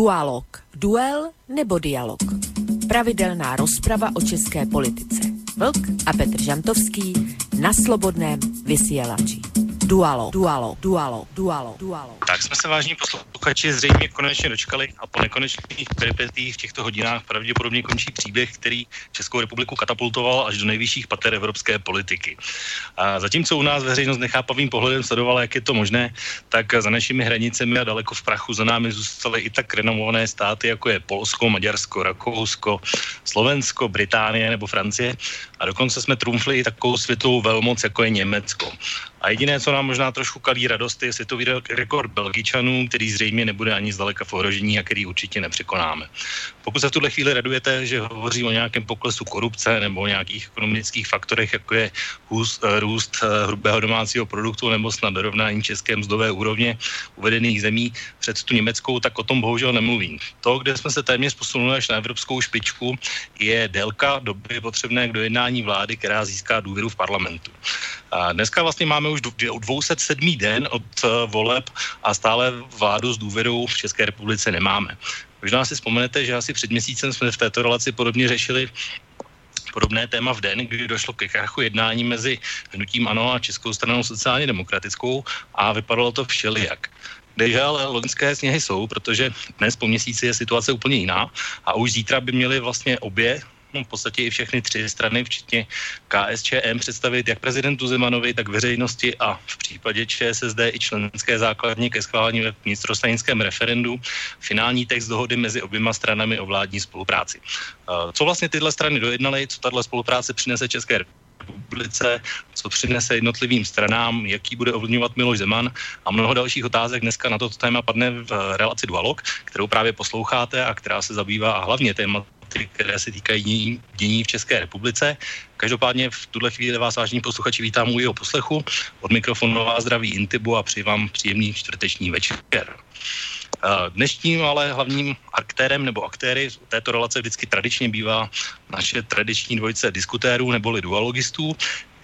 Dualog. Duel nebo dialog. Pravidelná rozprava o české politice. Vlk a Petr Žantovský na slobodném vysielači. Dualo, dualo, dualo, dualo, dualo. Tak jsme se vážní posluchači zřejmě konečně dočkali a po nekonečných peripetích v těchto hodinách pravděpodobně končí příběh, který Českou republiku katapultoval až do nejvyšších pater evropské politiky. A zatímco u nás veřejnost nechápavým pohledem sledovala, jak je to možné, tak za našimi hranicemi a daleko v prachu za námi zůstaly i tak renomované státy, jako je Polsko, Maďarsko, Rakousko, Slovensko, Británie nebo Francie. A dokonce jsme trumfli i takovou světovou velmoc, jako je Německo. A jediné, co nám možná trošku kalí radost, je světový rekord Belgičanů, který zřejmě nebude ani zdaleka v ohrožení a který určitě nepřekonáme. Pokud se v tuhle chvíli radujete, že hovoří o nějakém poklesu korupce nebo o nějakých ekonomických faktorech, jako je růst, eh, růst eh, hrubého domácího produktu nebo snad dorovnání české mzdové úrovně uvedených zemí před tu německou, tak o tom bohužel nemluvím. To, kde jsme se téměř posunuli až na evropskou špičku, je délka doby potřebné k dojednání vlády, která získá důvěru v parlamentu. A dneska vlastně máme už 207. den od uh, voleb a stále vládu s důvěrou v České republice nemáme. Možná si vzpomenete, že asi před měsícem jsme v této relaci podobně řešili podobné téma v den, kdy došlo ke krachu jednání mezi hnutím ANO a Českou stranou sociálně demokratickou a vypadalo to všelijak. Kdeže ale logické sněhy jsou, protože dnes po měsíci je situace úplně jiná a už zítra by měly vlastně obě v podstatě i všechny tři strany, včetně KSČM, představit jak prezidentu Zemanovi, tak veřejnosti a v případě ČSSD i členské základně ke schválení ve vnitrostranickém referendu finální text dohody mezi oběma stranami o vládní spolupráci. Co vlastně tyhle strany dojednaly, co tahle spolupráce přinese České republice, co přinese jednotlivým stranám, jaký bude ovlivňovat Miloš Zeman a mnoho dalších otázek dneska na toto téma padne v relaci Dualog, kterou právě posloucháte a která se zabývá a hlavně téma tématy, které se týkají dění, v České republice. Každopádně v tuhle chvíli vás, vážení posluchači, vítám u jeho poslechu. Od mikrofonu vás zdraví Intibu a přeji vám příjemný čtvrteční večer. Dnešním ale hlavním aktérem nebo aktéry této relace vždycky tradičně bývá naše tradiční dvojice diskutérů neboli dualogistů,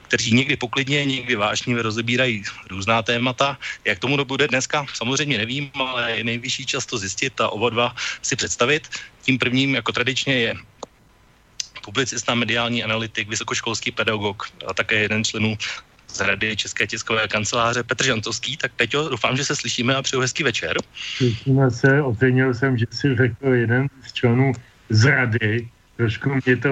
kteří někdy poklidně, někdy vážně rozebírají různá témata. Jak tomu bude dneska, samozřejmě nevím, ale je nejvyšší čas to zjistit a oba dva si představit. Tím prvním, jako tradičně, je publicista, mediální analytik, vysokoškolský pedagog a také jeden členů z Rady České tiskové kanceláře Petr Žantovský. Tak Peťo, doufám, že se slyšíme a přeju hezký večer. Slyšíme se, ocenil jsem, že si řekl jeden z členů z Rady, Trošku mě to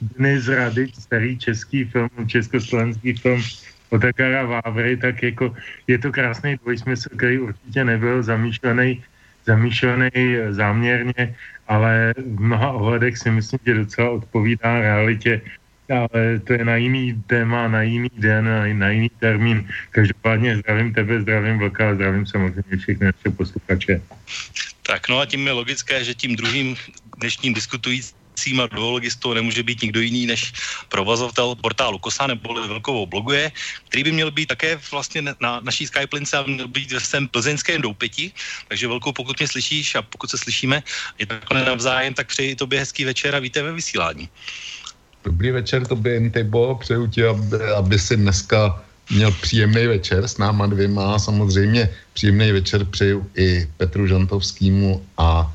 dny z rady, starý český film, československý film Otakara Vávry, tak jako je to krásný dvojsmysl, který určitě nebyl zamýšlený, zamýšlený záměrně, ale v mnoha ohledech si myslím, že docela odpovídá realitě ale to je na jiný téma, na jiný den, na, na jiný termín. Každopádně zdravím tebe, zdravím Vlka a zdravím samozřejmě všechny naše posluchače. Tak no a tím je logické, že tím druhým dnešním diskutujícím a duologistou nemůže být nikdo jiný než provozovatel portálu Kosa nebo Velkovou bloguje, který by měl být také vlastně na naší Skype a měl být ve svém plzeňském doupěti. Takže Velkou, pokud mě slyšíš a pokud se slyšíme, je to navzájem, tak přeji tobě hezký večer a víte ve vysílání. Dobrý večer tobě, Intibo, přeju ti, aby, aby si dneska měl příjemný večer s náma dvěma. Samozřejmě příjemný večer přeju i Petru Žantovskému a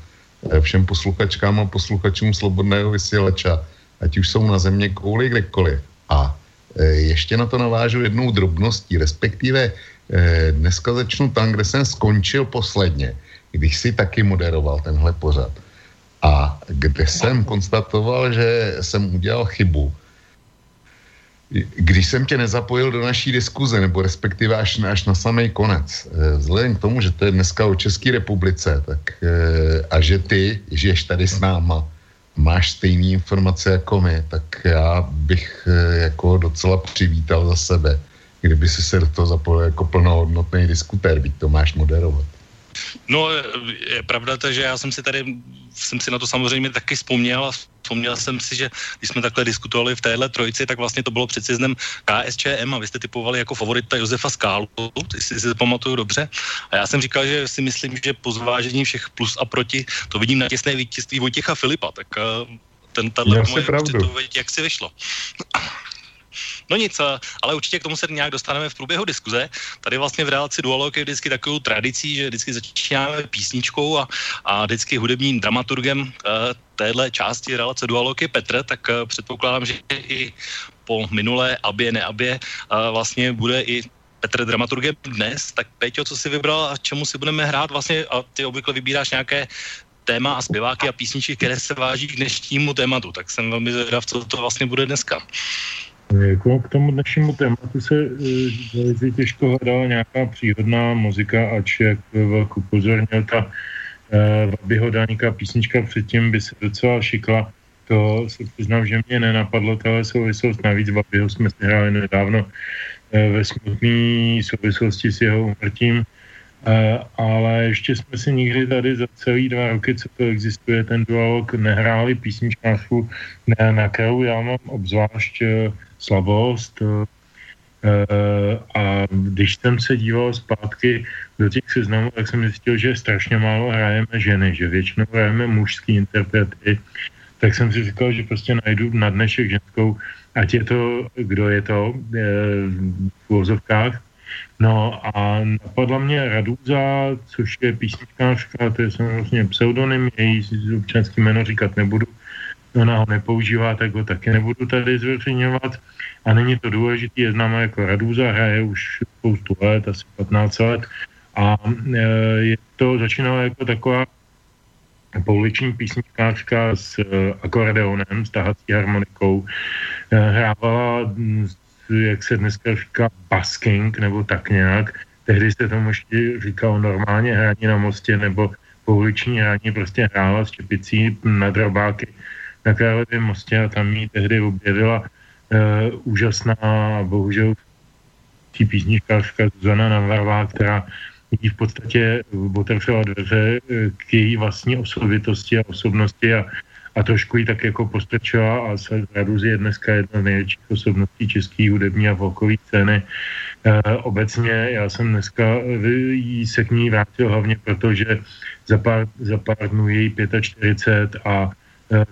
všem posluchačkám a posluchačům Slobodného vysílača, ať už jsou na země kouli kdekoliv. A e, ještě na to navážu jednou drobností, respektive e, dneska začnu tam, kde jsem skončil posledně, když si taky moderoval tenhle pořad. A kde jsem konstatoval, že jsem udělal chybu, když jsem tě nezapojil do naší diskuze, nebo respektive až, až na samý konec, eh, vzhledem k tomu, že to je dneska o České republice, tak eh, a že ty žiješ tady s náma, máš stejné informace jako my, tak já bych eh, jako docela přivítal za sebe, kdyby si se do toho zapojil jako plnohodnotný diskutér, byť to máš moderovat. No, je pravda že já jsem si tady, jsem si na to samozřejmě taky vzpomněl a vzpomněl jsem si, že když jsme takhle diskutovali v téhle trojici, tak vlastně to bylo před sezdem KSČM a vy jste typovali jako favorita Josefa Skálu, jestli si to pamatuju dobře. A já jsem říkal, že si myslím, že po zvážení všech plus a proti to vidím na těsné vítězství Vojtěcha Filipa, tak eh, ten tahle moje jak si vyšlo. No nic, ale určitě k tomu se nějak dostaneme v průběhu diskuze. Tady vlastně v relaci Dualog je vždycky takovou tradicí, že vždycky začínáme písničkou a, a vždycky hudebním dramaturgem uh, téhle části relace Dualog je Petr, tak uh, předpokládám, že i po minulé abě, neabě vlastně bude i Petr dramaturgem dnes, tak Peťo, co si vybral a čemu si budeme hrát vlastně a ty obvykle vybíráš nějaké téma a zpěváky a písničky, které se váží k dnešnímu tématu, tak jsem velmi zvědav, co to vlastně bude dneska. Jako k tomu dnešnímu tématu se velice těžko hledala nějaká příhodná muzika, ač jak velkou upozornil ta Babiho Dáníka písnička předtím by se docela šikla. To se přiznám, že mě nenapadlo tahle souvislost. Navíc Babiho jsme si hráli nedávno e, ve smutné souvislosti s jeho umrtím. Ale ještě jsme si nikdy tady za celý dva roky, co to existuje, ten dualog nehráli písničkářku, na kterou já mám obzvlášť slabost. Eh, a když jsem se díval zpátky do těch seznamů, tak jsem zjistil, že strašně málo hrajeme ženy, že většinou hrajeme mužský interprety, tak jsem si říkal, že prostě najdu na dnešek ženskou, ať je to, kdo je to eh, v úvozovkách. No a napadla mě Radúza, což je písničkářka, to je samozřejmě pseudonym, její občanský jméno říkat nebudu, ona ho nepoužívá, tak ho taky nebudu tady zveřejňovat. A není to důležité, je známá jako Radúza, hraje už spoustu let, asi 15 let. A e, je to, začínalo jako taková pouliční písničkářka s e, akordeonem, s tahací harmonikou. E, hrávala, jak se dneska říká, basking, nebo tak nějak. Tehdy se tomu ještě říkalo normálně hraní na mostě, nebo pouliční hraní, prostě hrála s čepicí na drobáky na Králově mostě a tam jí tehdy objevila uh, úžasná, bohužel tí písničkářka Zuzana Navarová, která jí v podstatě otevřela dveře eh, k její vlastní osobitosti a osobnosti a, a trošku ji tak jako postrčila a se Raduz je dneska jedna z největších osobností české hudební a volkové scény. E, obecně já jsem dneska jí se k ní vrátil hlavně proto, že za pár, za pár dnů její 45 a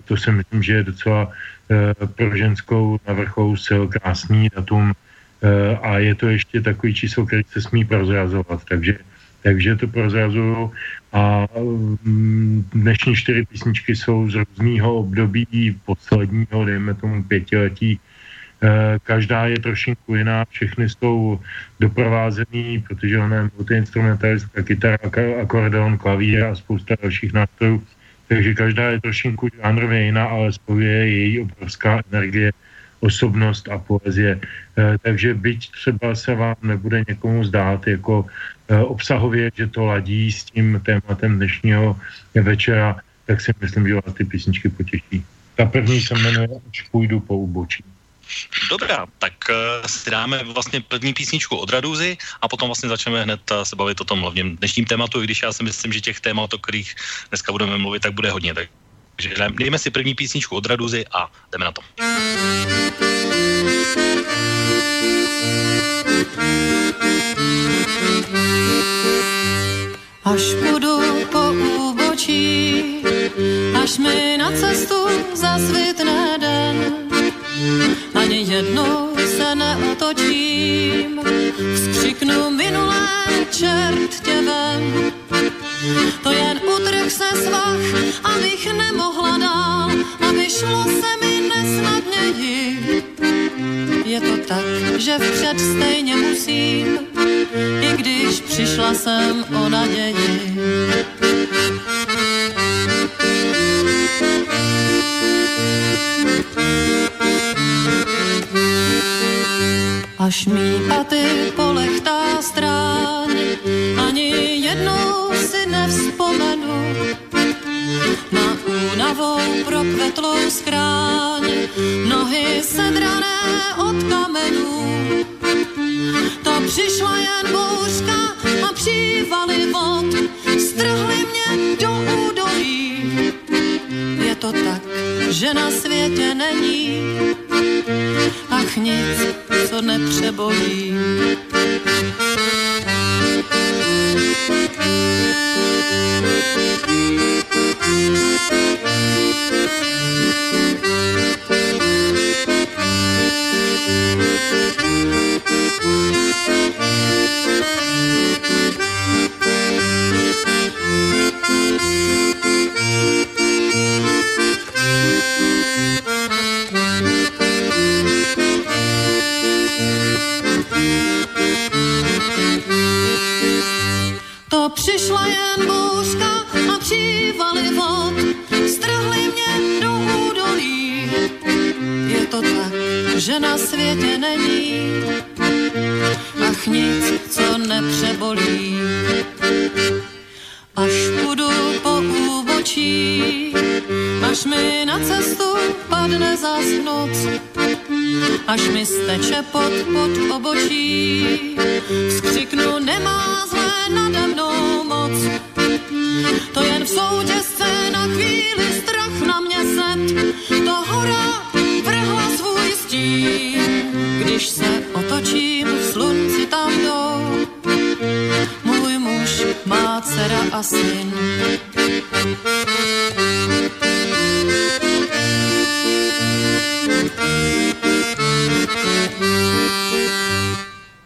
to si myslím, že je docela eh, pro ženskou na vrcholu sil krásný datum. Eh, a je to ještě takový číslo, který se smí prozrazovat, takže, takže to prozrazuju. A mm, dnešní čtyři písničky jsou z různého období posledního, dejme tomu pětiletí, Každá je trošinku jiná, všechny jsou doprovázený, protože ona je multiinstrumentalistka, kytara, akordeon, klavír a spousta dalších nástrojů takže každá je trošinku žánrově jiná, ale spojuje její obrovská energie, osobnost a poezie. E, takže byť třeba se vám nebude někomu zdát jako e, obsahově, že to ladí s tím tématem dnešního večera, tak si myslím, že vás ty písničky potěší. Ta první se jmenuje Až půjdu po ubočí. Dobrá, tak uh, si dáme vlastně první písničku od Raduzy a potom vlastně začneme hned uh, se bavit o tom hlavním dnešním tématu, i když já si myslím, že těch témat, o kterých dneska budeme mluvit, tak bude hodně. Takže dejme si první písničku od Raduzy a jdeme na to. Až půjdu po úbočí, až mi na cestu zasvitne ani jednou se neotočím, vzkřiknu minulé čert tě ven. To jen utrh se svah, abych nemohla dál, aby šlo se mi nesnadněji. Je to tak, že vpřed stejně musím, i když přišla jsem o naději. Až mý paty polechtá stráň, ani jednou si nevzpomenu na únavou prokvetlou skráň, nohy sedrané od kamenů. To přišla jen bouřka a přívaly vod, strhly mě do údolí je to tak, že na světě není ach nic, co nepřebolí. Thank you. To přišla jen bouřka a přívali vod, strhli mě do údolí. Je to tak, že na světě není ach nic, co nepřebolí. Až půjdu po úbočí, až mi na cestu padne zas noc, až mi steče pod, pod obočí, vzkřiknu nemá zlé nade mnou moc. To jen v soudě se na chvíli strach na mě set, to hora vrhla svůj stín, když se otočím má dcera a syn.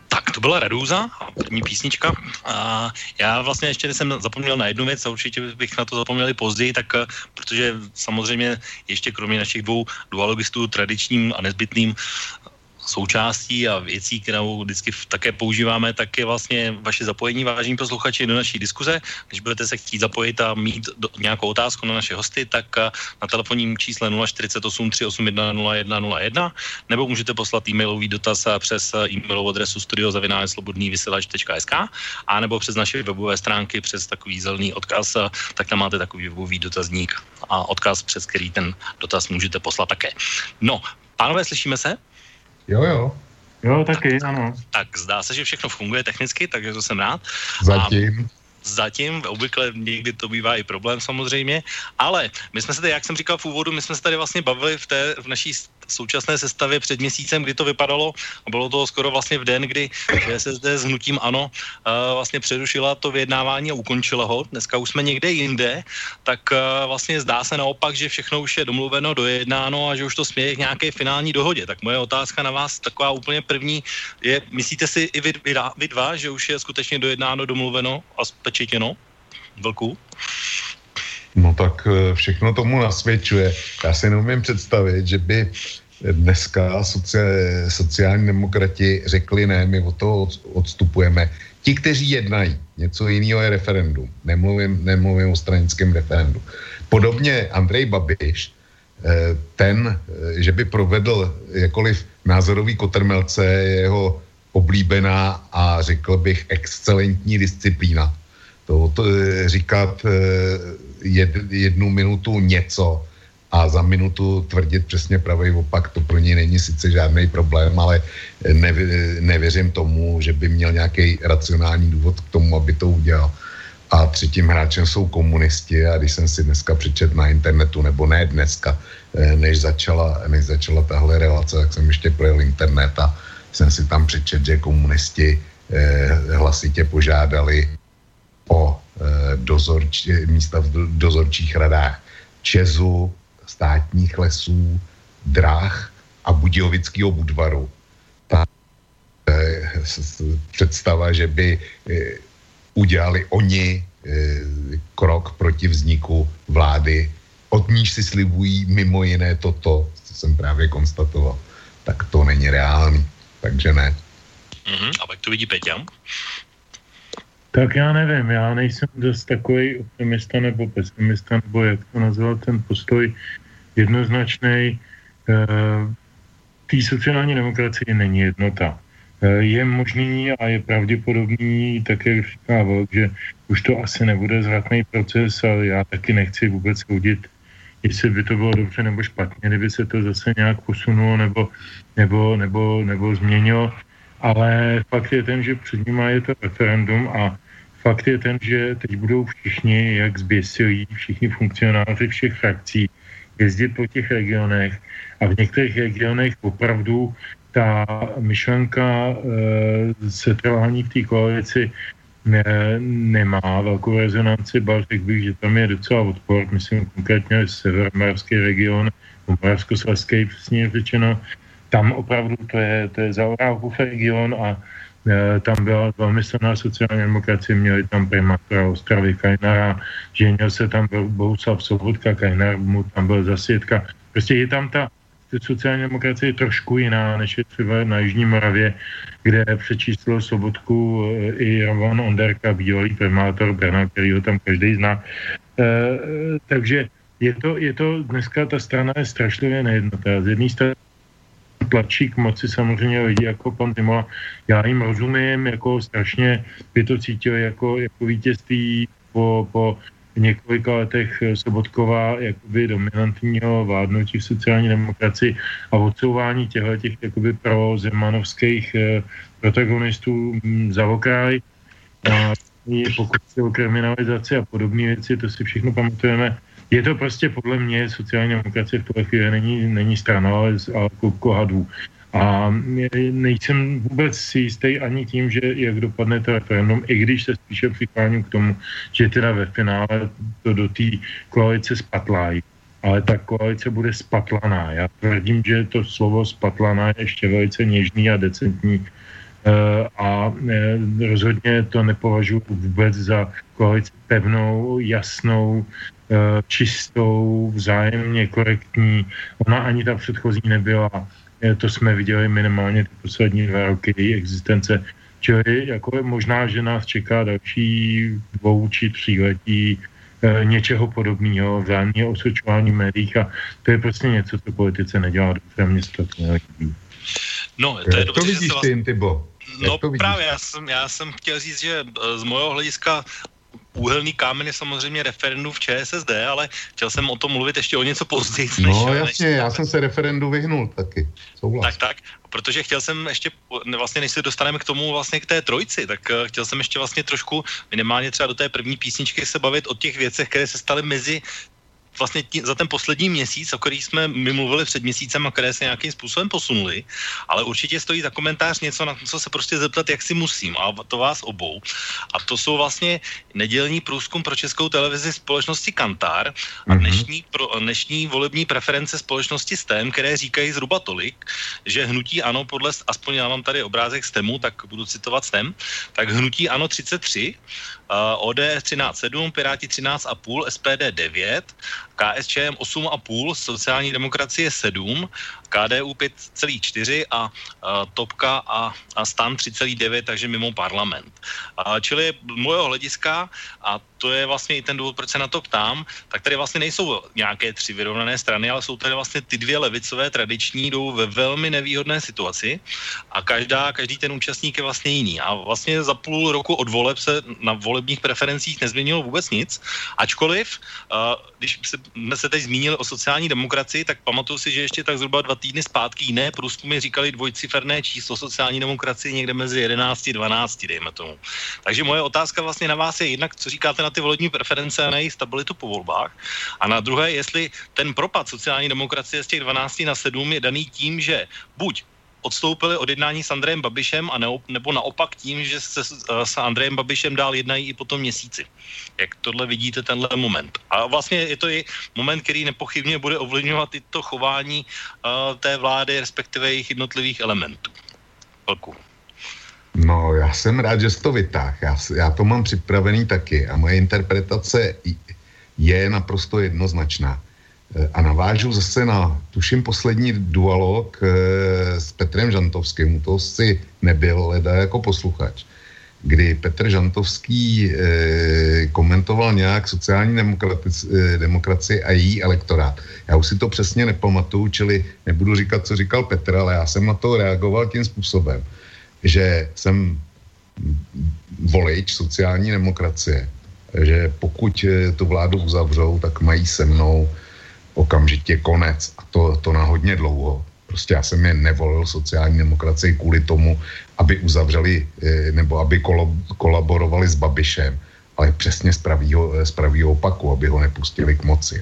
Tak, to byla Radúza, první písnička. A já vlastně ještě jsem zapomněl na jednu věc a určitě bych na to zapomněl později, tak protože samozřejmě ještě kromě našich dvou dualogistů tradičním a nezbytným součástí a věcí, kterou vždycky také používáme, tak je vlastně vaše zapojení, vážení posluchači, do naší diskuze. Když budete se chtít zapojit a mít do, nějakou otázku na naše hosty, tak na telefonním čísle 048 381 0101 nebo můžete poslat e-mailový dotaz přes e-mailovou adresu studiozavináčslobodnývysílač.sk a nebo přes naše webové stránky přes takový zelený odkaz, tak tam máte takový webový dotazník a odkaz, přes který ten dotaz můžete poslat také. No, pánové, slyšíme se? Jo, jo. Jo, taky, ano. Tak zdá se, že všechno funguje technicky, takže to jsem rád. Zatím. Zatím, obvykle někdy to bývá i problém samozřejmě, ale my jsme se tady, jak jsem říkal v úvodu, my jsme se tady vlastně bavili v té, v naší současné sestavě před měsícem, kdy to vypadalo a bylo to skoro vlastně v den, kdy ČSSD s hnutím ANO uh, vlastně přerušila to vyjednávání a ukončila ho. Dneska už jsme někde jinde, tak uh, vlastně zdá se naopak, že všechno už je domluveno, dojednáno a že už to směje k nějaké finální dohodě. Tak moje otázka na vás taková úplně první je, myslíte si i vy, vy, vy dva, že už je skutečně dojednáno, domluveno a spečetěno? Vlku? No tak eh, všechno tomu nasvědčuje. Já si neumím představit, že by dneska sociální demokrati řekli ne, my od toho odstupujeme. Ti, kteří jednají, něco jiného je referendum. Nemluvím, nemluvím o stranickém referendu. Podobně Andrej Babiš, eh, ten, eh, že by provedl jakoliv názorový kotrmelce, jeho oblíbená a řekl bych excelentní disciplína. To, to říkat jed, jednu minutu něco a za minutu tvrdit přesně pravý opak, to pro něj není sice žádný problém, ale nevě, nevěřím tomu, že by měl nějaký racionální důvod k tomu, aby to udělal. A třetím hráčem jsou komunisti a když jsem si dneska přečet na internetu, nebo ne dneska, eh, než začala, než začala tahle relace, tak jsem ještě projel internet a jsem si tam přečet, že komunisti eh, hlasitě požádali o Eh, dozorč, místa v dozorčích radách Čezu, státních lesů, dráh a Budějovického budvaru. Ta eh, představa, že by eh, udělali oni krok proti vzniku vlády, od níž si slibují mimo jiné toto, co jsem právě konstatoval, tak to není reálný. Takže ne. Mm-hmm. A jak to vidí Peťa? Tak já nevím, já nejsem dost takový optimista nebo pesimista, nebo jak to nazval ten postoj jednoznačný. Eh, té sociální demokracie není jednota. Eh, je možný a je pravděpodobný, tak jak říká Volk, že už to asi nebude zvratný proces, ale já taky nechci vůbec soudit, jestli by to bylo dobře nebo špatně, kdyby se to zase nějak posunulo nebo, nebo, nebo, nebo změnilo. Ale fakt je ten, že před nimi je to referendum a Fakt je ten, že teď budou všichni, jak zběsilí, všichni funkcionáři všech frakcí jezdit po těch regionech. A v některých regionech opravdu ta myšlenka e, setrvání v té koalici ne, nemá velkou rezonanci, bal řekl bych, že tam je docela odpor, myslím konkrétně severomoravský region, moravskoslezský přesně řečeno, tam opravdu to je, to je Zaorávkův region a tam byla velmi silná sociální demokracie, měli tam primátora Ostravy Kajnara, ženil se tam byl Bohuslav Sobotka, Kajnar mu tam byl zasvědka. Prostě je tam ta sociální demokracie trošku jiná, než je třeba na Jižní Moravě, kde přečíslo Sobotku eh, i Roman Onderka, bývalý primátor Brna, který ho tam každý zná. E, takže je to, je to, dneska ta strana je strašlivě nejednotá. Z jedné strany tlačí k moci samozřejmě lidi jako pan Timola. Já jim rozumím, jako strašně by to cítili jako, jako vítězství po, po několika letech Sobotkova jakoby dominantního vládnutí v sociální demokracii a odsouvání těchto těch jakoby pro zemanovských eh, protagonistů hm, za okraj. A pokud se o kriminalizaci a podobné věci, to si všechno pamatujeme. Je to prostě podle mě sociální demokracie v tuhle chvíli není, není strana, ale, ale klubko hadů. A nejsem vůbec si jistý ani tím, že jak dopadne to referendum, i když se spíše přikláním k tomu, že teda ve finále to do té koalice spatlají. Ale ta koalice bude spatlaná. Já tvrdím, že to slovo spatlaná je ještě velice něžný a decentní Eh, a eh, rozhodně to nepovažuji vůbec za koalici pevnou, jasnou, čistou, vzájemně korektní. Ona ani ta předchozí nebyla. To jsme viděli minimálně ty poslední dva roky její existence. Čili jako je možná, že nás čeká další dvou či tříletí něčeho podobného, vzájemného osočování v médiích a to je prostě něco, co politice nedělá dobře, mě se to nelíbí. No, to je dobře, to vidíš ty, Tybo? no právě, já jsem, já jsem chtěl říct, že eh, z mojho hlediska úhelný kámen je samozřejmě referendum v ČSSD, ale chtěl jsem o tom mluvit ještě o něco později. No než, jasně, než já jsem se referendu vyhnul taky. Souhlas. Tak, tak, protože chtěl jsem ještě, vlastně než se dostaneme k tomu vlastně k té trojci, tak uh, chtěl jsem ještě vlastně trošku minimálně třeba do té první písničky se bavit o těch věcech, které se staly mezi vlastně tí, za ten poslední měsíc, o který jsme my mluvili před měsícem a které se nějakým způsobem posunuli, ale určitě stojí za komentář něco, na co se prostě zeptat, jak si musím, a to vás obou. A to jsou vlastně nedělní průzkum pro českou televizi společnosti Kantar a mhm. dnešní, pro, dnešní volební preference společnosti STEM, které říkají zhruba tolik, že hnutí ano, podle, aspoň já mám tady obrázek STEMu, tak budu citovat STEM, tak hnutí ano 33, uh, ODS 13,7, Piráti 13,5, SPD 9, KSČM 8,5, sociální demokracie 7, KDU 5,4 a uh, Topka a, a Stan 3,9, takže mimo parlament. Uh, čili mojeho hlediska, a to je vlastně i ten důvod, proč se na to ptám, tak tady vlastně nejsou nějaké tři vyrovnané strany, ale jsou tady vlastně ty dvě levicové tradiční, jdou ve velmi nevýhodné situaci a každá, každý ten účastník je vlastně jiný. A vlastně za půl roku od voleb se na volebních preferencích nezměnilo vůbec nic, ačkoliv, uh, když jsme se teď zmínili o sociální demokracii, tak pamatuju si, že ještě tak zhruba dva týdny zpátky jiné průzkumy říkali dvojciferné číslo sociální demokracie někde mezi 11 a 12, dejme tomu. Takže moje otázka vlastně na vás je jednak, co říkáte na ty volební preference a na jejich stabilitu po volbách. A na druhé, jestli ten propad sociální demokracie z těch 12 na 7 je daný tím, že buď odstoupili od jednání s Andrejem Babišem a ne, nebo naopak tím, že se s Andrejem Babišem dál jednají i po tom měsíci. Jak tohle vidíte, tenhle moment. A vlastně je to i moment, který nepochybně bude ovlivňovat i to chování uh, té vlády, respektive jejich jednotlivých elementů. Velkou. No, já jsem rád, že jsi to vytáhl. Já, já to mám připravený taky a moje interpretace je naprosto jednoznačná. Eh, a navážu zase na, tuším, poslední dualog e, s Petrem Žantovským, to si nebyl leda jako posluchač, kdy Petr Žantovský e, komentoval nějak sociální e, demokracii a její elektorát. Já už si to přesně nepamatuju, čili nebudu říkat, co říkal Petr, ale já jsem na to reagoval tím způsobem, že jsem volič sociální demokracie, že pokud tu vládu uzavřou, tak mají se mnou okamžitě konec. A to, to na hodně dlouho. Prostě já jsem je nevolil sociální demokracii kvůli tomu, aby uzavřeli eh, nebo aby kolaborovali s Babišem, ale přesně z pravýho, z pravýho opaku, aby ho nepustili k moci.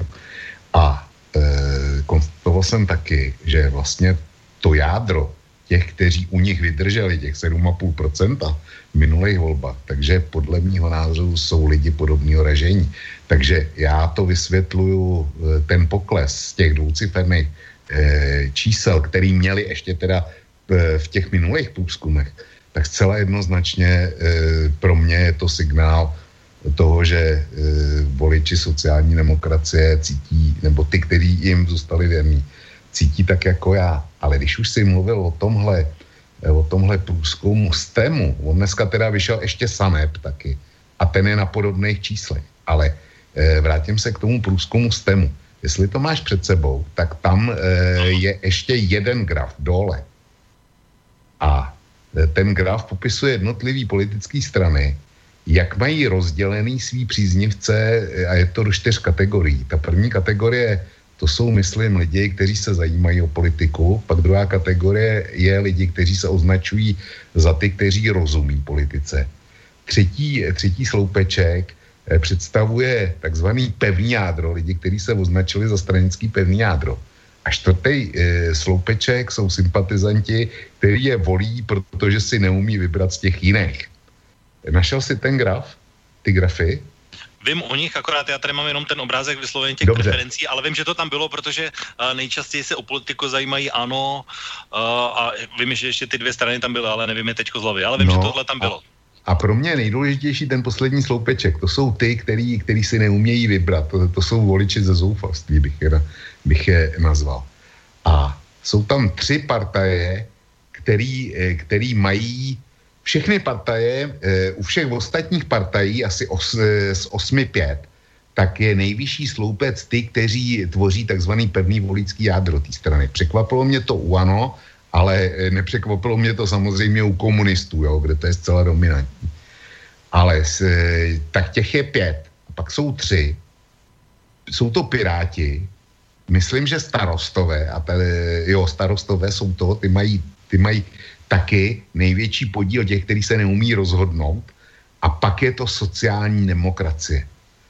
A e, konstatoval jsem taky, že vlastně to jádro těch, kteří u nich vydrželi, těch 7,5% v minulých volbách, takže podle mýho názoru jsou lidi podobného ražení. Takže já to vysvětluju, eh, ten pokles z těch dvouciferných e, čísel, který měli ještě teda e, v těch minulých průzkumech, tak zcela jednoznačně pro mě je to signál toho, že voliči sociální demokracie cítí, nebo ty, kteří jim zůstali věrní, cítí tak jako já. Ale když už si mluvil o tomhle, o tomhle průzkumu STEMu, on dneska teda vyšel ještě SANEP taky, a ten je na podobných číslech. Ale Eh, vrátím se k tomu průzkumu STEMu. jestli to máš před sebou, tak tam e, je ještě jeden graf dole. A ten graf popisuje jednotlivý politické strany, jak mají rozdělený svý příznivce a je to do čtyř kategorií. Ta první kategorie to jsou, myslím, lidi, kteří se zajímají o politiku. Pak druhá kategorie je lidi, kteří se označují za ty, kteří rozumí politice. Třetí, třetí sloupeček eh, představuje takzvaný pevný jádro, lidi, kteří se označili za stranický pevný jádro. A čtvrtý e, sloupeček jsou sympatizanti, kteří je volí, protože si neumí vybrat z těch jiných. Našel si ten graf, ty grafy? Vím o nich, akorát já tady mám jenom ten obrázek vyslovený těch Dobře. preferencí, ale vím, že to tam bylo, protože uh, nejčastěji se o politiku zajímají ano uh, a vím, že ještě ty dvě strany tam byly, ale nevím je teďko z hlavy, ale vím, no, že tohle tam bylo. A, a pro mě nejdůležitější ten poslední sloupeček, to jsou ty, který, který si neumějí vybrat, to, to jsou voliči ze zoufalství, bych je, bych je nazval. A jsou tam tři partaje, který, eh, který mají všechny partaje, e, u všech ostatních partají, asi os, e, z 8-5, tak je nejvyšší sloupec ty, kteří tvoří takzvaný pevný volický jádro té strany. Překvapilo mě to u ANO, ale e, nepřekvapilo mě to samozřejmě u komunistů, jo, kde to je zcela dominantní. Ale s, tak těch je pět. A pak jsou tři. Jsou to piráti, myslím, že starostové, a tady, jo, starostové jsou to, ty mají, ty mají taky největší podíl těch, kteří se neumí rozhodnout. A pak je to sociální demokracie.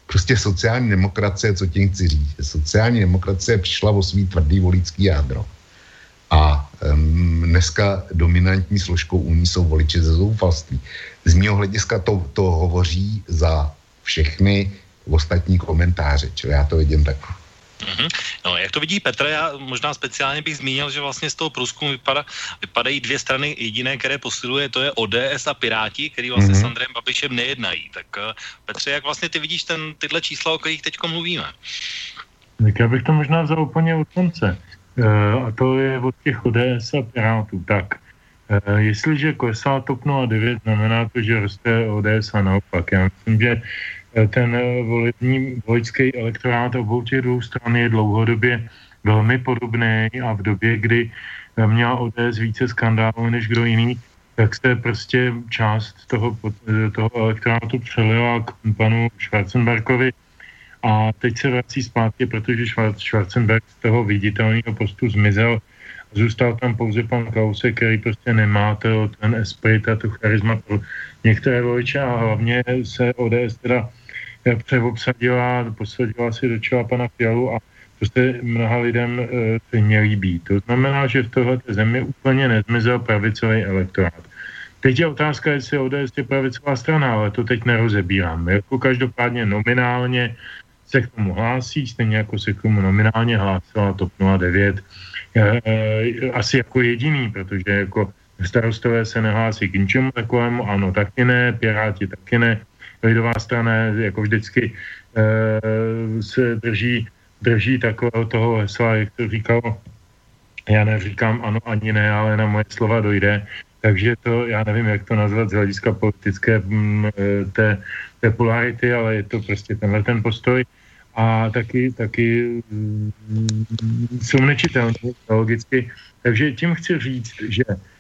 Prostě sociální demokracie, co tím chci říct. Sociální demokracie přišla o svý tvrdý volický jádro. A um, dneska dominantní složkou u ní jsou voliči ze zoufalství. Z mého hlediska to, to hovoří za všechny ostatní komentáře, čili já to vidím tak. Mm-hmm. No, jak to vidí Petr, já možná speciálně bych zmínil, že vlastně z toho průzkumu vypada, vypadají dvě strany jediné, které posiluje, to je ODS a Piráti, který vlastně mm-hmm. s Andrem Babišem nejednají. Tak uh, Petře, jak vlastně ty vidíš ten, tyhle čísla, o kterých teď mluvíme? Tak já bych to možná vzal úplně od konce. Uh, a to je od těch ODS a Pirátů. Tak, uh, jestliže klesá TOP 09, znamená to, že roste ODS a naopak. Já myslím, že ten eh, volební voličský elektorát obou těch dvou stran je dlouhodobě velmi podobný a v době, kdy eh, měla ODS více skandálů než kdo jiný, tak se prostě část toho, eh, toho elektorátu přelila k panu Schwarzenbergovi. A teď se vrací zpátky, protože Schwarzenberg z toho viditelného postu zmizel. Zůstal tam pouze pan Krause, který prostě nemá to, ten esprit a tu charisma pro některé voliče a hlavně se ODS teda přeobsadila, posadila si do čela pana Fialu a to se mnoha lidem e, měli být. To znamená, že v tohle zemi úplně nezmizel pravicový elektorát. Teď je otázka, jestli ODS je pravicová strana, ale to teď nerozebírám. Jako každopádně nominálně se k tomu hlásí, stejně jako se k tomu nominálně hlásila TOP 09, e, e, asi jako jediný, protože jako starostové se nehlásí k ničemu takovému, ano, taky ne, Piráti taky ne, lidová strana jako vždycky e, se drží, drží takového toho hesla, jak to říkal, já neříkám ano ani ne, ale na moje slova dojde. Takže to, já nevím, jak to nazvat z hlediska politické mm, eh, té, té polarity, ale je to prostě tenhle ten postoj. A taky, taky mm, jsou nečitelné logicky. Takže tím chci říct, že Eh,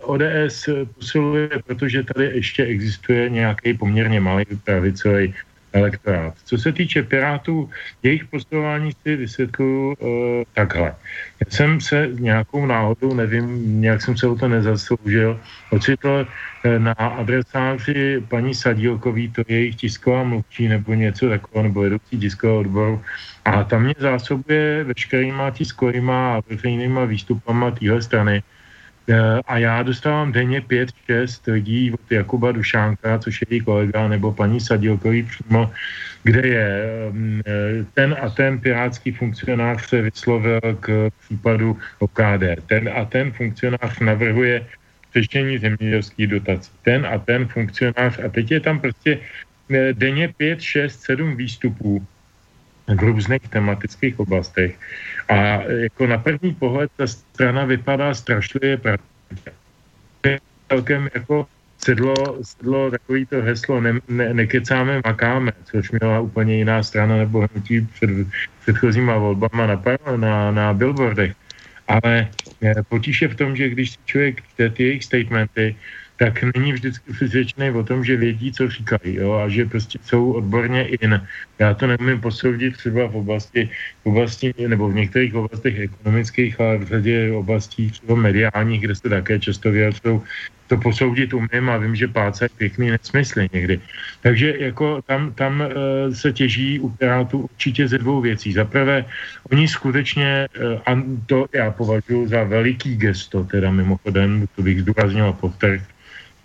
ODS posiluje, protože tady ještě existuje nějaký poměrně malý pravicový elektorát. Co se týče Pirátů, jejich posilování si vysvětluju uh, takhle. Já jsem se nějakou náhodou, nevím, nějak jsem se o to nezasloužil, ocitl uh, na adresáři paní Sadílkový, to je jejich tisková mluvčí nebo něco takového, nebo vedoucí tiskového odboru. A tam mě zásobuje veškerýma tiskovýma a veřejnýma výstupama téhle strany Eh, a já dostávám denně 5-6 lidí od Jakuba Dušánka, což je její kolega, nebo paní Sadilkový přímo, kde je mm, eh, ten a ten pirátský funkcionář se vyslovil k případu OKD. Ten a ten funkcionář navrhuje řešení zemědělských dotací. Ten a ten funkcionář, a teď je tam prostě eh, denně 5, 6, 7 výstupů v různých tematických oblastech. A jako na první pohled ta strana vypadá strašlivě celkem jako sedlo, sedlo takový to heslo ne, ne, nekecáme, makáme, což měla úplně jiná strana nebo hnutí před předchozíma volbama na, na, na billboardech. Ale eh, potíž je v tom, že když si člověk čte ty jejich statementy, tak není vždycky přesvědčený o tom, že vědí, co říkají, jo, a že prostě jsou odborně in. Já to nemůžu posoudit třeba v oblasti, v oblasti, nebo v některých oblastech ekonomických, ale v řadě oblastí třeba mediálních, kde se také často vyjadřují, to posoudit umím a vím, že páce je pěkný nesmysly někdy. Takže jako tam, tam e, se těží u Pirátů určitě ze dvou věcí. Za prvé, oni skutečně, e, a to já považuji za veliký gesto, teda mimochodem, to bych zdůraznil a povtrh,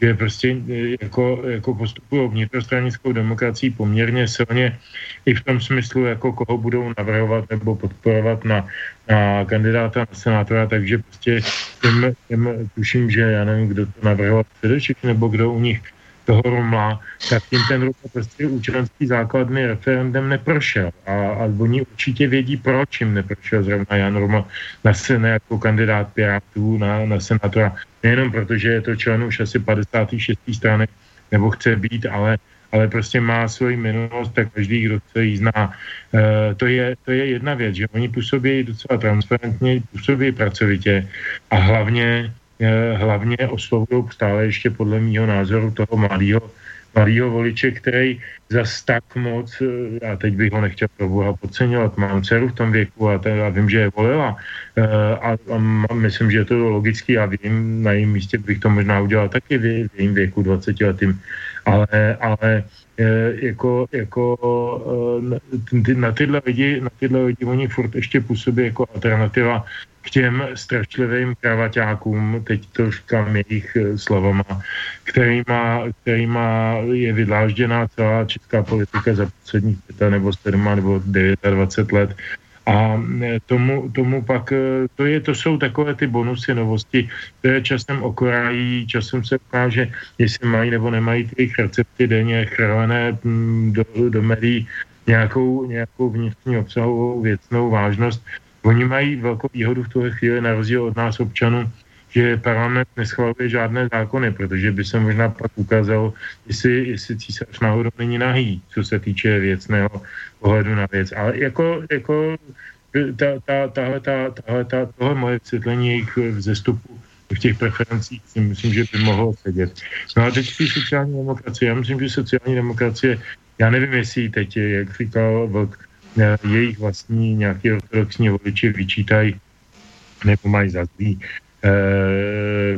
že prostě e, jako, jako postupují vnitrostranickou demokracii poměrně silně i v tom smyslu, jako koho budou navrhovat nebo podporovat na, na kandidáta na senátora, takže prostě těm, těm tuším, že já nevím, kdo to navrhoval především, nebo kdo u nich toho Romla, tak tím ten Rumla prostě účelenský základný referendem neprošel. A, a oni určitě vědí, proč jim neprošel zrovna Jan Rumla na sene jako kandidát Pirátů na, na senátora. Nejenom proto, že je to člen už asi 56. strany, nebo chce být, ale ale prostě má svoji minulost, tak každý, kdo se jí zná. E, to, je, to je jedna věc, že oni působí docela transparentně, působí pracovitě a hlavně hlavně oslovují stále ještě podle mého názoru toho mladého mladého voliče, který za tak moc, eh, já teď bych ho nechtěl pro boha podceňovat, mám dceru v tom věku a, teda vím, že je volila eh, a, a myslím, že je to logický a vím, na jejím místě bych to možná udělal taky v, v jejím věku 20 letým, ale, ale jako, jako na tyhle lidi, na tyhle lidi oni furt ještě působí jako alternativa k těm strašlivým kravaťákům, teď to říkám jejich eh, slovama, kterýma, kterýma je vydlážděná celá česká politika za posledních 5 nebo 7 nebo 29 let. A eh, tomu, tomu pak, eh, to, je, to jsou takové ty bonusy, novosti, které časem okorají, časem se ukáže, jestli mají nebo nemají ty recepty denně chrlené do, do médií nějakou, nějakou vnitřní obsahovou věcnou vážnost. Oni mají velkou výhodu v tuhle chvíli na rozdíl od nás občanů, že parlament neschvaluje žádné zákony, protože by se možná pak ukázalo, jestli, jestli císař náhodou není nahý, co se týče věcného pohledu na věc. Ale jako, jako ta, ta, tahle, ta, tahle, ta, tohle moje vysvětlení jejich vzestupu v těch preferencích si myslím, že by mohlo sedět. No a teď ty sociální demokracie. Já myslím, že sociální demokracie, já nevím, jestli teď jak říkal Vlk, Eh, jejich vlastní nějaký ortodoxní voliči vyčítají nebo mají za zlý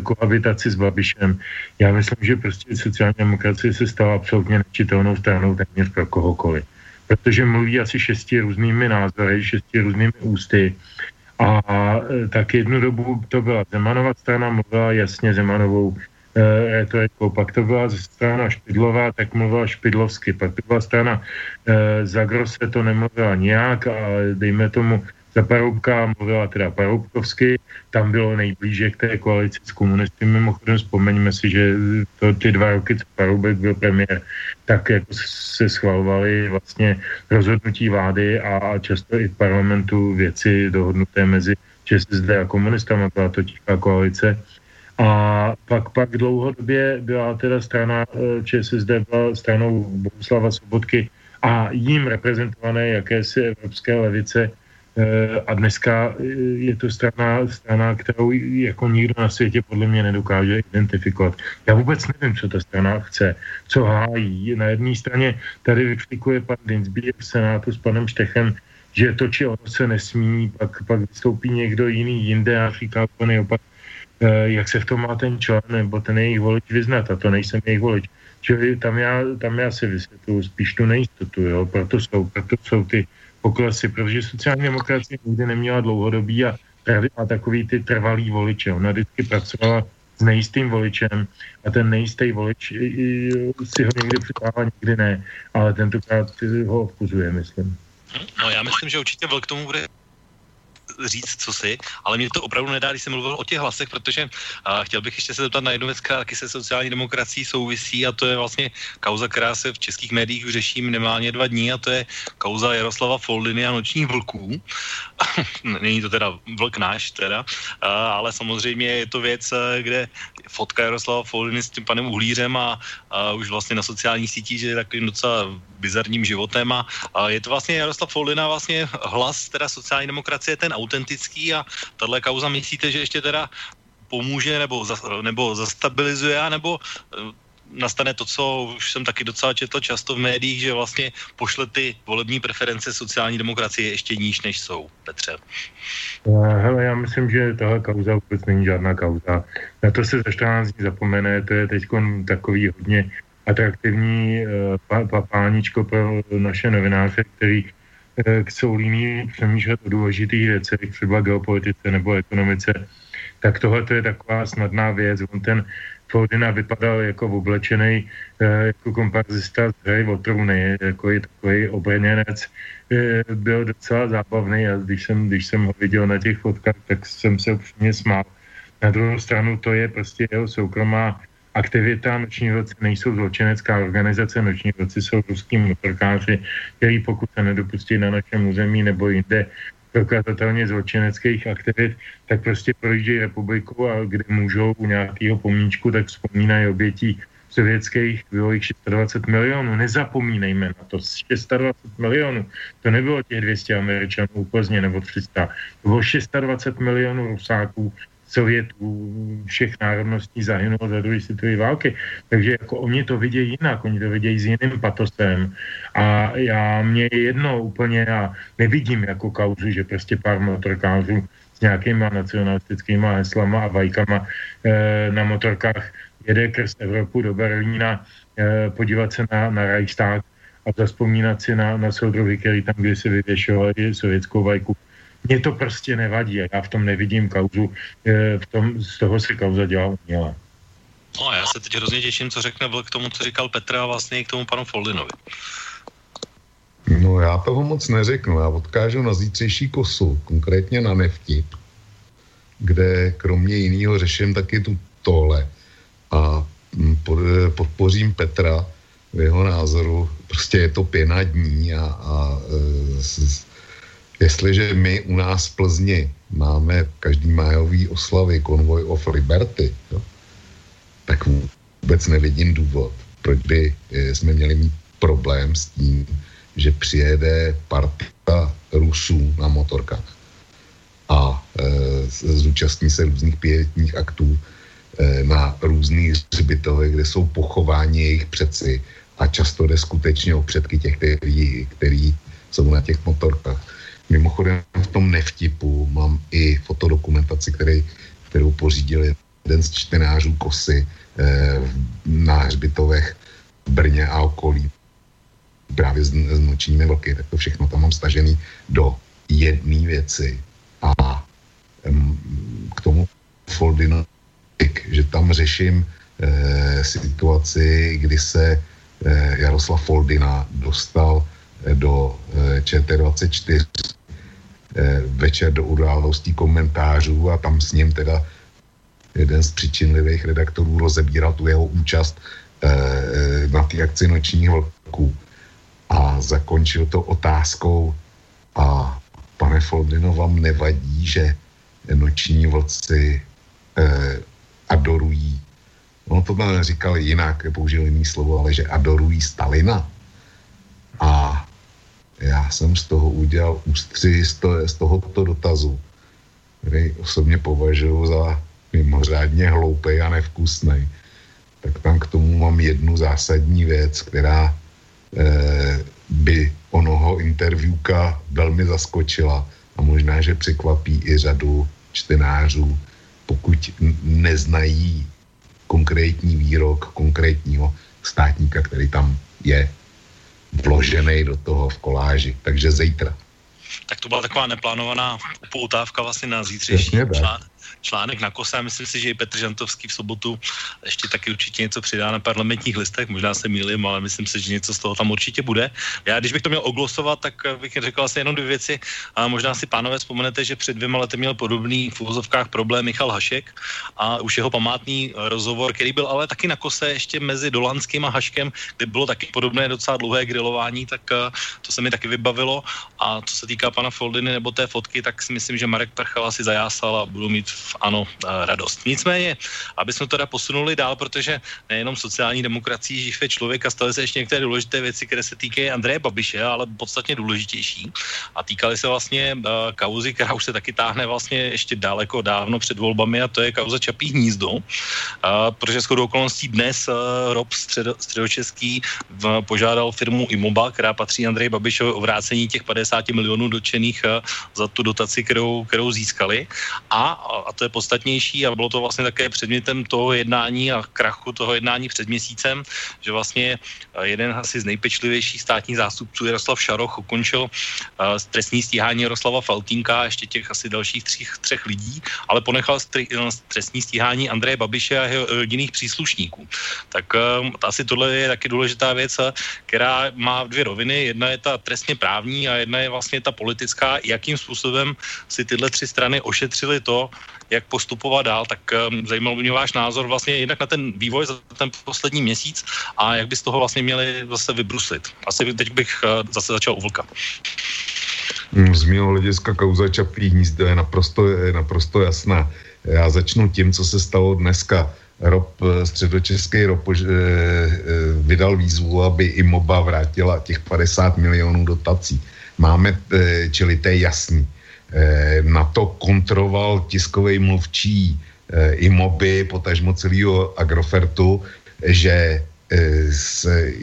kohabitaci s Babišem. Já myslím, že prostě sociální demokracie se stala absolutně nečitelnou stranou téměř pro kohokoliv. Protože mluví asi šesti různými názory, šesti různými ústy. A eh, tak jednu dobu to byla Zemanova strana, mluvila jasně Zemanovou rétorikou. Pak to byla strana Špidlová, tak mluvila Špidlovsky. Pak to byla strana e, Zagrose, to nemluvila nijak, ale dejme tomu za Paroubka mluvila teda Paroubkovsky, tam bylo nejblíže k té koalici s komunisty. Mimochodem vzpomeňme si, že to, ty dva roky, co Paroubek byl premiér, tak jako se schvalovaly vlastně rozhodnutí vlády a, často i v parlamentu věci dohodnuté mezi ČSSD a komunistama, byla to tichá koalice. A pak, pak dlouhodobě byla teda strana eh, ČSSD byla stranou Bohuslava Sobotky a jím reprezentované jakési evropské levice a dneska eh, je to strana, strana, kterou jako nikdo na světě podle mě nedokáže identifikovat. Já vůbec nevím, co ta strana chce, co hájí. Na jedné straně tady vyklikuje pan Dinsby v Senátu s panem Štechem, že to, či ono se nesmí, pak, pak vystoupí někdo jiný jinde a říká úplně opak Eh, jak se v tom má ten člen nebo ten jejich volič vyznat a to nejsem jejich volič. Čili tam já, tam já si vysvětluji spíš tu nejistotu, jo? Proto, jsou, proto jsou ty poklesy, protože sociální demokracie nikdy neměla dlouhodobý a, a takový ty trvalý voliče. Ona vždycky pracovala s nejistým voličem a ten nejistý volič si ho někdy připává, někdy ne, ale tentokrát ho obkuzuje, myslím. No já myslím, že určitě Vlk tomu bude říct, co si, ale mě to opravdu nedá, když jsem mluvil o těch hlasech, protože uh, chtěl bych ještě se zeptat na jednu věc, která taky se sociální demokracií souvisí a to je vlastně kauza, která se v českých médiích už řeší minimálně dva dní a to je kauza Jaroslava Foldiny a nočních vlků. Není to teda vlk náš teda, uh, ale samozřejmě je to věc, kde fotka Jaroslava Foldiny s tím panem Uhlířem a, a už vlastně na sociálních sítích, že je takovým docela bizarním životem a, a je to vlastně Jaroslav Foldina vlastně hlas teda sociální demokracie ten autentický a tahle kauza myslíte, že ještě teda pomůže nebo, za, nebo zastabilizuje, nebo nastane to, co už jsem taky docela četl často v médiích, že vlastně pošle ty volební preference sociální demokracie ještě níž, než jsou. Petře. Eh, hele, já myslím, že tahle kauza vůbec není žádná kauza. Na to se za 14 dní zapomene, to je teď takový hodně atraktivní uh, páničko pro naše novináře, který uh, jsou líní přemýšlet o důležitých věcech, třeba geopolitice nebo ekonomice, tak tohle to je taková snadná věc. On ten Fordina vypadal jako oblečený eh, jako komparzista z hry o trůny, jako je takový obrněnec. Eh, byl docela zábavný a když jsem, když jsem ho viděl na těch fotkách, tak jsem se upřímně smál. Na druhou stranu to je prostě jeho soukromá aktivita. Noční vlci nejsou zločinecká organizace, noční vlci jsou ruský motorkáři, který pokud se nedopustí na našem území nebo jinde, prokazatelně zločineckých aktivit, tak prostě projíždějí republiku a kde můžou u nějakého pomníčku, tak vzpomínají obětí sovětských, bylo jich 26 milionů. Nezapomínejme na to, 26 milionů. To nebylo těch 200 američanů u Plzně nebo 300. To bylo 26 milionů Rusáků, Sovětů, všech národností zahynulo za druhé světové války. Takže jako oni to vidějí jinak, oni to vidějí s jiným patosem. A já mě je jedno úplně, já nevidím jako kauzu, že prostě pár motorkářů s nějakýma nacionalistickýma heslama a vajkama e, na motorkách jede krz Evropu do Berlína e, podívat se na, na Reichstag a zaspomínat si na, na soudruhy, který tam kdysi vyvěšovali sovětskou vajku mně to prostě nevadí já v tom nevidím kauzu, eh, v tom, z toho si kauza dělá uměle. No a já se teď hrozně těším, co řekne k tomu, co říkal Petra a vlastně i k tomu panu Foldinovi. No já toho moc neřeknu, já odkážu na zítřejší kosu, konkrétně na nefti, kde kromě jiného řeším taky tu tohle a mm, podpořím Petra v jeho názoru, prostě je to pěna dní a, a e, Jestliže my u nás v Plzni máme každý májový oslavy Convoy of Liberty, jo, tak vůbec nevidím důvod, proč by eh, jsme měli mít problém s tím, že přijede parta Rusů na motorkách a e, zúčastní se různých pětních aktů e, na různých hřbitovech, kde jsou pochováni jejich přeci a často jde skutečně o předky těch, který, který jsou na těch motorkách Mimochodem v tom nevtipu mám i fotodokumentaci, který, kterou pořídil jeden z čtenářů Kosy eh, na hřbitovech v Brně a okolí právě s, s nočními vlky, tak to všechno tam mám stažený do jedné věci. A em, k tomu Foldino, že tam řeším eh, situaci, kdy se eh, Jaroslav Foldina dostal eh, do eh, ČT24 Eh, večer do událostí komentářů a tam s ním teda jeden z přičinlivých redaktorů rozebíral tu jeho účast eh, na té akci nočních vlků a zakončil to otázkou a pane Foldino, vám nevadí, že noční vlci eh, adorují, no to tam říkal jinak, použil jiný slovo, ale že adorují Stalina. A já jsem z toho udělal ústři z, to, z tohoto dotazu, který osobně považuji za mimořádně hloupý a nevkusný. Tak tam k tomu mám jednu zásadní věc, která eh, by onoho interviewka velmi zaskočila a možná, že překvapí i řadu čtenářů, pokud neznají konkrétní výrok konkrétního státníka, který tam je vložený do toho v koláži. Takže zítra. Tak to byla taková neplánovaná upoutávka vlastně na zítřejší článek, článek na kose myslím si, že i Petr Žantovský v sobotu ještě taky určitě něco přidá na parlamentních listech, možná se mýlím, ale myslím si, že něco z toho tam určitě bude. Já když bych to měl oglosovat, tak bych řekl asi jenom dvě věci. A možná si pánové vzpomenete, že před dvěma lety měl podobný v úvozovkách problém Michal Hašek a už jeho památný rozhovor, který byl ale taky na kose ještě mezi Dolanským a Haškem, kde bylo taky podobné docela dlouhé grilování, tak to se mi taky vybavilo. A co se týká pana Foldiny nebo té fotky, tak si myslím, že Marek Prchala si zajásal a budu mít v ano radost. Nicméně, aby jsme teda posunuli dál, protože nejenom sociální demokracii živé člověka staly se ještě některé důležité věci, které se týkají Andreje Babiše, ale podstatně důležitější. A týkaly se vlastně uh, kauzy, která už se taky táhne vlastně ještě daleko dávno před volbami a to je kauza Čapí hnízdo. Uh, protože shodou okolností dnes uh, Rob středo, středočeský v, požádal firmu Imoba, která patří Andreji Babišovi o vrácení těch 50 milionů dočených za tu dotaci, kterou, kterou získali. A, a to je podstatnější a bylo to vlastně také předmětem toho jednání a krachu toho jednání před měsícem, že vlastně jeden asi z nejpečlivějších státních zástupců Jaroslav Šaroch ukončil uh, trestní stíhání Jaroslava Faltínka a ještě těch asi dalších třích, třech lidí, ale ponechal stri, trestní stíhání Andreje Babiše a jeho rodinných příslušníků. Tak um, asi tohle je taky důležitá věc, která má dvě roviny. Jedna je ta trestně právní a jedna je vlastně ta politická, jakým způsobem si tyhle tři strany ošetřili to, jak postupovat dál, tak um, zajímal by mě váš názor vlastně jednak na ten vývoj za ten poslední měsíc a jak by z toho vlastně měli zase vybruslit. Asi teď bych uh, zase začal u Vlka. Hmm, z mého hlediska kauza Čapí hnízdo je naprosto, je naprosto jasná. Já začnu tím, co se stalo dneska. Rob, eh, středočeský ROP eh, vydal výzvu, aby i MOBA vrátila těch 50 milionů dotací. Máme, čili to je jasný. Eh, na to kontroval tiskový mluvčí eh, i moby, potažmo celého Agrofertu, že eh, se,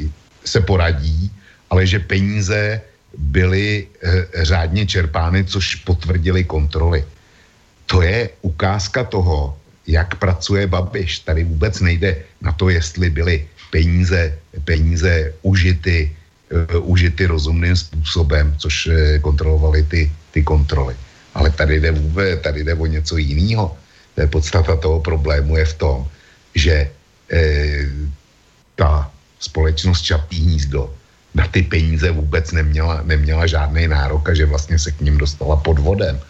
se poradí, ale že peníze byly řádně čerpány, což potvrdili kontroly. To je ukázka toho, jak pracuje Babiš. Tady vůbec nejde na to, jestli byly peníze, peníze užity, užity rozumným způsobem, což kontrolovali ty ty kontroly. Ale tady jde vůbec, tady jde o něco jiného. Podstata toho problému je v tom, že e, ta společnost Čapí hnízdo na ty peníze vůbec neměla, neměla žádný nárok a že vlastně se k ním dostala pod vodem.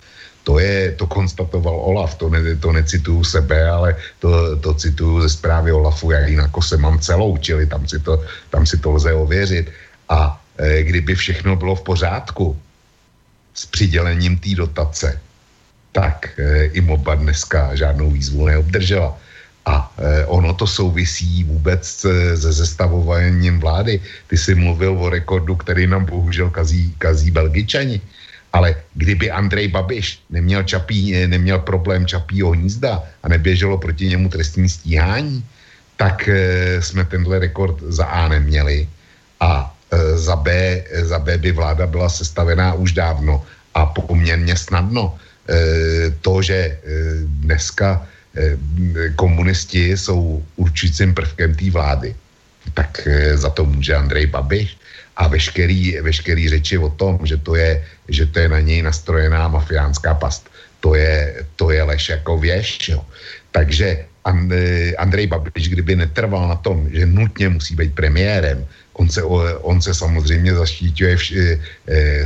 To, je, to konstatoval Olaf, to, ne, to necituju sebe, ale to, to cituju ze zprávy Olafu, já jinak se mám celou, čili tam si to, tam si to lze ověřit. A e, kdyby všechno bylo v pořádku, s přidělením té dotace, tak e, i MOBA dneska žádnou výzvu neobdržela. A e, ono to souvisí vůbec se zestavováním vlády. Ty jsi mluvil o rekordu, který nám bohužel kazí, kazí Belgičani. Ale kdyby Andrej Babiš neměl, čapí, neměl problém čapího hnízda a neběželo proti němu trestní stíhání, tak jsme tenhle rekord za A neměli. A Eh, za B, za B by vláda byla sestavená už dávno a poměrně snadno. Eh, to, že eh, dneska komunisti jsou určitým prvkem té vlády, tak za to může Andrej Babiš a veškerý, veškerý řeči o tom, že to, je, že to je na něj nastrojená mafiánská past, to je, to je lež jako věž. Jo. Takže Andrej Babiš, kdyby netrval na tom, že nutně musí být premiérem, On se, on se samozřejmě zaštítuje vš, e,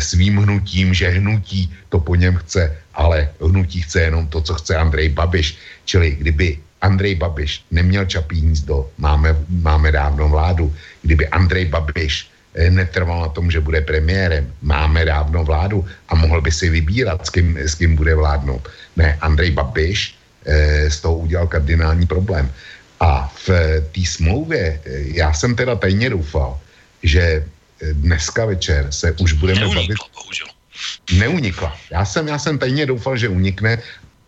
svým hnutím, že hnutí to po něm chce, ale hnutí chce jenom to, co chce Andrej Babiš. Čili kdyby Andrej Babiš neměl čapí hnízdo, máme, máme dávno vládu. Kdyby Andrej Babiš e, netrval na tom, že bude premiérem, máme dávno vládu a mohl by si vybírat, s kým, s kým bude vládnout. Ne, Andrej Babiš e, z toho udělal kardinální problém. A v té smlouvě, já jsem teda tajně doufal, že dneska večer se už budeme Neunikla, bavit... Bohužel. Neunikla. Já jsem, já jsem tajně doufal, že unikne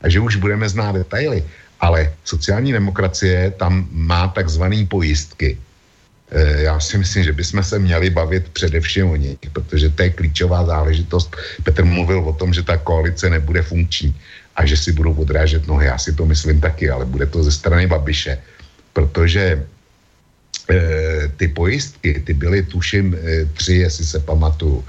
a že už budeme znát detaily. Ale sociální demokracie tam má takzvané pojistky. E, já si myslím, že bychom se měli bavit především o nich, protože to je klíčová záležitost. Petr mluvil o tom, že ta koalice nebude funkční a že si budou odrážet nohy. Já si to myslím taky, ale bude to ze strany Babiše protože e, ty pojistky, ty byly tuším e, tři, jestli se pamatuju.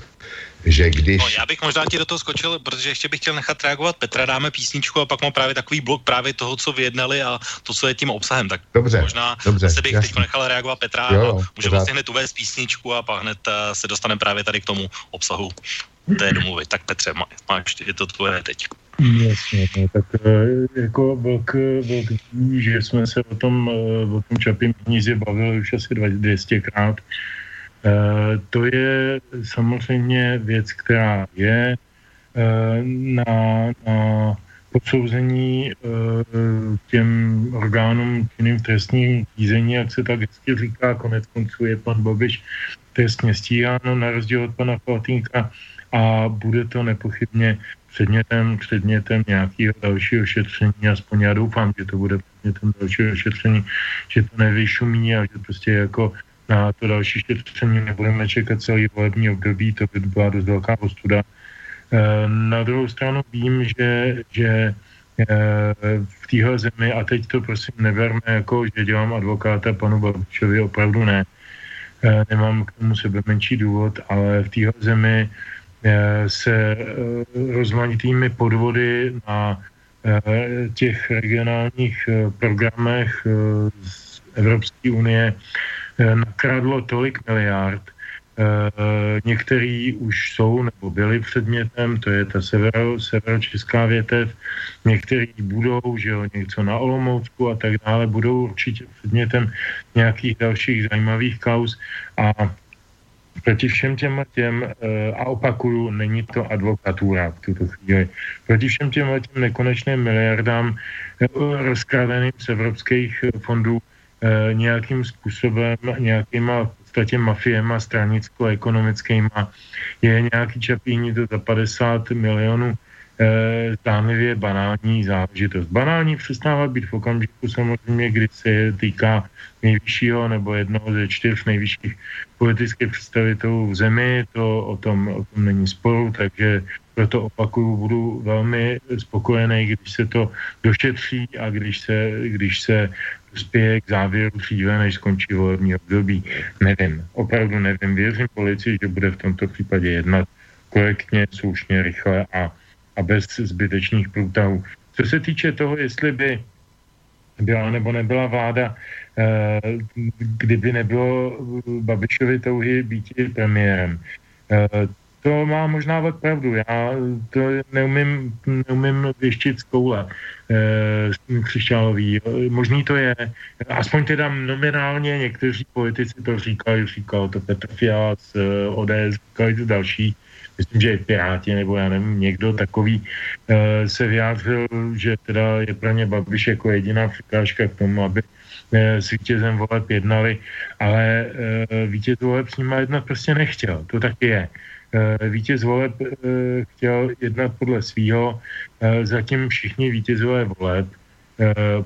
že když... No, já bych možná ti do toho skočil, protože ještě bych chtěl nechat reagovat Petra, dáme písničku a pak mám právě takový blok právě toho, co vyjednali a to, co je tím obsahem. Tak dobře, možná dobře, se bych teď nechal reagovat Petra jo, a může vlastně hned uvést písničku a pak hned uh, se dostaneme právě tady k tomu obsahu té domluvy. Tak Petře, má, máš, je to tvoje teď. Jasně, no, tak eh, jako velk, velk že jsme se o tom, eh, o tom Čapím hnízdě bavili už asi 200krát. Eh, to je samozřejmě věc, která je na, na posouzení těm orgánům činným trestním řízení, jak se tak hezky říká, konec konců je pan Bobiš trestně stíháno na rozdíl od pana Faltínka a bude to nepochybně předmětem, předmětem nějakého dalšího šetření, aspoň já doufám, že to bude předmětem dalšího šetření, že to nevyšumí a že prostě jako na to další šetření nebudeme čekat celý volební období, to by byla dost velká ostuda. Eh, na druhou stranu vím, že, že eh, v téhle zemi, a teď to prosím neberme jako, že dělám advokáta panu Babišovi, opravdu ne, eh, nemám k tomu sebe menší důvod, ale v téhle zemi se eh, rozmanitými podvody na eh, těch regionálních programech z Evropské unie nakradlo tolik miliard. Některý už jsou nebo byli předmětem, to je ta severo, severočeská větev, některý budou, že jo, něco na Olomoucku a tak dále, budou určitě předmětem nějakých dalších zajímavých kauz a proti všem těm těm, eh, a opakuju, není to advokatura v tuto chvíli, proti všem těm těm nekonečným miliardám eh, rozkradeným z evropských fondů eh, nějakým způsobem, nějakýma v podstatě mafiema stranicko-ekonomickýma je nějaký čapíní to za 50 milionů zdánlivě banální záležitost. Banální přestává být v okamžiku samozřejmě, kdy se týká nejvyššího nebo jednoho ze čtyř nejvyšších politických představitelů v zemi, to o tom, o tom není sporu, takže proto opakuju, budu velmi spokojený, když se to došetří a když se, když se spěje k závěru dříve, než skončí volební období. Nevím, opravdu nevím. Věřím policii, že bude v tomto případě jednat korektně, slušně, rychle a a bez zbytečných průtahů. Co se týče toho, jestli by byla nebo nebyla vláda, eh, kdyby nebylo Babišovi touhy být premiérem. Eh, to má možná vod pravdu. Já to neumím, neumím věštit z koule e, křišťálový. Možný to je. Aspoň teda nominálně někteří politici to říkali, říkal to Petr Fiala z ODS, říkali to další myslím, že Piráti nebo já nevím, někdo takový uh, se vyjádřil, že teda je pro ně Babiš jako jediná překážka k tomu, aby uh, s vítězem voleb jednali, ale uh, vítěz voleb s nima jednat prostě nechtěl. To taky je. Vítěz voleb chtěl jednat podle svýho, zatím všichni vítězové voleb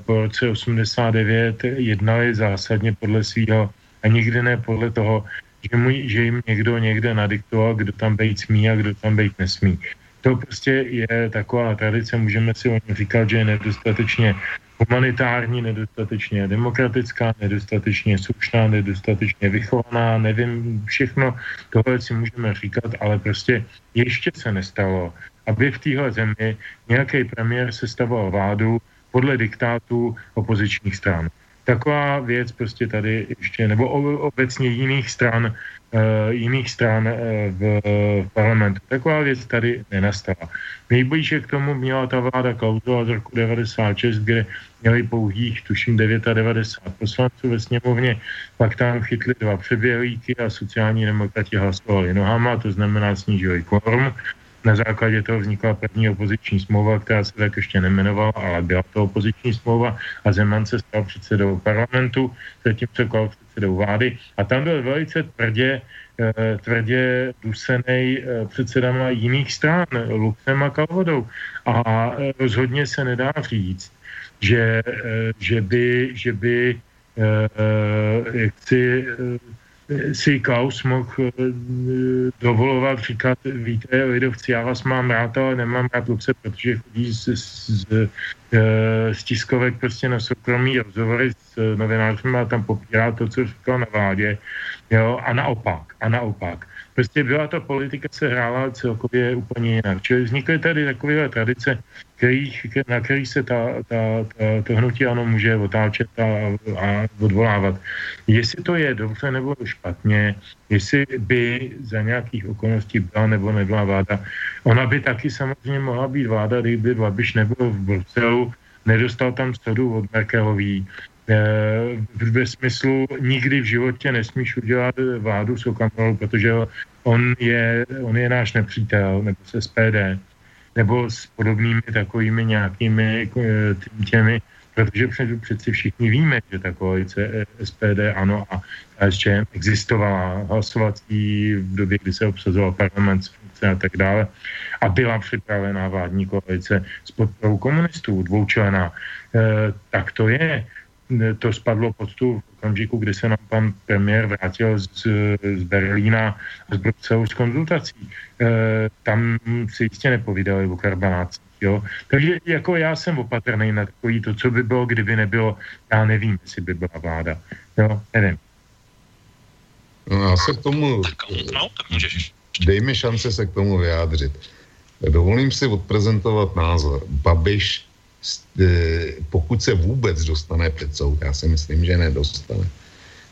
po roce 89 jednali zásadně podle svýho a nikdy ne podle toho, že, mu, že jim někdo někde nadiktoval, kdo tam být smí a kdo tam být nesmí. To prostě je taková tradice, můžeme si o ní říkat, že je nedostatečně humanitární, nedostatečně demokratická, nedostatečně slušná, nedostatečně vychovaná, nevím, všechno tohle si můžeme říkat, ale prostě ještě se nestalo, aby v téhle zemi nějaký premiér sestavoval vládu podle diktátu opozičních stran taková věc prostě tady ještě, nebo obecně jiných stran, uh, jiných stran uh, v, v parlamentu. Taková věc tady nenastala. Nejblíže k tomu měla ta vláda Klausova z roku 96, kde měli pouhých, tuším, 99 poslanců ve sněmovně, pak tam chytli dva přeběhlíky a sociální demokrati hlasovali nohama, to znamená snížili kvorum na základě toho vznikla první opoziční smlouva, která se tak ještě nemenovala, ale byla to opoziční smlouva a Zeman se stal předsedou parlamentu, zatímco Klaus předsedou vlády. A tam byl velice tvrdě, eh, tvrdě dusený eh, předsedama jiných stran, Luxem a Kalvodou. A eh, rozhodně se nedá říct, že, že by, že by jak si si Klaus mohl eh, dovolovat říkat, víte, lidovci, já vás mám rád, ale nemám rád Luce, protože chodí z, z, z, eh, z tiskovek prostě na soukromí rozhovory s novinářmi a tam popírá to, co říkal na vládě, jo, a naopak, a naopak. Prostě byla ta politika se hrála celkově úplně jinak. Čili vznikly tady takové tradice, kterých, na kterých se ta, ta, ta, to hnutí ano může otáčet a, a odvolávat. Jestli to je dobře nebo špatně, jestli by za nějakých okolností byla nebo nebyla vláda. Ona by taky samozřejmě mohla být vláda, kdyby Babiš nebyl v Bruselu, nedostal tam schodu od Merkelový, ve smyslu nikdy v životě nesmíš udělat vládu s Okamorou, protože on je, on je náš nepřítel, nebo s SPD, nebo s podobnými takovými nějakými eh, těmi, protože přeci všichni víme, že ta koalice eh, SPD, ano a KSČM existovala hlasovací v době, kdy se obsazoval parlament a tak dále a byla připravená vládní koalice s podporou komunistů, dvoučlená. E, tak to je to spadlo pod tu v okamžiku, kdy se nám pan premiér vrátil z, z Berlína z Bruselu z konzultací. E, tam si jistě nepovídali o karbanácích. Jo? Takže jako já jsem opatrný na takový to, co by bylo, kdyby nebylo, já nevím, jestli by byla vláda. Jo, nevím. No, já se k tomu... No, tak můžeš. Dej mi šance se k tomu vyjádřit. Dovolím si odprezentovat názor. Babiš pokud se vůbec dostane před soud, já si myslím, že nedostane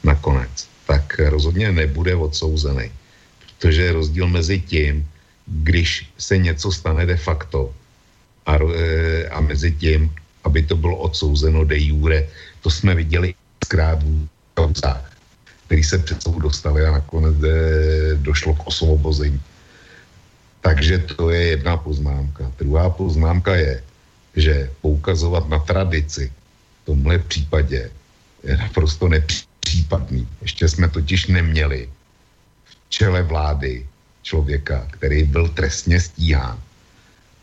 nakonec, tak rozhodně nebude odsouzený. Protože je rozdíl mezi tím, když se něco stane de facto a, e, a mezi tím, aby to bylo odsouzeno de jure. To jsme viděli zkrát v který se před soud dostali a nakonec de, došlo k osvobození. Takže to je jedna poznámka. Druhá poznámka je, že poukazovat na tradici v tomhle případě je naprosto nepřípadný. Ještě jsme totiž neměli v čele vlády člověka, který byl trestně stíhán.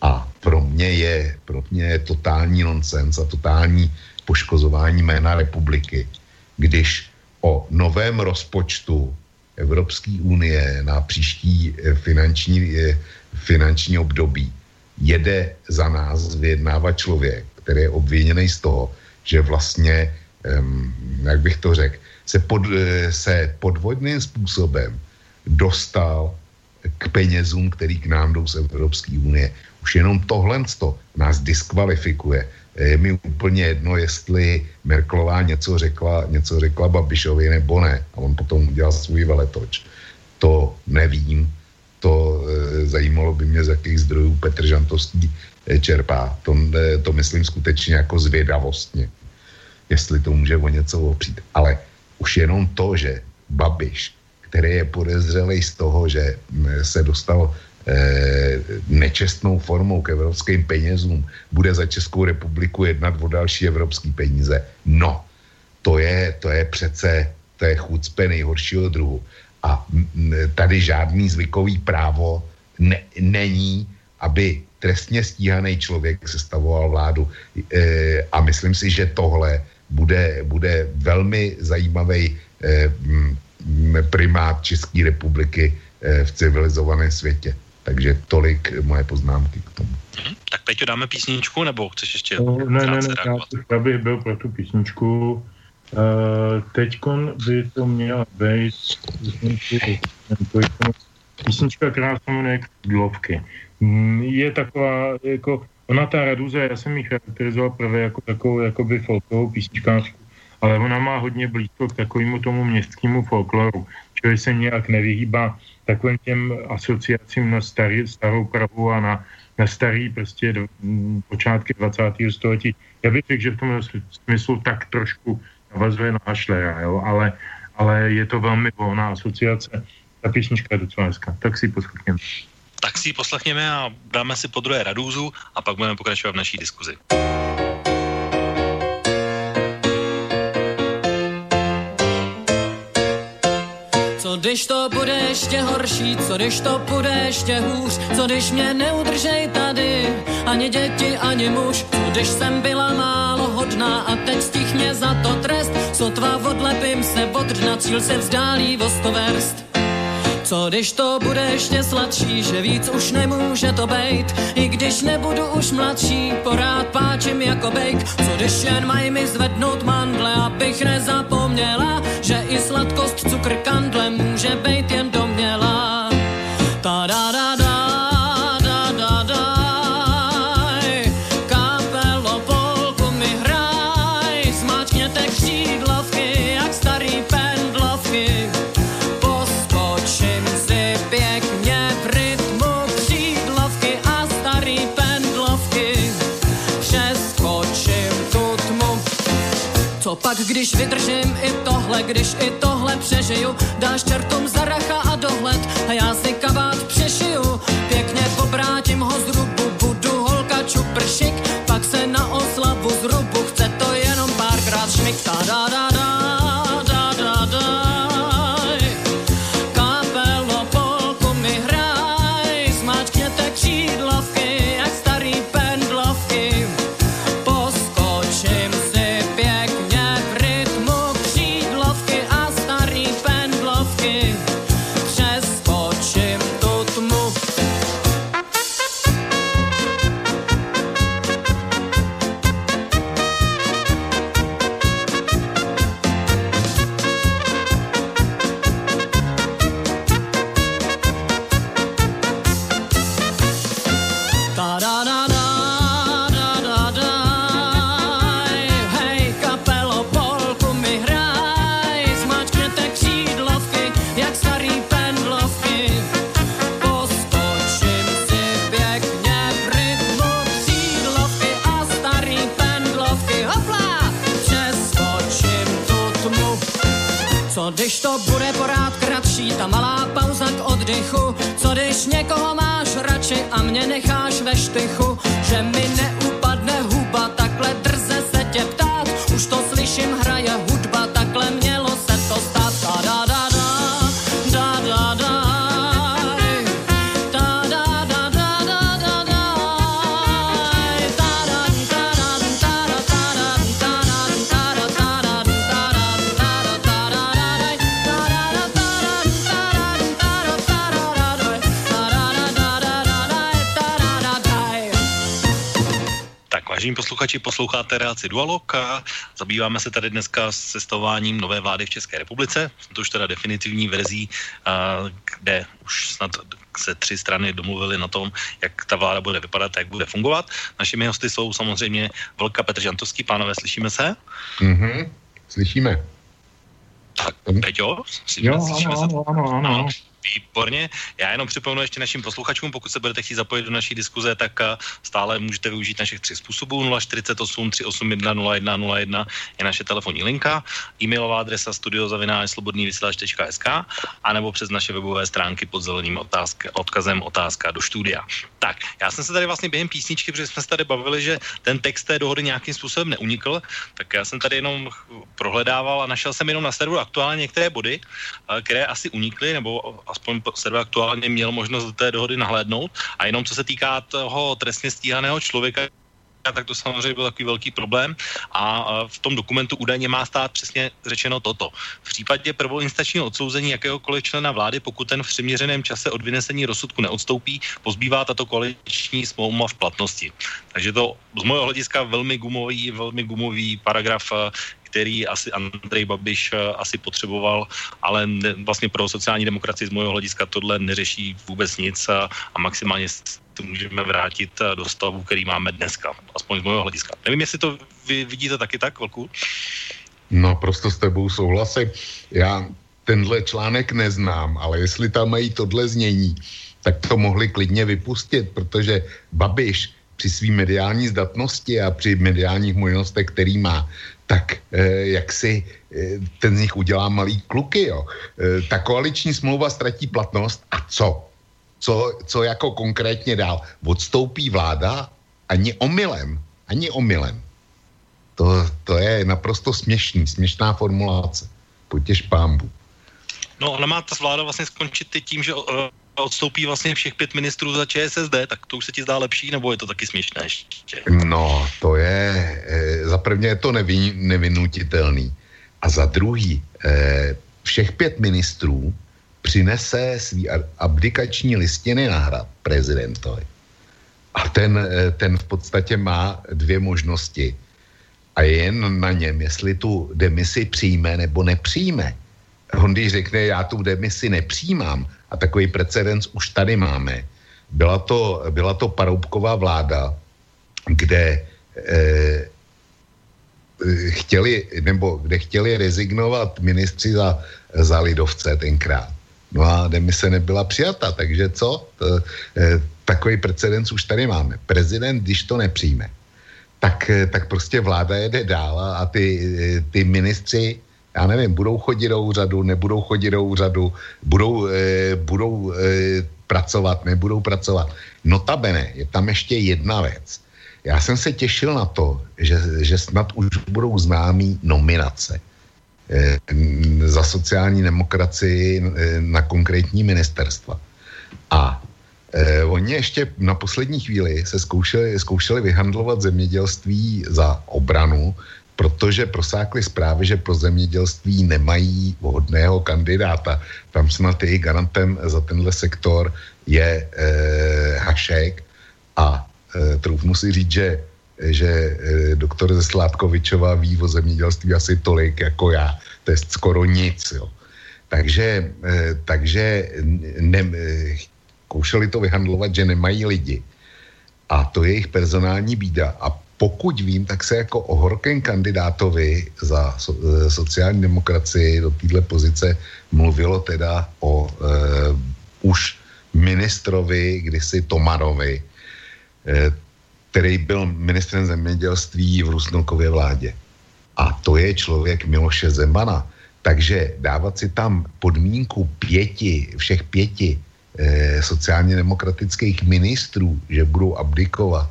A pro mě je, pro mě je totální nonsens a totální poškozování jména republiky, když o novém rozpočtu Evropské unie na příští finanční, eh, finanční období jede za nás vyjednávat člověk, který je obviněný z toho, že vlastně, um, jak bych to řekl, se, pod, eh, se podvodným způsobem dostal k penězům, který k nám jdou z Evropské unie. Už jenom tohle nás diskvalifikuje. Je mi úplně jedno, jestli Merklová něco řekla, něco řekla Babišovi nebo ne. A on potom udělal svůj veletoč. To nevím, to e, zajímalo by mě, z jakých zdrojů Petr Žantovský e, čerpá. To, e, to myslím skutečně jako zvědavostně, jestli to může o něco opřít. Ale už jenom to, že Babiš, který je podezřelý z toho, že se dostal nečestnou formou k evropským penězům, bude za Českou republiku jednat o další evropské peníze. No, to je, to je přece, to je chucpe nejhoršího druhu. A tady žádný zvykový právo ne, není, aby trestně stíhaný člověk sestavoval vládu. E, a myslím si, že tohle bude, bude velmi zajímavý e, primát České republiky e, v civilizovaném světě. Takže tolik moje poznámky k tomu. Mhm. Tak teď dáme písničku, nebo chceš ještě no, ne, ne, ne, já, já bych byl pro tu písničku. Uh, teďkon by to měla být písnička, která se jmenuje Kdlovky. Mm, je taková, jako, ona ta Raduze, já jsem ji charakterizoval prvé jako takovou jakoby folkovou písničkářku, ale ona má hodně blízko k takovému tomu městskému folkloru, čili se nějak nevyhýbá takovým těm asociacím na starý, starou Prahu a na, na starý prostě do, počátky 20. století. Já bych řekl, že v tom smyslu tak trošku navazuje na Ashlera, jo, ale, ale je to velmi volná asociace. Ta písnička je docela hezká, tak si ji. Tak si ji poslechněme a dáme si po druhé radůzu a pak budeme pokračovat v naší diskuzi. Když to bude ještě horší, co když to bude ještě hůř, co když mě neudržej tady, ani děti, ani muž, co když jsem byla málo hodná a teď stih mě za to trest, sotva odlepím se od dna, cíl se vzdálí o sto verst. Co když to bude ještě sladší, že víc už nemůže to bejt, i když nebudu už mladší, porád páčím jako bejk. Co když jen mají mi zvednout mandle, abych nezapomněla, že i sladkost cukr kandle může bejt když vydržím i tohle, když i tohle přežiju, dáš čertům zaracha a dohled a já si kabát přešiju. Pěkně pobrátím ho z rubu, budu holka čupršik, pak se na oslavu zrubu, chce to jenom párkrát šmik, da posloucháte relaci Dualog a zabýváme se tady dneska sestaváním nové vlády v České republice. To už teda definitivní verzí, kde už snad se tři strany domluvily na tom, jak ta vláda bude vypadat, jak bude fungovat. Našimi hosty jsou samozřejmě Vlka Petr Žantovský. Pánové, slyšíme se? Mm-hmm, slyšíme. Tak, Peťo? Jo, ano, ano, ano, ano. Výborně. Já jenom připomenu ještě našim posluchačům, pokud se budete chtít zapojit do naší diskuze, tak eh, stále můžete využít našich tři způsobů. 048 381 0101 je naše telefonní linka, e-mailová adresa studiozavináčslobodnývysílač.sk a nebo přes naše webové stránky pod zeleným otázka, odkazem otázka do studia. Tak, já jsem se tady vlastně během písničky, protože jsme se tady bavili, že ten text té dohody nějakým způsobem neunikl, tak já jsem tady jenom prohledával a našel jsem jenom na serveru aktuálně některé body, eh, které asi unikly, nebo aspoň server aktuálně měl možnost do té dohody nahlédnout. A jenom co se týká toho trestně stíhaného člověka, tak to samozřejmě byl takový velký problém a v tom dokumentu údajně má stát přesně řečeno toto. V případě prvoinstačního odsouzení jakéhokoliv člena vlády, pokud ten v přiměřeném čase od vynesení rozsudku neodstoupí, pozbývá tato koaliční smlouva v platnosti. Takže to z mého hlediska velmi gumový, velmi gumový paragraf, který asi Andrej Babiš eh, asi potřeboval, ale ne, vlastně pro sociální demokracii z mého hlediska tohle neřeší vůbec nic a, a maximálně to můžeme vrátit eh, do stavu, který máme dneska, aspoň z mého hlediska. Nevím, jestli to vy vidíte taky tak, velkou? No, prostě s tebou souhlasím. Já tenhle článek neznám, ale jestli tam mají tohle znění, tak to mohli klidně vypustit, protože Babiš při svý mediální zdatnosti a při mediálních možnostech, který má, tak eh, jak si eh, ten z nich udělá malý kluky. Jo. Eh, ta koaliční smlouva ztratí platnost a co? Co, co jako konkrétně dál? Odstoupí vláda ani omylem. Ani omylem. To, to je naprosto směšný, směšná formulace. Potěž pámbu. No, ona má ta vláda vlastně skončit tím, že uh, odstoupí vlastně všech pět ministrů za ČSSD, tak to už se ti zdá lepší, nebo je to taky směšné ještě? No, to je, e, za prvně je to nevin, nevinutitelný. A za druhý, e, všech pět ministrů přinese svý abdikační listiny na hrad prezidentovi. A ten, e, ten v podstatě má dvě možnosti. A je jen na něm, jestli tu demisi přijme nebo nepřijme. Když řekne, já tu demisi nepřijímám, a takový precedens už tady máme. Byla to, byla to Paroubková vláda, kde eh, chtěli, nebo kde chtěli rezignovat ministři za, za lidovce tenkrát. No a demise nebyla přijata, takže co? To, eh, takový precedens už tady máme. Prezident, když to nepřijme, tak, tak prostě vláda jede dál a ty, ty ministři, já nevím, budou chodit do úřadu, nebudou chodit do úřadu, budou, eh, budou eh, pracovat, nebudou pracovat. Notabene, je tam ještě jedna věc. Já jsem se těšil na to, že, že snad už budou známý nominace eh, za sociální demokracii eh, na konkrétní ministerstva. A eh, oni ještě na poslední chvíli se zkoušeli, zkoušeli vyhandlovat zemědělství za obranu, protože prosákly zprávy, že pro zemědělství nemají vhodného kandidáta. Tam snad i garantem za tenhle sektor je eh, Hašek a eh, troufnu si říct, že že eh, doktor Zeslátkovičová ví o zemědělství asi tolik jako já. To je skoro nic. Jo. Takže, takže ne, koušeli to vyhandlovat, že nemají lidi. A to je jejich personální bída. A pokud vím, tak se jako o horkém kandidátovi za so, sociální demokracii do této pozice mluvilo teda o e, už ministrovi, kdysi Tomarovi, e, který byl ministrem zemědělství v Rusnokově vládě. A to je člověk Miloše Zemana. Takže dávat si tam podmínku pěti, všech pěti eh, sociálně demokratických ministrů, že budou abdikovat,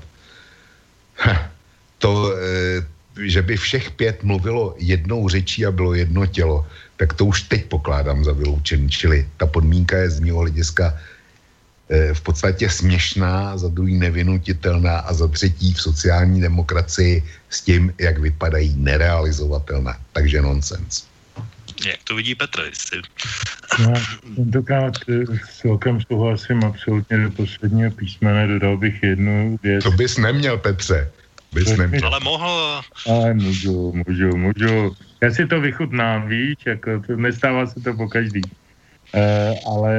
to, eh, že by všech pět mluvilo jednou řečí a bylo jedno tělo, tak to už teď pokládám za vyloučený. Čili ta podmínka je z mého hlediska Eh, v podstatě směšná, za druhý nevinutitelná a za třetí v sociální demokracii s tím, jak vypadají nerealizovatelné. Takže nonsens. Jak to vidí Petr? Jestli... No, tentokrát eh, s velkým souhlasím absolutně do posledního písmene. Dodal bych jednu věc. To bys neměl, Petře. Bys neměl. Ale mohl. Ale můžu, můžu, můžu. Já si to vychutnám, víš, jako to, nestává se to po každý. Eh, ale,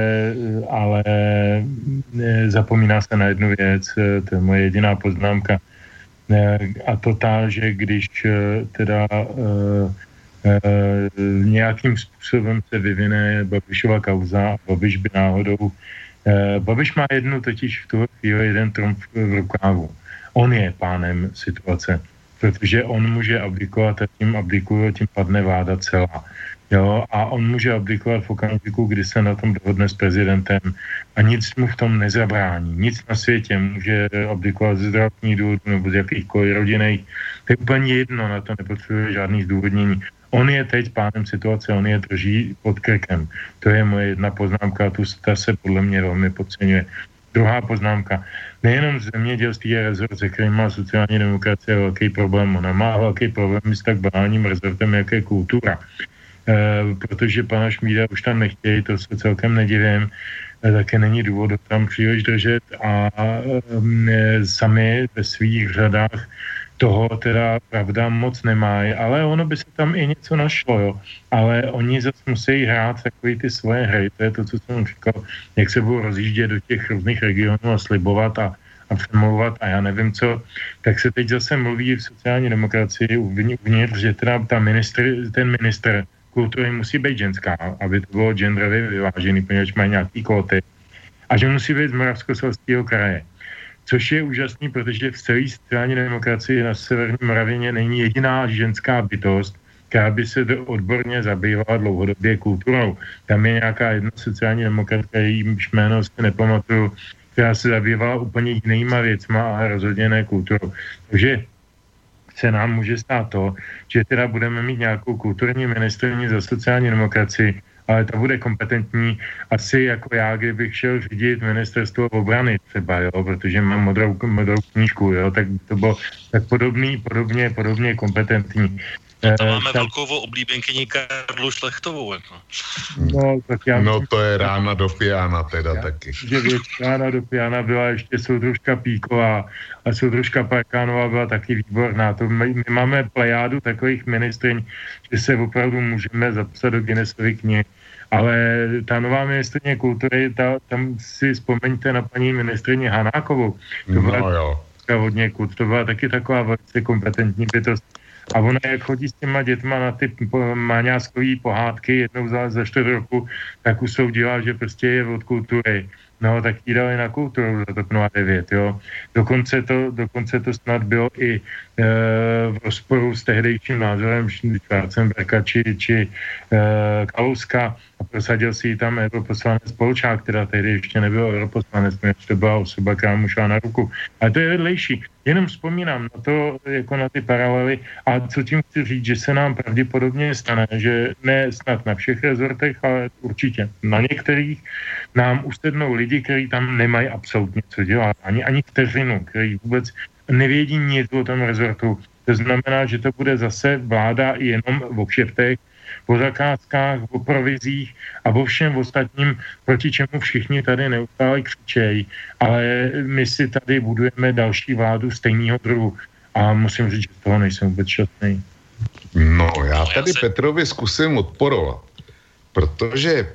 ale eh, zapomíná se na jednu věc, eh, to je moje jediná poznámka, a to ta, že když teda nějakým způsobem se vyvine Babišova kauza a Babiš by náhodou Babiš má jednu totiž v tuhle chvíli jeden trumf v rukávu. On je pánem situace, protože on může abdikovat a tím abdikuje, tím padne vláda celá. Jo, a on může abdikovat v okamžiku, kdy se na tom dohodne s prezidentem a nic mu v tom nezabrání. Nic na světě může abdikovat ze zdravotní důvodů nebo z jakýchkoliv rodinných. To je úplně jedno, na to nepotřebuje žádný zdůvodnění. On je teď pánem situace, on je drží pod krkem. To je moje jedna poznámka tu ta se podle mě velmi podceňuje. Druhá poznámka. Nejenom zemědělství je rezort, se kterým má sociální demokracie velký problém. Ona má velký problém s tak banálním rezortem, jak je kultura. Eh, protože pana Šmída už tam nechtějí, to se celkem nedivím, eh, také není důvod tam příliš držet a eh, sami ve svých řadách toho teda pravda moc nemají, ale ono by se tam i něco našlo, jo. Ale oni zase musí hrát takový ty svoje hry, to je to, co jsem říkal, jak se budou rozjíždět do těch různých regionů a slibovat a, a přemlouvat a já nevím co, tak se teď zase mluví v sociální demokracii uvnitř, že teda ta ministr, ten minister kultury musí být ženská, aby to bylo genderově vyvážený, poněvadž mají nějaký kvóty. A že musí být z Moravskoslezského kraje. Což je úžasný, protože v celé sociální demokracii na Severní Moravině není jediná ženská bytost, která by se odborně zabývala dlouhodobě kulturou. Tam je nějaká jedna sociální demokratka, jejímž jméno si nepamatuju, která se zabývala úplně jinýma věcma a rozhodně ne kulturou. Takže se nám může stát to, že teda budeme mít nějakou kulturní ministrní za sociální demokracii, ale to bude kompetentní asi jako já, kdybych šel řídit ministerstvo obrany třeba, jo, protože mám modrou, modrou knížku, jo, tak to bylo tak podobný, podobně, podobně kompetentní. No to máme tak... velkou oblíbenkyni Karlu Šlechtovou. Jako. No, tak já no to je rána do piana teda já, taky. Že věc rána do piana byla ještě soudružka Píková a soudružka Parkánová byla taky výborná. To my, my máme plejádu takových ministrin, že se opravdu můžeme zapsat do Guinnessovy knihy. Ale ta nová ministrině kultury, ta, tam si vzpomeňte na paní ministrině Hanákovou. To no, byla jo. hodně to byla taky taková velice kompetentní bytost a ona, jak chodí s těma dětma na ty maňáskový pohádky jednou za, za čtvrt roku, tak usoudila, že prostě je od kultury. no tak jí dali na kulturu za TOP 09, jo. Dokonce to, dokonce to snad bylo i e, v rozporu s tehdejším názorem Schwarzenberga či, či e, Kalouska a prosadil si ji tam europoslanec Polčák, která tehdy ještě nebyl europoslanec, to byla osoba, která mu šla na ruku. A to je vedlejší. Jenom vzpomínám na to, jako na ty paralely a co tím chci říct, že se nám pravděpodobně stane, že ne snad na všech rezortech, ale určitě na některých nám usednou lidi, kteří tam nemají absolutně co dělat, ani, ani vteřinu, kteří vůbec nevědí nic o tom rezortu. To znamená, že to bude zase vláda jenom o kšeftech, o zakázkách, o provizích a o všem ostatním, proti čemu všichni tady neustále křičejí. Ale my si tady budujeme další vládu stejného druhu. A musím říct, že z toho nejsem vůbec šťastný. No, já tady Petrovi zkusím odporovat, protože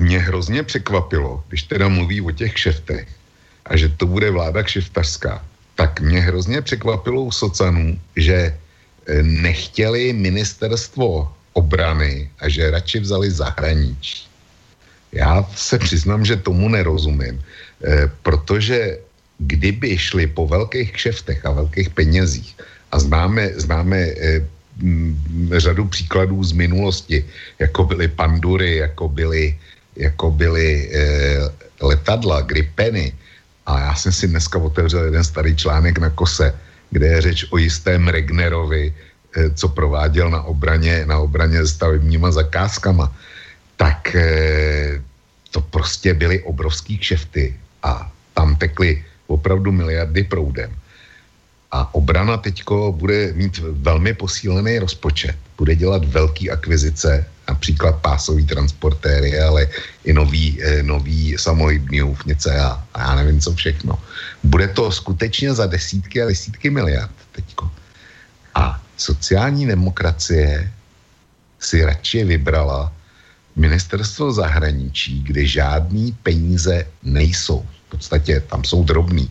mě hrozně překvapilo, když teda mluví o těch kšeftech a že to bude vláda kšeftařská, tak mě hrozně překvapilo u socanů, že eh, nechtěli ministerstvo obrany a že radši vzali zahraničí. Já se přiznám, že tomu nerozumím, eh, protože kdyby šli po velkých kšeftech a velkých penězích a známe, známe eh, m, řadu příkladů z minulosti, jako byly pandury, jako byly, jako byly eh, letadla, gripeny, a já jsem si dneska otevřel jeden starý článek na kose, kde je řeč o jistém Regnerovi, co prováděl na obraně, na obraně stavebníma zakázkama, tak eh, to prostě byly obrovský kšefty a tam tekly opravdu miliardy proudem. A obrana teďko bude mít velmi posílený rozpočet. Bude dělat velký akvizice, například pásový transportéry, ale i nový, eh, nový samohybný houfnice a, a já nevím co všechno. Bude to skutečně za desítky a desítky miliard teďko. A sociální demokracie si radši vybrala ministerstvo zahraničí, kde žádný peníze nejsou. V podstatě tam jsou drobný.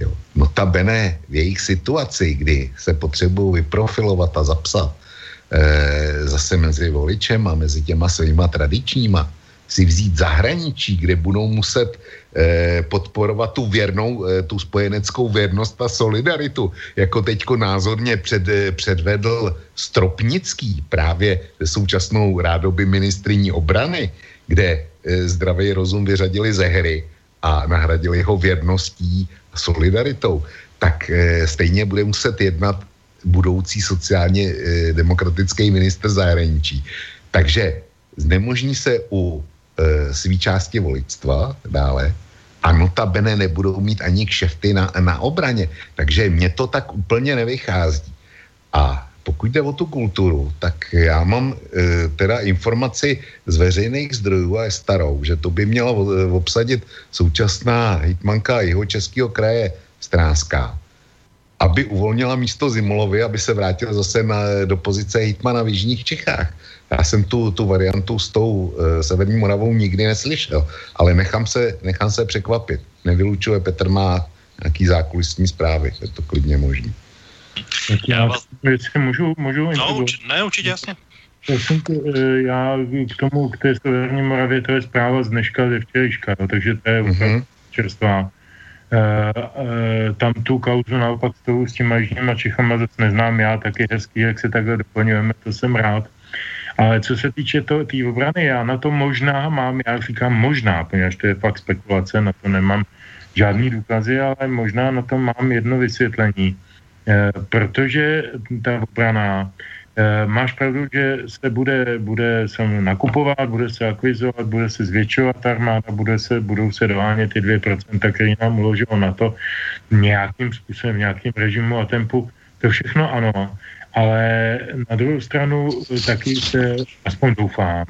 Jo. Notabene v jejich situaci, kdy se potřebují vyprofilovat a zapsat e, zase mezi voličem a mezi těma svýma tradičníma, si vzít zahraničí, kde budou muset eh, podporovat tu věrnou, eh, tu spojeneckou věrnost a solidaritu, jako teďko názorně před, eh, předvedl Stropnický právě současnou rádoby ministriní obrany, kde eh, zdravý rozum vyřadili ze hry a nahradili ho věrností a solidaritou, tak eh, stejně bude muset jednat budoucí sociálně eh, demokratický minister zahraničí. Takže znemožní se u svý části voličstva dále a notabene nebudou mít ani kšefty na, na obraně. Takže mě to tak úplně nevychází. A pokud jde o tu kulturu, tak já mám e, teda informaci z veřejných zdrojů a je starou, že to by měla obsadit současná hitmanka jeho českého kraje Stránská, aby uvolnila místo Zimolovi, aby se vrátil zase na, do pozice hitmana v Jižních Čechách. Já jsem tu, tu variantu s tou e, Severní Moravou nikdy neslyšel, ale nechám se, nechám se překvapit. Nevylučuje, Petr má nějaký zákulisní zprávy, je to klidně možný. Já vás... můžu, můžu no, urči, ne, určitě, jasně. Já, jsem, eh, já k tomu, k té Severní Moravě, to je zpráva z dneška, ze včerejška, no, takže to je mm-hmm. čerstvá. E, e, tam tu kauzu naopak s, těma jižníma Čechama zase neznám já, taky hezký, jak se takhle doplňujeme, to jsem rád. Ale co se týče té tý obrany, já na to možná mám, já říkám možná, protože to je fakt spekulace, na to nemám žádný důkazy, ale možná na to mám jedno vysvětlení. E, protože ta obrana, máš pravdu, že se bude, bude se nakupovat, bude se akvizovat, bude se zvětšovat armáda, bude se, budou se dohánět ty 2%, které nám uložilo na to nějakým způsobem, nějakým režimu a tempu. To všechno ano, ale na druhou stranu taky se, aspoň doufám,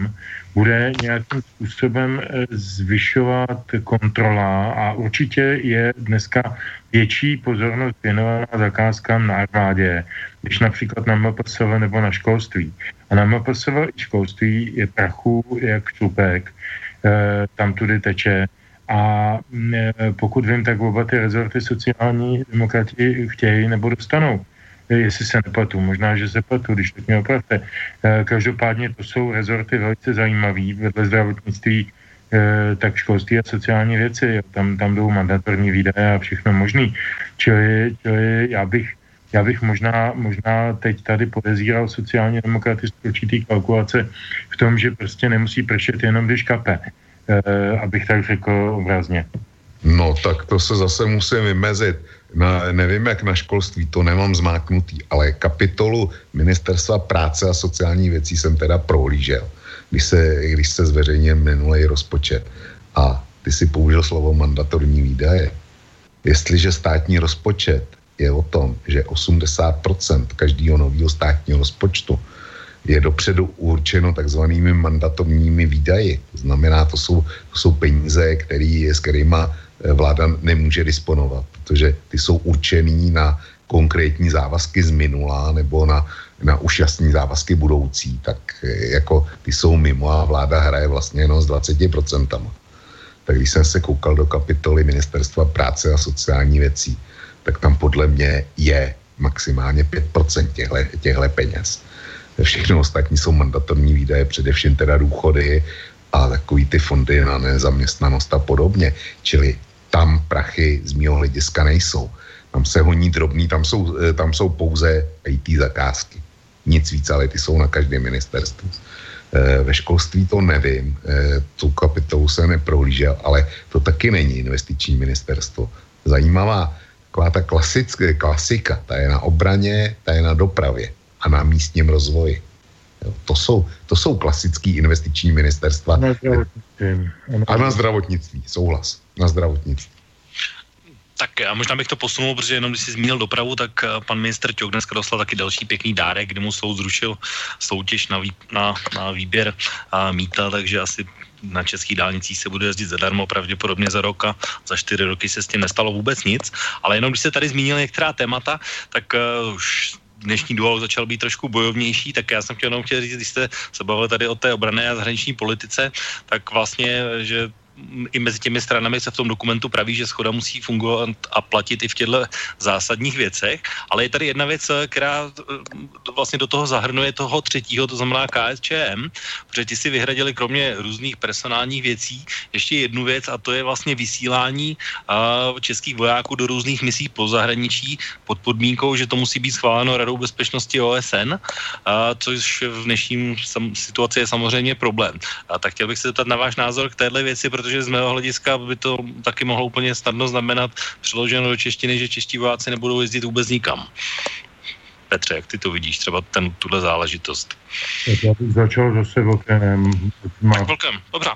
bude nějakým způsobem eh, zvyšovat kontrola a určitě je dneska větší pozornost věnovaná zakázkám na armádě, když například na MPSV nebo na školství. A na MPSV i školství je prachu jak člupek, eh, tam tudy teče. A eh, pokud vím, tak oba ty rezorty sociální demokrati chtějí nebo dostanou jestli se nepletu, možná, že se pletu, když tak mě opravte. Eh, každopádně to jsou rezorty velice zajímavé, vedle zdravotnictví tak školství a sociální věci. Tam, tam jdou mandatorní výdaje a všechno možný. Čili, čili já bych já bych možná, možná teď tady podezíral sociálně demokraty z určitý kalkulace v tom, že prostě nemusí pršet jenom když kape, e, abych tak řekl obrazně. No tak to se zase musím vymezit. Na, nevím, jak na školství, to nemám zmáknutý, ale kapitolu Ministerstva práce a sociální věcí jsem teda prohlížel, když se, když se zveřejnil minulý rozpočet. A ty si použil slovo mandatorní výdaje. Jestliže státní rozpočet je o tom, že 80% každého nového státního rozpočtu je dopředu určeno takzvanými mandatorními výdaji. To znamená, to jsou, to jsou peníze, který, s kterými vláda nemůže disponovat, protože ty jsou určený na konkrétní závazky z minula nebo na, na už jasný závazky budoucí, tak eh, jako ty jsou mimo a vláda hraje vlastně jenom s 20%. Tak když jsem se koukal do kapitoly Ministerstva práce a sociální věcí, tak tam podle mě je maximálně 5% těchto peněz. Všechno ostatní jsou mandatorní výdaje, především teda důchody a takový ty fondy na nezaměstnanost a podobně. Čili tam prachy z mého hlediska nejsou. Tam se honí drobný, tam jsou, eh, tam jsou pouze IT zakázky. Nic víc, ale ty jsou na každém ministerstvu. Eh, ve školství to nevím, eh, tu kapitolu jsem neprohlížel, ale to taky není investiční ministerstvo. Zajímavá taková ta klasická, klasika, ta je na obraně, ta je na dopravě a na místním rozvoji. Jo, to, jsou, to jsou klasický investiční ministerstva. Na zdravotnictví. A na zdravotnictví, souhlas. Na zdravotnictví. Tak já možná bych to posunul, protože jenom když jsi zmínil dopravu, tak eh, pan minister Ťok dneska dostal taky další pěkný dárek, kdy mu soud zrušil soutěž na, vý, na, na výběr a mýta, takže asi na českých dálnicích se bude jezdit zadarmo, pravděpodobně za rok a za čtyři roky se s tím nestalo vůbec nic. Ale jenom když se tady zmínil některá témata, tak uh, už dnešní duo začal být trošku bojovnější, tak já jsem chtěl jenom chtěl říct, když jste se bavili tady o té obrané a zahraniční politice, tak vlastně, že i mezi těmi stranami se v tom dokumentu praví, že schoda musí fungovat a platit i v těchto zásadních věcech, ale je tady jedna věc, která eh, vlastně do toho zahrnuje toho třetího, to znamená KSČM, protože ti si vyhradili kromě různých personálních věcí ještě jednu věc a to je vlastně vysílání uh, českých vojáků do různých misí po zahraničí pod podmínkou, že to musí být schváleno Radou bezpečnosti OSN, uh, což v dnešním situaci je samozřejmě problém. A tak chtěl bych se zeptat na váš názor k téhle věci, protože protože z mého hlediska by to taky mohlo úplně snadno znamenat přeloženo do češtiny, že čeští vojáci nebudou jezdit vůbec nikam. Petře, jak ty to vidíš, třeba ten, tuhle záležitost? Tak já bych začal zase vlkem. Tak vlkem, dobře.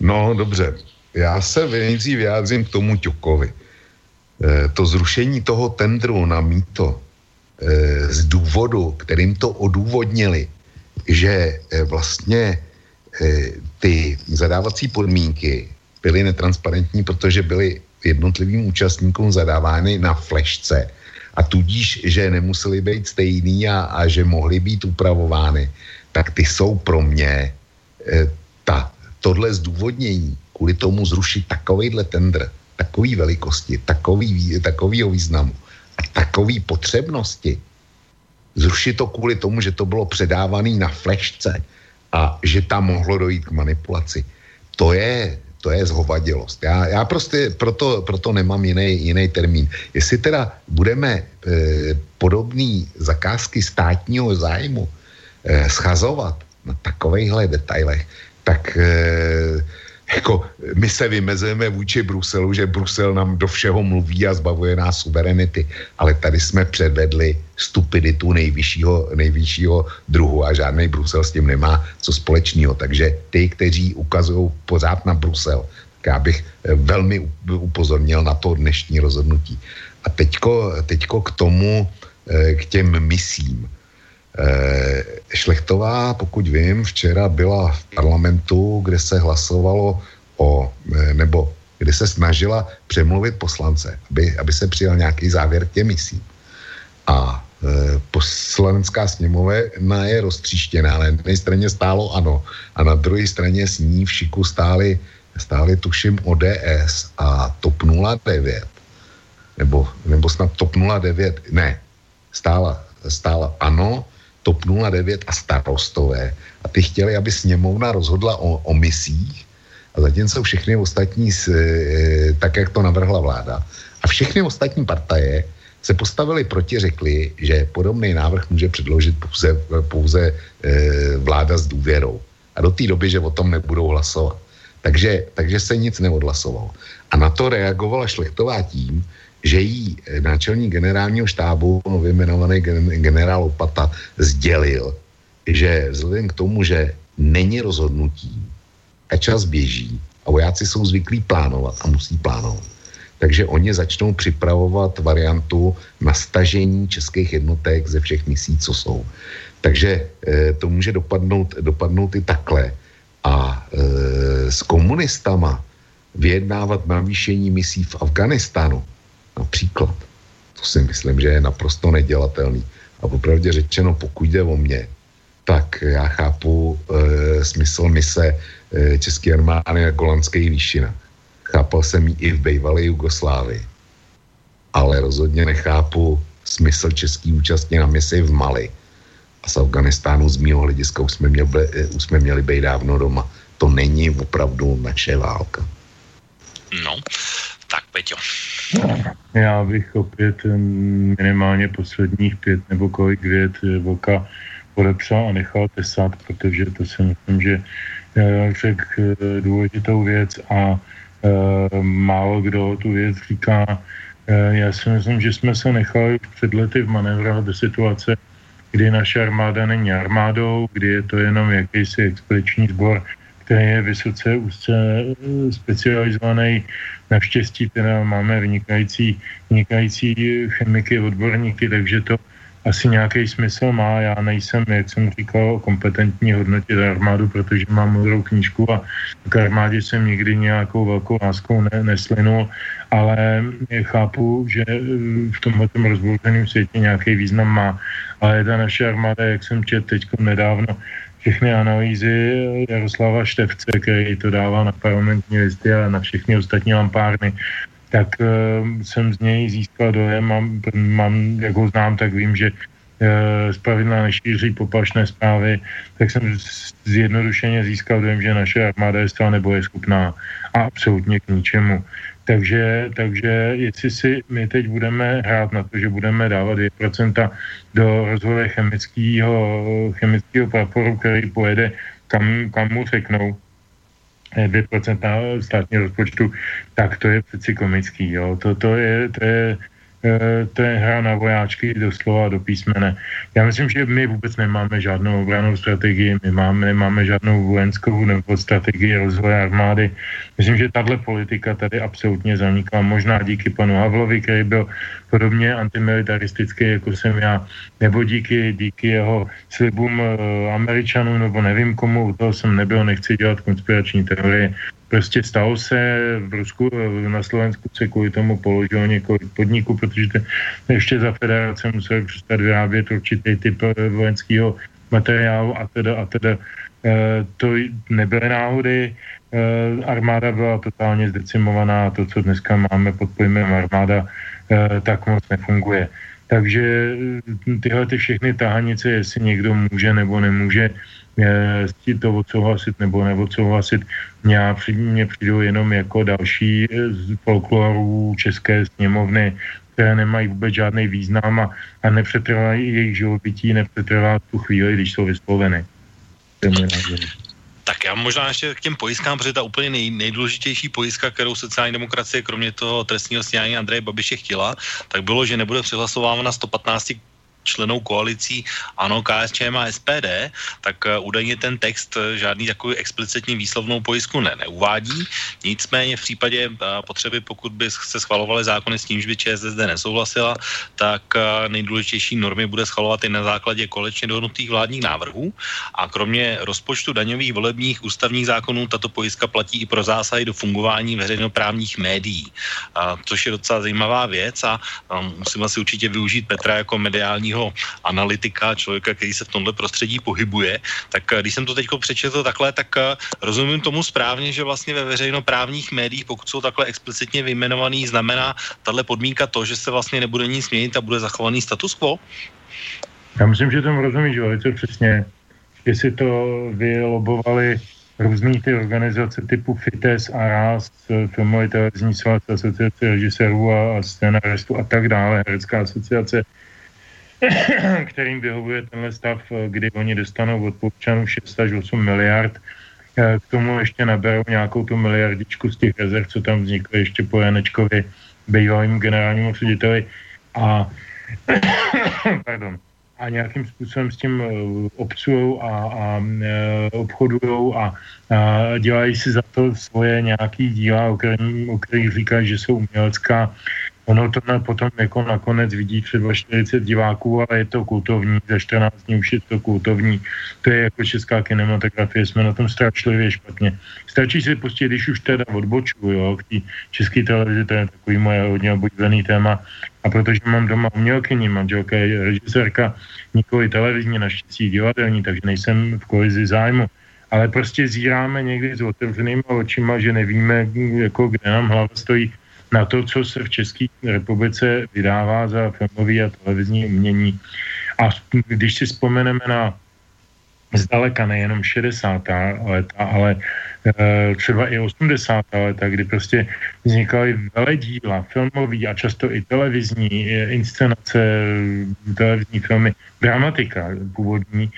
No, dobře. Já se nejdřív vyjádřím k tomu Ťukovi. E, to zrušení toho tendru na mýto e, z důvodu, kterým to odůvodnili, že e, vlastně Eh, ty zadávací podmínky byly netransparentní, protože byly jednotlivým účastníkům zadávány na flešce. A tudíž, že nemuseli být stejný a, a že mohly být upravovány, tak ty jsou pro mě e, ta, tohle zdůvodnění kvůli tomu zrušit takovýhle tender, takový velikosti, takový, takovýho významu a takový potřebnosti, zrušit to kvůli tomu, že to bylo předávané na flešce, a že tam mohlo dojít k manipulaci. To je, to je zhovadilost. Já, já prostě proto, proto nemám jiný, jiný termín. Jestli teda budeme e, podobný zakázky státního zájmu e, schazovat na takovýchhle detailech, tak e, jako my se vymezujeme vůči Bruselu, že Brusel nám do všeho mluví a zbavuje nás suverenity, ale tady jsme předvedli stupiditu nejvyššího, nejvyššího druhu a žádný Brusel s tím nemá co společného. Takže ty, kteří ukazují pořád na Brusel, tak já bych eh, velmi upozornil na to dnešní rozhodnutí. A teďko, teďko k tomu, eh, k těm misím. Eh, Šlechtová, pokud vím, včera byla v parlamentu, kde se hlasovalo o, nebo kde se snažila přemluvit poslance, aby, aby se přijal nějaký závěr k těm misím. A e, poslanecká sněmovna je roztříštěná. Na jedné straně stálo ano a na druhé straně s ní v šiku stály, stály tuším ODS a TOP 09. Nebo, nebo snad TOP 09, ne, stála, stála ano, TOP 09 a starostové a ty chtěli, aby sněmovna rozhodla o, o misích a zatímco všechny ostatní, e, tak jak to navrhla vláda, a všechny ostatní partaje se postavili proti, řekli, že podobný návrh může předložit pouze, pouze e, vláda s důvěrou. A do té doby, že o tom nebudou hlasovat. Takže, takže se nic neodhlasovalo. A na to reagovala Šlechtová tím, že jí náčelník generálního štábu, nově jmenovaný generál Opata, sdělil, že vzhledem k tomu, že není rozhodnutí a čas běží a vojáci jsou zvyklí plánovat a musí plánovat, takže oni začnou připravovat variantu na stažení českých jednotek ze všech misí, co jsou. Takže e, to může dopadnout, dopadnout i takhle. A e, s komunistama vyjednávat navýšení misí v Afganistánu, například, to si myslím, že je naprosto nedělatelný. A popravdě řečeno, pokud jde o mě, tak já chápu e, smysl mise e, České armády na Golandských výšinách Chápal jsem ji i v bývalé Jugoslávii. Ale rozhodně nechápu smysl český účastní na misi v Mali. A z Afganistánu z mého hlediska už jsme, měli, už jsme měli být dávno doma. To není opravdu naše válka. No, tak Peťo. Já bych opět minimálně posledních pět nebo kolik vět Voka podepsal a nechal tesat, protože to si myslím, že eh, řekl eh, důležitou věc a Eh, málo kdo tu věc říká. Eh, já si myslím, že jsme se nechali před lety manévrovat do situace, kdy naše armáda není armádou, kdy je to jenom jakýsi expediční sbor, který je vysoce úzce eh, specializovaný. Naštěstí teda máme vynikající, vynikající chemiky, odborníky, takže to asi nějaký smysl má. Já nejsem, jak jsem říkal, kompetentní hodnotit armádu, protože mám modrou knížku a k armádě jsem nikdy nějakou velkou láskou ne, neslinul, ale chápu, že v tomhle rozbouřeném světě nějaký význam má. Ale ta naše armáda, jak jsem četl teď nedávno, všechny analýzy Jaroslava Števce, který to dává na parlamentní listy a na všechny ostatní lampárny, tak uh, jsem z něj získal dojem, mám, mám, jak ho znám, tak vím, že uh, zpravidla nešíří poplašné zprávy, tak jsem zjednodušeně získal dojem, že naše armáda je stále nebo je schopná a absolutně k ničemu. Takže, takže jestli si my teď budeme hrát na to, že budeme dávat 2% do rozvoje chemického, chemického praporu, který pojede kam, kam mu řeknou, 2% státního rozpočtu, tak to je přeci komický. Jo. To, to, je, to je Eh, to je hra na vojáčky doslova do písmene. Já myslím, že my vůbec nemáme žádnou obranou strategii, my máme, nemáme žádnou vojenskou nebo strategii rozvoje armády. Myslím, že tahle politika tady absolutně zanikla. Možná díky panu Havlovi, který byl podobně antimilitaristický, jako jsem já, nebo díky, díky jeho slibům e, Američanů, nebo nevím komu, u toho jsem nebyl, nechci dělat konspirační teorie, Prostě stalo se v Rusku, na Slovensku se kvůli tomu položilo několik podniků, protože to ještě za federace museli přestat vyrábět určitý typ eh, vojenského materiálu a teda, a teda eh, to nebyly náhody. Eh, armáda byla totálně zdecimovaná, to, co dneska máme pod pojmem armáda, tak moc nefunguje. Takže tyhle ty všechny tahanice, jestli někdo může nebo nemůže si to odsouhlasit nebo neodsouhlasit, mně přijdou jenom jako další z folklorů České sněmovny, které nemají vůbec žádný význam a, a nepřetrvají jejich živobytí, nepřetrvá tu chvíli, když jsou vysloveny. Tak já možná ještě k těm pojistkám, protože ta úplně nej, nejdůležitější pojistka, kterou sociální demokracie, kromě toho trestního stíhání Andreje Babiše chtěla, tak bylo, že nebude přehlasována 115 členou koalicí ANO, KSČM a SPD, tak uh, údajně ten text uh, žádný takový explicitní výslovnou pojistku ne, neuvádí. Nicméně v případě uh, potřeby, pokud by se schvalovaly zákony s tím, že by ČSSD nesouhlasila, tak nejdůležitější normy bude schvalovat i na základě kolečně dohodnutých vládních návrhů. A kromě rozpočtu daňových, volebních, ústavních zákonů, tato pojistka platí i pro zásahy do fungování veřejnoprávních médií, což je docela zajímavá věc a um, musím asi určitě využít Petra jako mediálního profesního analytika, člověka, který se v tomhle prostředí pohybuje, tak eh, když jsem to teď přečetl takhle, tak eh, rozumím tomu správně, že vlastně ve veřejnoprávních médiích, pokud jsou takhle explicitně vyjmenovaný, znamená tahle podmínka to, že se vlastně nebude nic změnit a bude zachovaný status quo? Já myslím, že tomu rozumíš velice přesně. Jestli to vylobovali různý ty organizace typu FITES a RAS, filmový televizní svaz, asociace režisérů a, a a tak dále, herecká asociace, kterým vyhovuje tenhle stav, kdy oni dostanou od občanů 6 až 8 miliard, k tomu ještě naberou nějakou tu miliardičku z těch rezerv, co tam vznikly ještě po Janečkovi, bývalým generálnímu řediteli. A pardon, a nějakým způsobem s tím eh, obcují a, a eh, obchodují a, a dělají si za to svoje nějaký díla, o kterých, o kterých říkají, že jsou umělecká Ono to na, potom jako nakonec vidí třeba 40 diváků, ale je to kultovní, za 14 dní už je to kultovní. To je jako česká kinematografie, jsme na tom strašlivě špatně. Stačí si pustit, když už teda odboču, jo, k té české televizi, to je takový moje hodně oblíbený téma. A protože mám doma umělkyni, manželka je režisérka, nikoli televizní, naštěstí divadelní, takže nejsem v kolizi zájmu ale prostě zíráme někdy s otevřenýma očima, že nevíme, jako kde nám hlava stojí na to, co se v České republice vydává za filmový a televizní umění. A když si vzpomeneme na zdaleka nejenom 60. leta, ale e, třeba i 80. leta, kdy prostě vznikaly veledíla, filmový a často i televizní e, inscenace, televizní filmy, dramatika původní,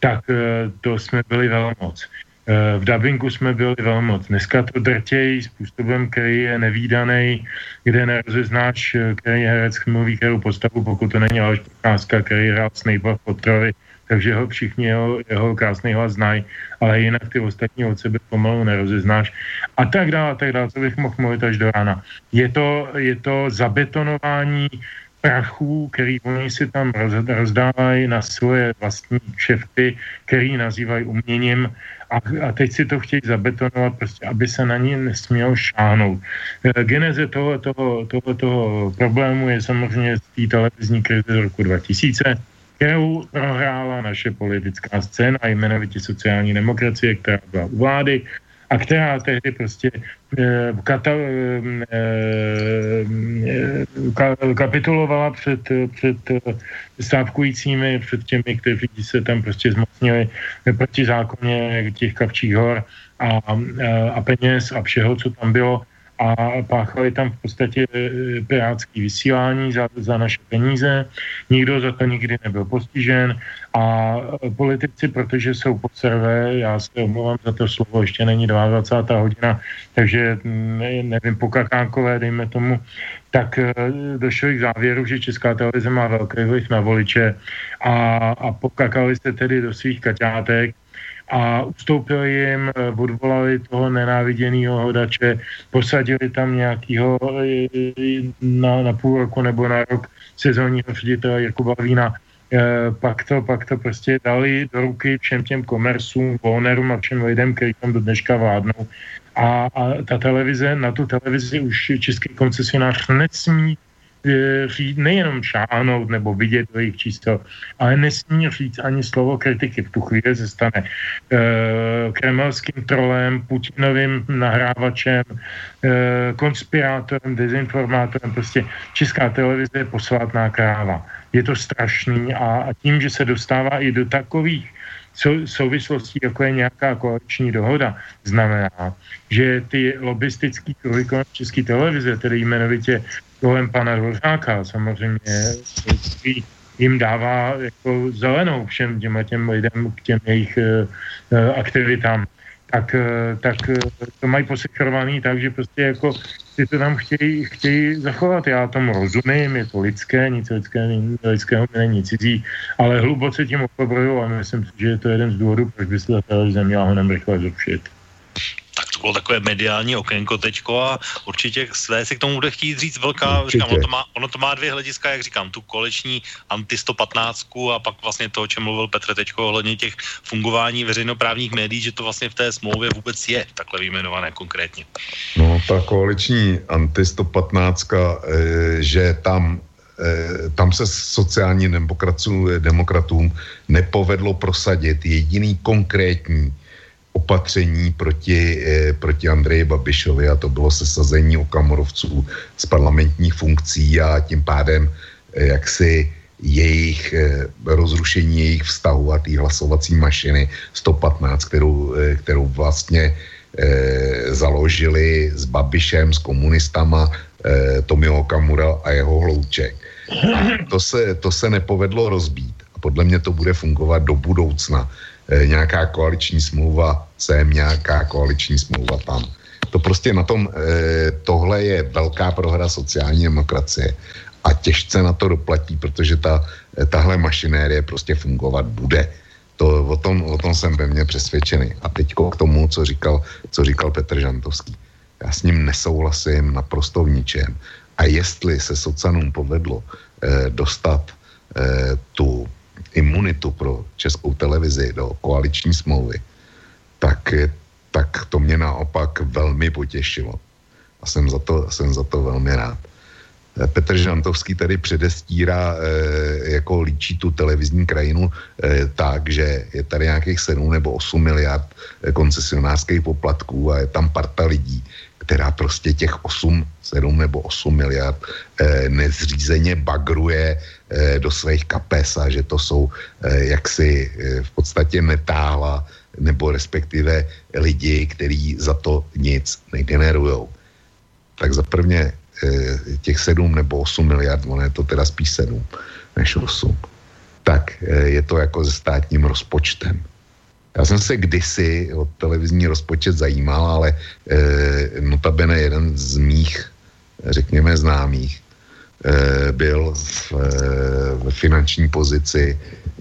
tak e, to jsme byli velmoc. V dubbingu jsme byli velmi moc. Dneska to drtějí způsobem, který je nevýdaný, kde nerozeznáš, který herec mluví kterou postavu, pokud to není Aleš Procházka, který hrál Snape v Potrovi, takže ho všichni jeho, jeho krásný hlas znají, ale jinak ty ostatní od sebe pomalu nerozeznáš. A tak dále, a tak dále, co bych mohl mluvit až do rána. Je to, je to zabetonování prachů, který oni si tam rozdávají na svoje vlastní kšefty, který nazývají uměním a, a teď si to chtějí zabetonovat, prostě, aby se na ní nesmělo šáhnout. E, geneze toho, toho, toho, toho problému je samozřejmě z té televizní krize z roku 2000, kterou prohrála naše politická scéna, jmenovitě sociální demokracie, která byla u vlády a která tehdy prostě eh, kata, eh, eh, kapitulovala před, před stávkujícími, před těmi, kteří se tam prostě zmocnili proti zákoně těch kapčích hor a, a peněz a všeho, co tam bylo a páchali tam v podstatě e, pirátský vysílání za, za naše peníze. Nikdo za to nikdy nebyl postižen a politici, protože jsou pod servé, já se omlouvám za to slovo, ještě není 22. hodina, takže ne, nevím, pokakánkové, dejme tomu, tak e, došli k závěru, že Česká televize má velký vliv na voliče a, a pokakali se tedy do svých kaťátek a ustoupili jim, eh, odvolali toho nenáviděného hodače, posadili tam nějakého eh, na, na půl roku nebo na rok sezónního ředitele Jakuba Vína. E, pak, to, pak to prostě dali do ruky všem těm komercům, Warnerům a všem lidem, kteří tam do dneška vládnou. A, a ta televize, na tu televizi už český koncesionář nesmí říct, nejenom šáhnout nebo vidět do jejich čísel, ale nesmí říct ani slovo kritiky. V tu chvíli se stane e, kremelským trolem, Putinovým nahrávačem, e, konspirátorem, dezinformátorem. Prostě česká televize je posvátná kráva. Je to strašný a, a tím, že se dostává i do takových souvislostí, jako je nějaká koaliční dohoda, znamená, že ty lobistické kruhy České televize, tedy jmenovitě kolem pana Dvořáka samozřejmě, jim dává jako zelenou všem těm, těm lidem k těm jejich uh, aktivitám, tak, uh, tak to mají posekrovaný tak, že prostě jako si to tam chtějí, chtějí zachovat. Já tomu rozumím, je to lidské, nic lidské, lidského mi není cizí, ale hluboce tím okobruju a myslím si, že je to jeden z důvodů, proč by se ta televize měla honem rychle zrušit tak to bylo takové mediální okénko teďko a určitě své si k tomu bude chtít říct velká, říkám, ono to, má, ono to má dvě hlediska, jak říkám, tu koleční anti 115 a pak vlastně to, o čem mluvil Petr teďko ohledně těch fungování veřejnoprávních médií, že to vlastně v té smlouvě vůbec je takhle vyjmenované konkrétně. No, ta koaliční anti 115, eh, že tam eh, tam se sociální demokratům nepovedlo prosadit jediný konkrétní opatření proti, eh, proti Andreji Babišovi a to bylo sesazení okamorovců z parlamentních funkcí a tím pádem eh, jaksi jejich eh, rozrušení jejich vztahu a té hlasovací mašiny 115, kterou, kterou vlastně založili s Babišem, s komunistama eh, Tomio Kamura a jeho hlouček. A to se, to se nepovedlo rozbít a podle mě to bude fungovat do budoucna. Eh, nějaká koaliční smlouva sem, nějaká koaliční smlouva tam. To prostě na tom, eh, tohle je velká prohra sociální demokracie a těžce na to doplatí, protože ta, tahle mašinérie prostě fungovat bude. To, o, tom, o tom jsem pevně přesvědčený. A teď k tomu, co říkal, co říkal Petr Žantovský. Já s ním nesouhlasím naprosto v ničem. A jestli se socanům povedlo eh, dostat eh, tu imunitu pro českou televizi do koaliční smlouvy, tak, tak to mě naopak velmi potěšilo. A jsem za to, jsem za to velmi rád. Petr Žantovský tady předestírá, e, jako líčí tu televizní krajinu e, tak, že je tady nějakých 7 nebo 8 miliard koncesionářských poplatků a je tam parta lidí, která prostě těch 8, 7 nebo 8 miliard e, nezřízeně bagruje do svých kapes a že to jsou e, jaksi e, v podstatě netáhla nebo respektive lidi, kteří za to nic negenerujou. Tak za prvně Eh, těch 7 nebo 8 miliard, ono je to teda spíš 7 než 8, tak eh, je to jako se státním rozpočtem. Já jsem se kdysi o televizní rozpočet zajímal, ale e, notabene jeden z mých, řekněme, známých byl v, e, v finanční pozici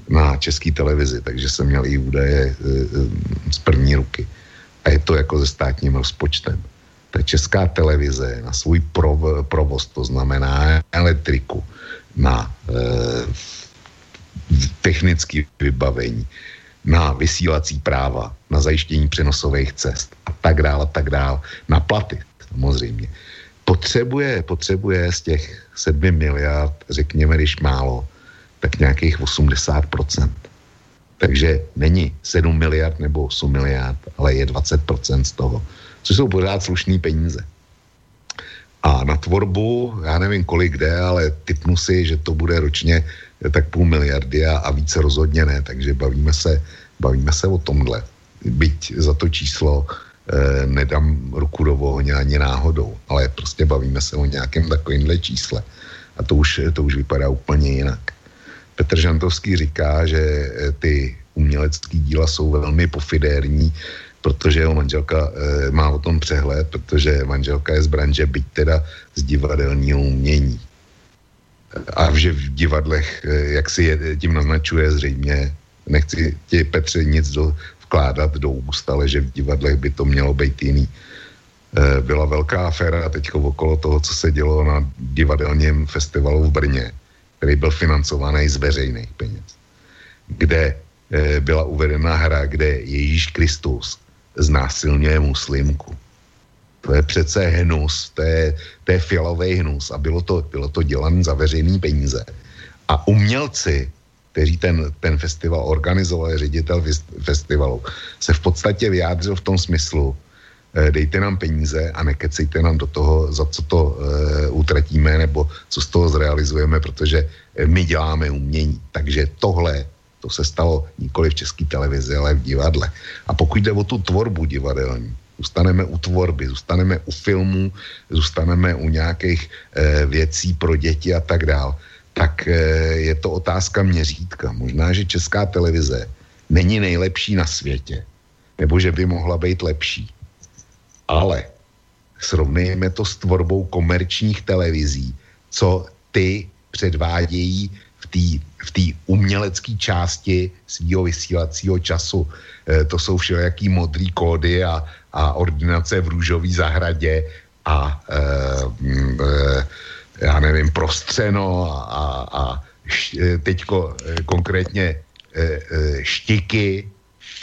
na české televizi, takže jsem měl i údaje e, z první ruky. A je to jako se státním rozpočtem ta česká televize na svůj prov, provoz, to znamená elektriku, na technické vybavení, na vysílací práva, na zajištění přenosových cest a tak dále, a tak dále, na platy samozřejmě. Potřebuje, potřebuje z těch sedmi miliard, řekněme, když málo, tak nějakých 80%. Takže není 7 miliard nebo 8 miliard, ale je 20% z toho což jsou pořád slušné peníze. A na tvorbu, já nevím kolik jde, ale typnu si, že to bude ročně tak půl miliardy a, a více rozhodně ne, takže bavíme se, bavíme se o tomhle. Byť za to číslo eh, nedám ruku do ohně ani náhodou, ale prostě bavíme se o nějakém takovémhle čísle. A to už, to už vypadá úplně jinak. Petr Žantovský říká, že eh, ty umělecké díla jsou velmi pofidérní, protože jeho manželka e, má o tom přehled, protože manželka je z branže, byť teda z divadelního umění. A že v divadlech, e, jak si je, tím naznačuje zřejmě, nechci ti Petře nic do, vkládat do úst, ale že v divadlech by to mělo být jiný. E, byla velká aféra teď okolo toho, co se dělo na divadelním festivalu v Brně, který byl financovaný z veřejných peněz, kde e, byla uvedena hra, kde Ježíš Kristus znásilňuje muslimku. To je přece hnus, to je, to je fialový hnus a bylo to, bylo to dělané za veřejné peníze. A umělci, kteří ten, ten festival organizovali, ředitel festivalu, se v podstatě vyjádřil v tom smyslu, eh, dejte nám peníze a nekecejte nám do toho, za co to uh, utratíme nebo co z toho zrealizujeme, protože my děláme umění. Takže tohle to se stalo nikoli v české televizi, ale v divadle. A pokud jde o tu tvorbu divadelní, zůstaneme u tvorby, zůstaneme u filmů, zůstaneme u nějakých e, věcí pro děti a tak dál, tak e, je to otázka měřítka. Možná, že česká televize není nejlepší na světě, nebo že by mohla být lepší. Ale srovnejme to s tvorbou komerčních televizí, co ty předvádějí v té v umělecké části svého vysílacího času. E, to jsou všelijaký modrý kódy a, a ordinace v růžové zahradě a e, e, já nevím, prostřeno a, a, a e, teďko e, konkrétně e, štiky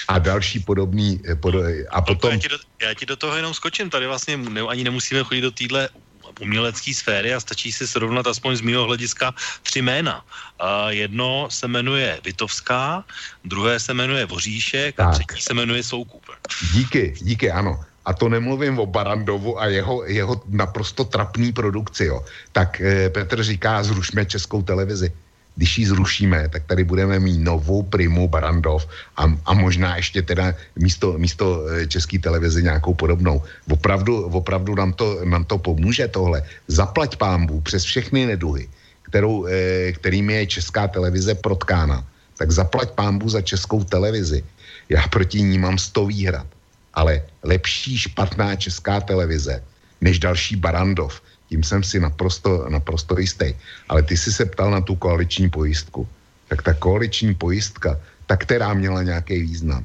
a další podobný. Pod, a potom... Já ti, do, já ti do toho jenom skočím, tady vlastně ne, ani nemusíme chodit do téhle umělecké sféry a stačí si srovnat aspoň z mého hlediska tři jména. A jedno se jmenuje Vitovská, druhé se jmenuje Voříšek tak. a třetí se jmenuje Soukup. Díky, díky, ano. A to nemluvím o Barandovu a jeho, jeho naprosto trapný produkci, jo. Tak eh, Petr říká, zrušme českou televizi. když ji zrušíme, tak tady budeme mít novou primu Barandov a, a možná ještě teda místo, místo eh, české televize nějakou podobnou. Opravdu, opravdu nám, to, nám to pomůže tohle. Zaplať pámbu přes všechny neduhy, kterou, eh, kterými je česká televize protkána. Tak zaplať pámbu za českou televizi. Já proti ní mám sto výhrad. Ale lepší špatná česká televize, než další Barandov tím jsem si naprosto, naprosto jistý. Ale ty jsi se ptal na tu koaliční pojistku. Tak ta koaliční pojistka, ta, která měla nějaký význam,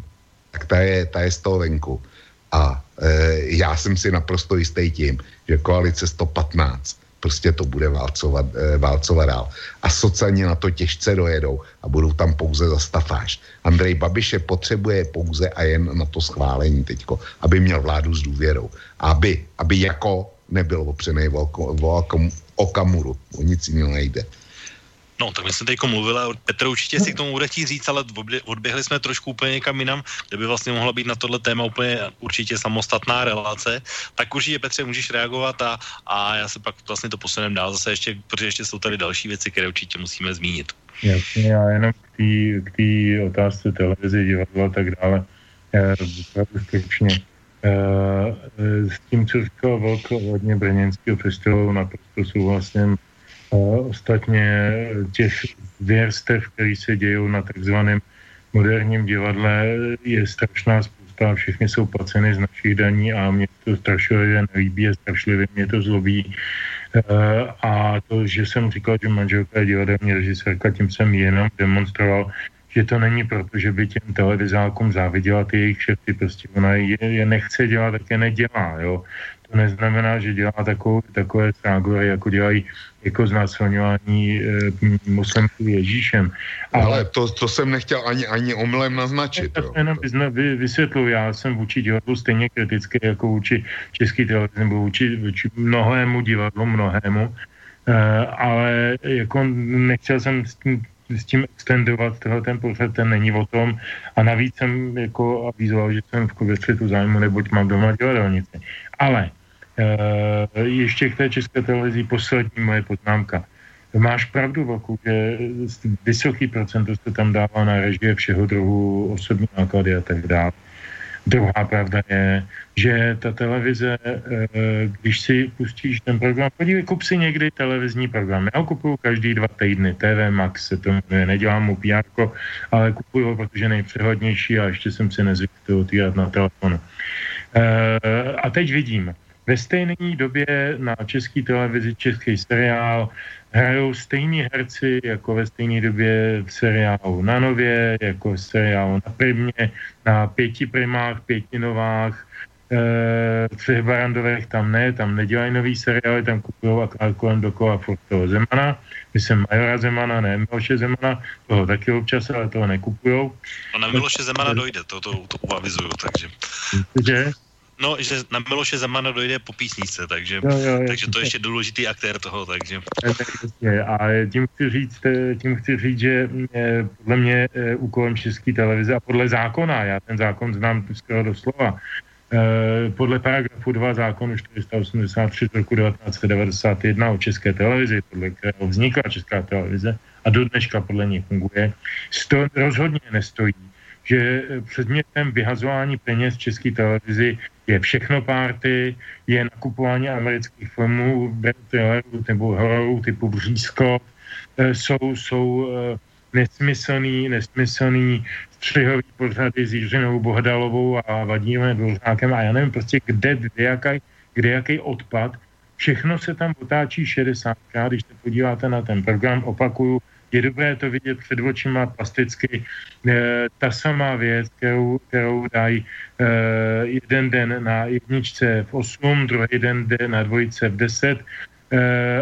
tak ta je, ta je z toho venku. A e, já jsem si naprosto jistý tím, že koalice 115 prostě to bude válcovat, e, válcovat dál. A sociálně na to těžce dojedou a budou tam pouze za stafáž. Andrej Babiše potřebuje pouze a jen na to schválení teďko, aby měl vládu s důvěrou. Aby, aby jako nebyl opřený o, o, o Kamuru. O nic jiného nejde. No, tak my jsme teď mluvili, a Petr určitě si k tomu bude chtít říct, ale odběhli jsme trošku úplně někam jinam, kde by vlastně mohla být na tohle téma úplně určitě samostatná relace. Tak určitě, Petře, můžeš reagovat a, a já se pak vlastně to posunem dál zase ještě, protože ještě jsou tady další věci, které určitě musíme zmínit. Jasně, já jenom k té otázce televize, divadla a tak dále, já, stručně Eh, s tím, co říkal Velko hodně brněnského festivalu, naprosto souhlasím. Ostatně těch věrstev, které se dějou na takzvaném moderním divadle, je strašná spousta. Všechny jsou placeny z našich daní a mě to strašlivě nelíbí a strašlivě mě to zlobí. Eh, a to, že jsem říkal, že manželka je divadelní režisérka, tím jsem jenom demonstroval, že to není proto, že by těm televizákům záviděla ty jejich šefy, prostě ona je, je nechce dělat, tak je nedělá, jo. To neznamená, že dělá takovou, takové trágory, jako dělají jako znásilňování e, muslimů Ježíšem. Ale, Ale to, to jsem nechtěl ani, ani omylem naznačit. Já jenom vy, vysvětlu, já jsem vůči divadlu stejně kritický jako vůči český televizi nebo vůči, vůči mnohému divadlu, mnohému, e, ale jako nechtěl jsem s tím s tím extendovat tenhle ten pořad, ten není o tom. A navíc jsem jako avizoval, že jsem v střetu zájmu, neboť mám doma divadelnici. Ale ještě k té české televizi poslední moje poznámka. Máš pravdu, Voku, že vysoký procento se tam dává na režie všeho druhu, osobní náklady a tak dále. Druhá pravda je, že ta televize, eh, když si pustíš ten program, podívej, kup si někdy televizní program. Já ho kupuju každý dva týdny, TV Max se to jmenuje, nedělám mu PR, ale kupuju ho, protože je nejpřehlednější a ještě jsem si nezvykl to na telefonu. Eh, a teď vidím, ve stejné době na české televizi český seriál hrajou stejní herci jako ve stejné době v seriálu na Nově, jako v seriálu na Primě, na pěti primách, pětinovách, e, třech barandových tam ne, tam nedělají nový seriály, tam kupují a kolem dokola furt toho Zemana. Myslím Majora Zemana, ne Miloše Zemana, toho taky občas, ale toho nekupujou. No na Miloše Zemana dojde, to, to, to, to avizuju, takže. Že? No, že na Miloše Zemana dojde po písnice, takže, jo, jo, takže to je ještě důležitý aktér toho, takže. A tím chci říct, tím chci říct, že eh, podle mě eh, úkolem České televize a podle zákona, já ten zákon znám skoro doslova, eh, podle paragrafu 2 zákonu 483 z roku 1991 o České televizi, podle kterého vznikla Česká televize a do dneška podle ní funguje, sto, rozhodně nestojí že předmětem vyhazování peněz české televizi je všechno párty, je nakupování amerických filmů, thrillerů nebo hororů typu Břízko, e, jsou, jsou e, nesmyslný, nesmyslný střihový pořady s Jiřinou Bohdalovou a Vadímem Dvořákem a já nevím prostě, kde, kde, jaký, kde jaký odpad. Všechno se tam otáčí 60 když se podíváte na ten program, opakuju, je dobré to vidět před očima plasticky. E, ta samá věc, kterou, kterou dají e, jeden den na jedničce v 8, druhý den na dvojice v 10, e,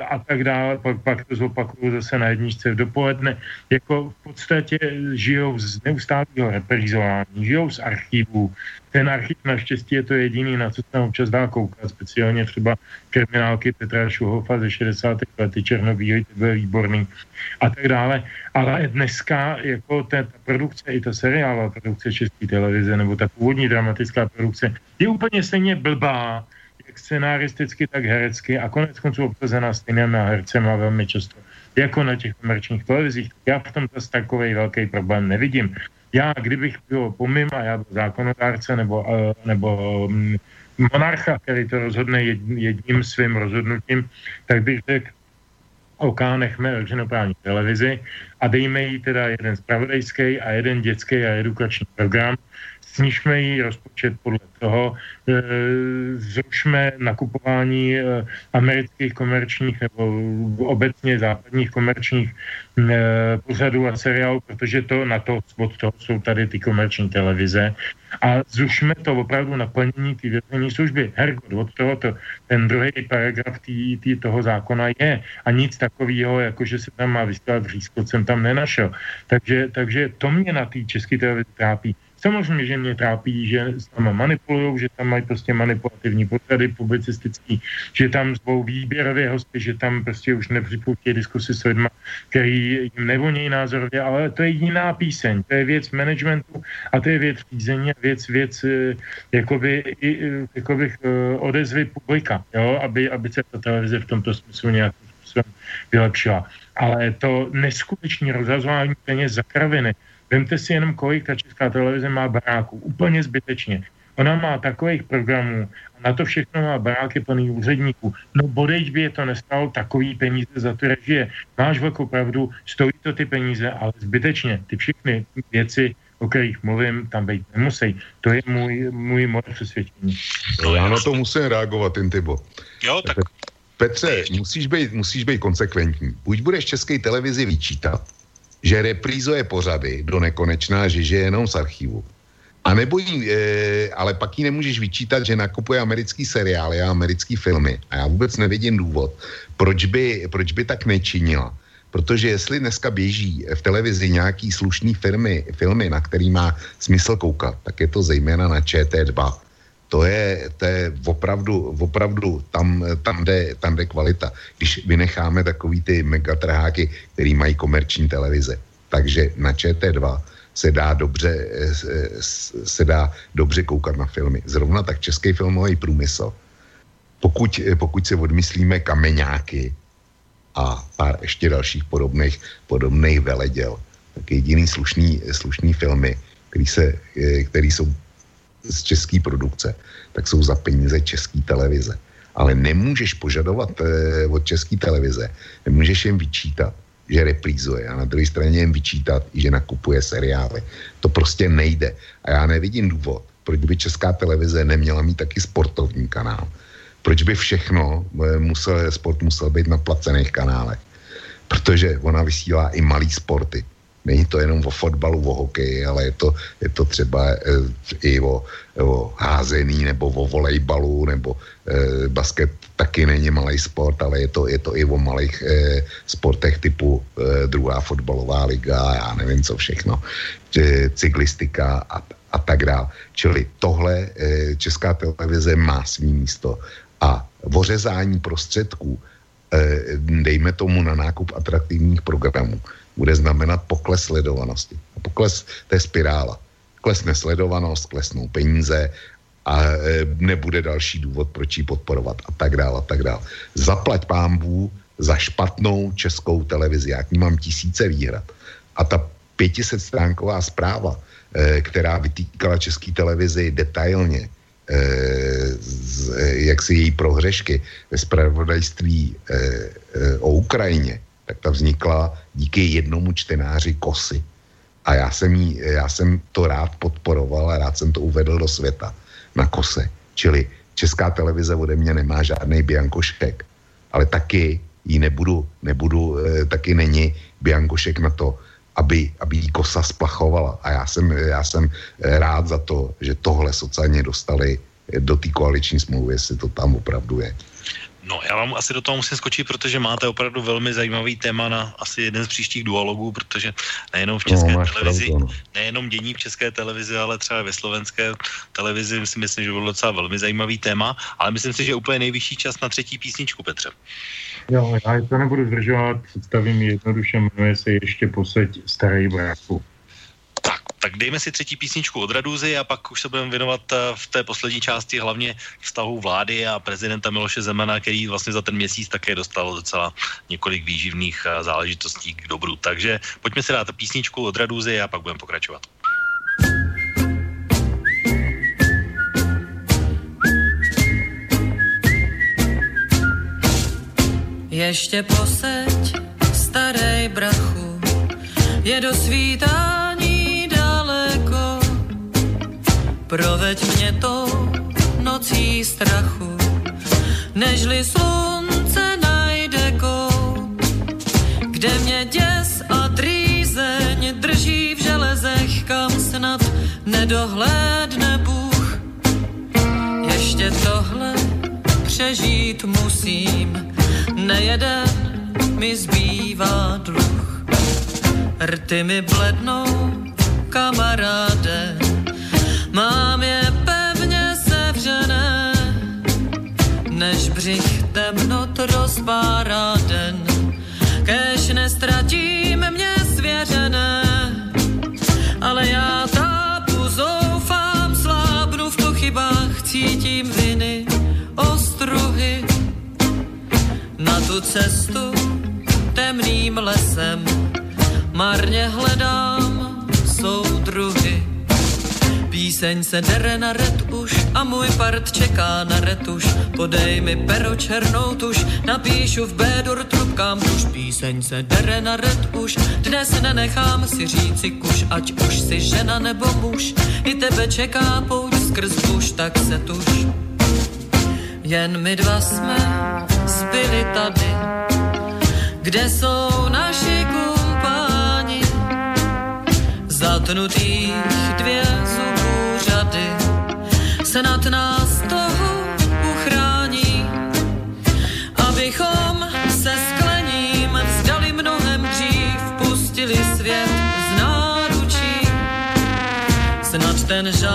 a tak dále, pak, pak to zopakuju zase na jedničce v dopoledne, jako v podstatě žijou z neustálého reprizování, žijou z archivů. Ten archiv naštěstí je to jediný, na co se občas dá koukat, speciálně třeba kriminálky Petra Šuhofa ze 60. let, ty černobílý, ty byly výborný a tak dále. Ale dneska jako ta, ta produkce, i ta seriálová produkce České televize, nebo ta původní dramatická produkce, je úplně stejně blbá, jak scenaristicky, tak herecky a konec konců obsazená stejnými hercema velmi často jako na těch komerčních televizích. Já v tom zase takový velký problém nevidím. Já, kdybych byl pomím a já byl zákonodárce nebo, eh, nebo mm, monarcha, který to rozhodne jedním svým rozhodnutím, tak bych řekl, OK, nechme veřejnoprávní televizi a dejme jí teda jeden spravodajský a jeden dětský a edukační program snižme jí rozpočet podle toho, e, zrušme nakupování e, amerických komerčních nebo obecně západních komerčních e, pořadů a seriálů, protože to na to, od toho jsou tady ty komerční televize a zrušme to opravdu naplnění té veřejné služby. Hergot, od toho to, ten druhý paragraf tý, tý toho zákona je a nic takového, jako že se tam má vysílat řízko, jsem tam nenašel. Takže, takže to mě na té české televizi trápí. Samozřejmě, že mě trápí, že s tam manipulují, že tam mají prostě manipulativní pořady publicistický, že tam zvou výběrově hosty, že tam prostě už nepřipouštějí diskusy s lidmi, který jim nevonějí názorově, ale to je jiná píseň, to je věc managementu a to je věc řízení, věc, věc eh, jakoby, jakoby eh, odezvy publika, jo? Aby, aby se ta televize v tomto smyslu nějakým způsobem vylepšila. Ale to neskutečné rozhazování peněz za kraviny, Vemte si jenom, kolik ta česká televize má baráků. Úplně zbytečně. Ona má takových programů a na to všechno má baráky plný úředníků. No bodejť by je to nestalo takový peníze za tu režie. Máš velkou pravdu, stojí to ty peníze, ale zbytečně. Ty všechny věci, o kterých mluvím, tam být nemusí. To je můj, můj moje přesvědčení. No, já na to musím reagovat, Intibo. Jo, tak... Petře, musíš být, musíš být konsekventní. Buď budeš české televizi vyčítat, že reprízuje pořady do nekonečná, že je jenom z archivu. A nebo jí, e, ale pak jí nemůžeš vyčítat, že nakupuje americký seriály a americký filmy. A já vůbec nevidím důvod, proč by, proč by tak nečinila. Protože jestli dneska běží v televizi nějaký slušný firmy, filmy, na který má smysl koukat, tak je to zejména na ČT2 to je, to je opravdu, opravdu tam, tam, jde, tam jde kvalita. Když vynecháme takový ty megatrháky, který mají komerční televize. Takže na ČT2 se dá dobře, se dá dobře koukat na filmy. Zrovna tak český filmový průmysl. Pokud, pokud se odmyslíme kameňáky a pár ještě dalších podobných, podobných veleděl, tak jediný slušný, slušný filmy, který, se, který jsou z české produkce, tak jsou za peníze české televize. Ale nemůžeš požadovat e, od české televize, nemůžeš jim vyčítat, že reprízuje a na druhé straně jim vyčítat, že nakupuje seriály. To prostě nejde. A já nevidím důvod, proč by česká televize neměla mít taky sportovní kanál. Proč by všechno eh, musel, sport musel být na placených kanálech. Protože ona vysílá i malý sporty. Není to jenom o fotbalu, o hokeji, ale je to, je to třeba e, i o, o házení nebo o volejbalu, nebo e, basket taky není malý sport, ale je to, je to i o malých e, sportech typu e, druhá fotbalová liga, já nevím co všechno, e, cyklistika a, a tak dále. Čili tohle e, Česká televize má svý místo a vořezání prostředků, e, dejme tomu na nákup atraktivních programů, bude znamenat pokles sledovanosti. A pokles té spirála. Klesne sledovanost, klesnou peníze a e, nebude další důvod, proč ji podporovat a tak dále a tak dále. Zaplať pámbů za špatnou českou televizi. Já k ní mám tisíce výhrad. A ta 500 stránková zpráva, e, která vytýkala české televizi detailně, e, jak si její prohřešky ve spravodajství o Ukrajině, tak ta vznikla díky jednomu čtenáři Kosy. A já jsem, jí, já jsem to rád podporoval a rád jsem to uvedl do světa na Kose. Čili česká televize ode mě nemá žádný biankošek, ale taky jí nebudu, nebudu, e, taky není biankošek na to, aby, aby jí kosa splachovala. A já jsem, já jsem rád za to, že tohle sociálně dostali do té koaliční smlouvy, jestli to tam opravdu je. No, já vám asi do toho musím skočit, protože máte opravdu velmi zajímavý téma na asi jeden z příštích dualogů, protože nejenom v no, české no, televizi, pravdu, no. nejenom dění v české televizi, ale třeba ve slovenské televizi si myslím, že bylo docela velmi zajímavý téma, ale myslím si, že je úplně nejvyšší čas na třetí písničku, Petře. Jo, já to nebudu zdržovat, představím jednoduše, jmenuje se ještě poseď starý bráku. Tak dejme si třetí písničku od Radúzy a pak už se budeme věnovat eh, v té poslední části hlavně vztahu vlády a prezidenta Miloše Zemana, který vlastně za ten měsíc také dostal docela několik výživných eh, záležitostí k dobru. Takže pojďme si dát písničku od Radúzy a pak budeme pokračovat. Ještě poseď, starej brachu, je do svítání Proveď mě to nocí strachu, nežli slunce najde kout, kde mě děs a trýzeň drží v železech, kam snad nedohlédne Bůh. Ještě tohle přežít musím, nejeden mi zbývá dluh. Rty mi blednou, kamaráde, mám je pevně sevřené, než břich temnot rozpárá den, kež nestratím mě svěřené, ale já tápu, zoufám, slábnu v pochybách, cítím viny, ostruhy, na tu cestu temným lesem marně hledám soudruhy. Píseň se dere na red už a můj part čeká na retuš. Podej mi pero černou tuš, napíšu v bédur trubkám tuš. Píseň se dere na red už, dnes nenechám si říci kuš, ať už si žena nebo muž. I tebe čeká pouť skrz buš, tak se tuš. Jen my dva jsme zbyli tady, kde jsou naši kumpáni, zatnutých dvě zubů řady, snad nás toho uchrání, abychom se sklením vzdali mnohem dřív, pustili svět z náručí, snad ten žal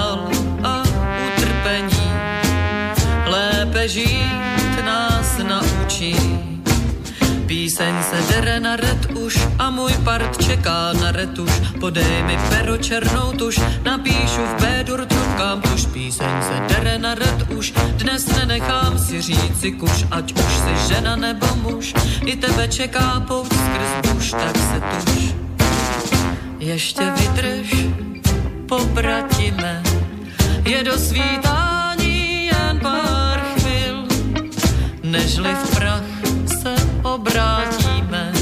Píseň se dere na red už a můj part čeká na retuš. Podej mi pero černou tuš, napíšu v bédur trubkám tuš. Píseň se dere na red už, dnes nenechám si říci kuš, ať už si žena nebo muž. I tebe čeká pouť skrz buš, tak se tuš. Ještě vydrž, pobratime, je do svítání jen pár chvil, nežli v prach obrátíme,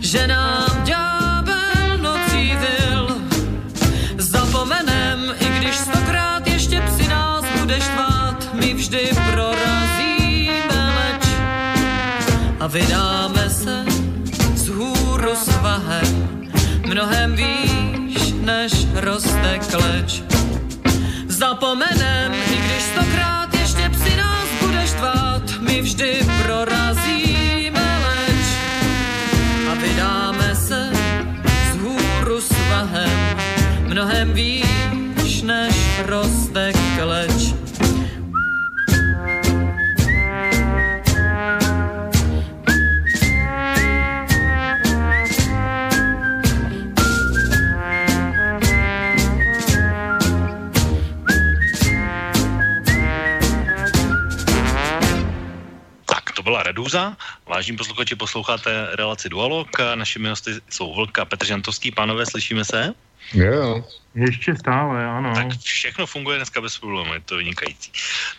že nám ďábel nocí vil. Zapomenem, i když stokrát ještě psi nás budeš tvát, my vždy prorazíme leč a vydáme se z hůru svahem, mnohem výš než roste kleč. Zapomenem, i když stokrát ještě psi nás budeš tvát, my vždy mnohem výš než roste kleč. Byla Redúza. Vážení posluchači, posloucháte relaci Dualog. Našimi hosty jsou Vlk a Petr Žantovský. Pánové, slyšíme se? Jo. Ještě stále, ano. Tak všechno funguje dneska bez problémů, je to vynikající.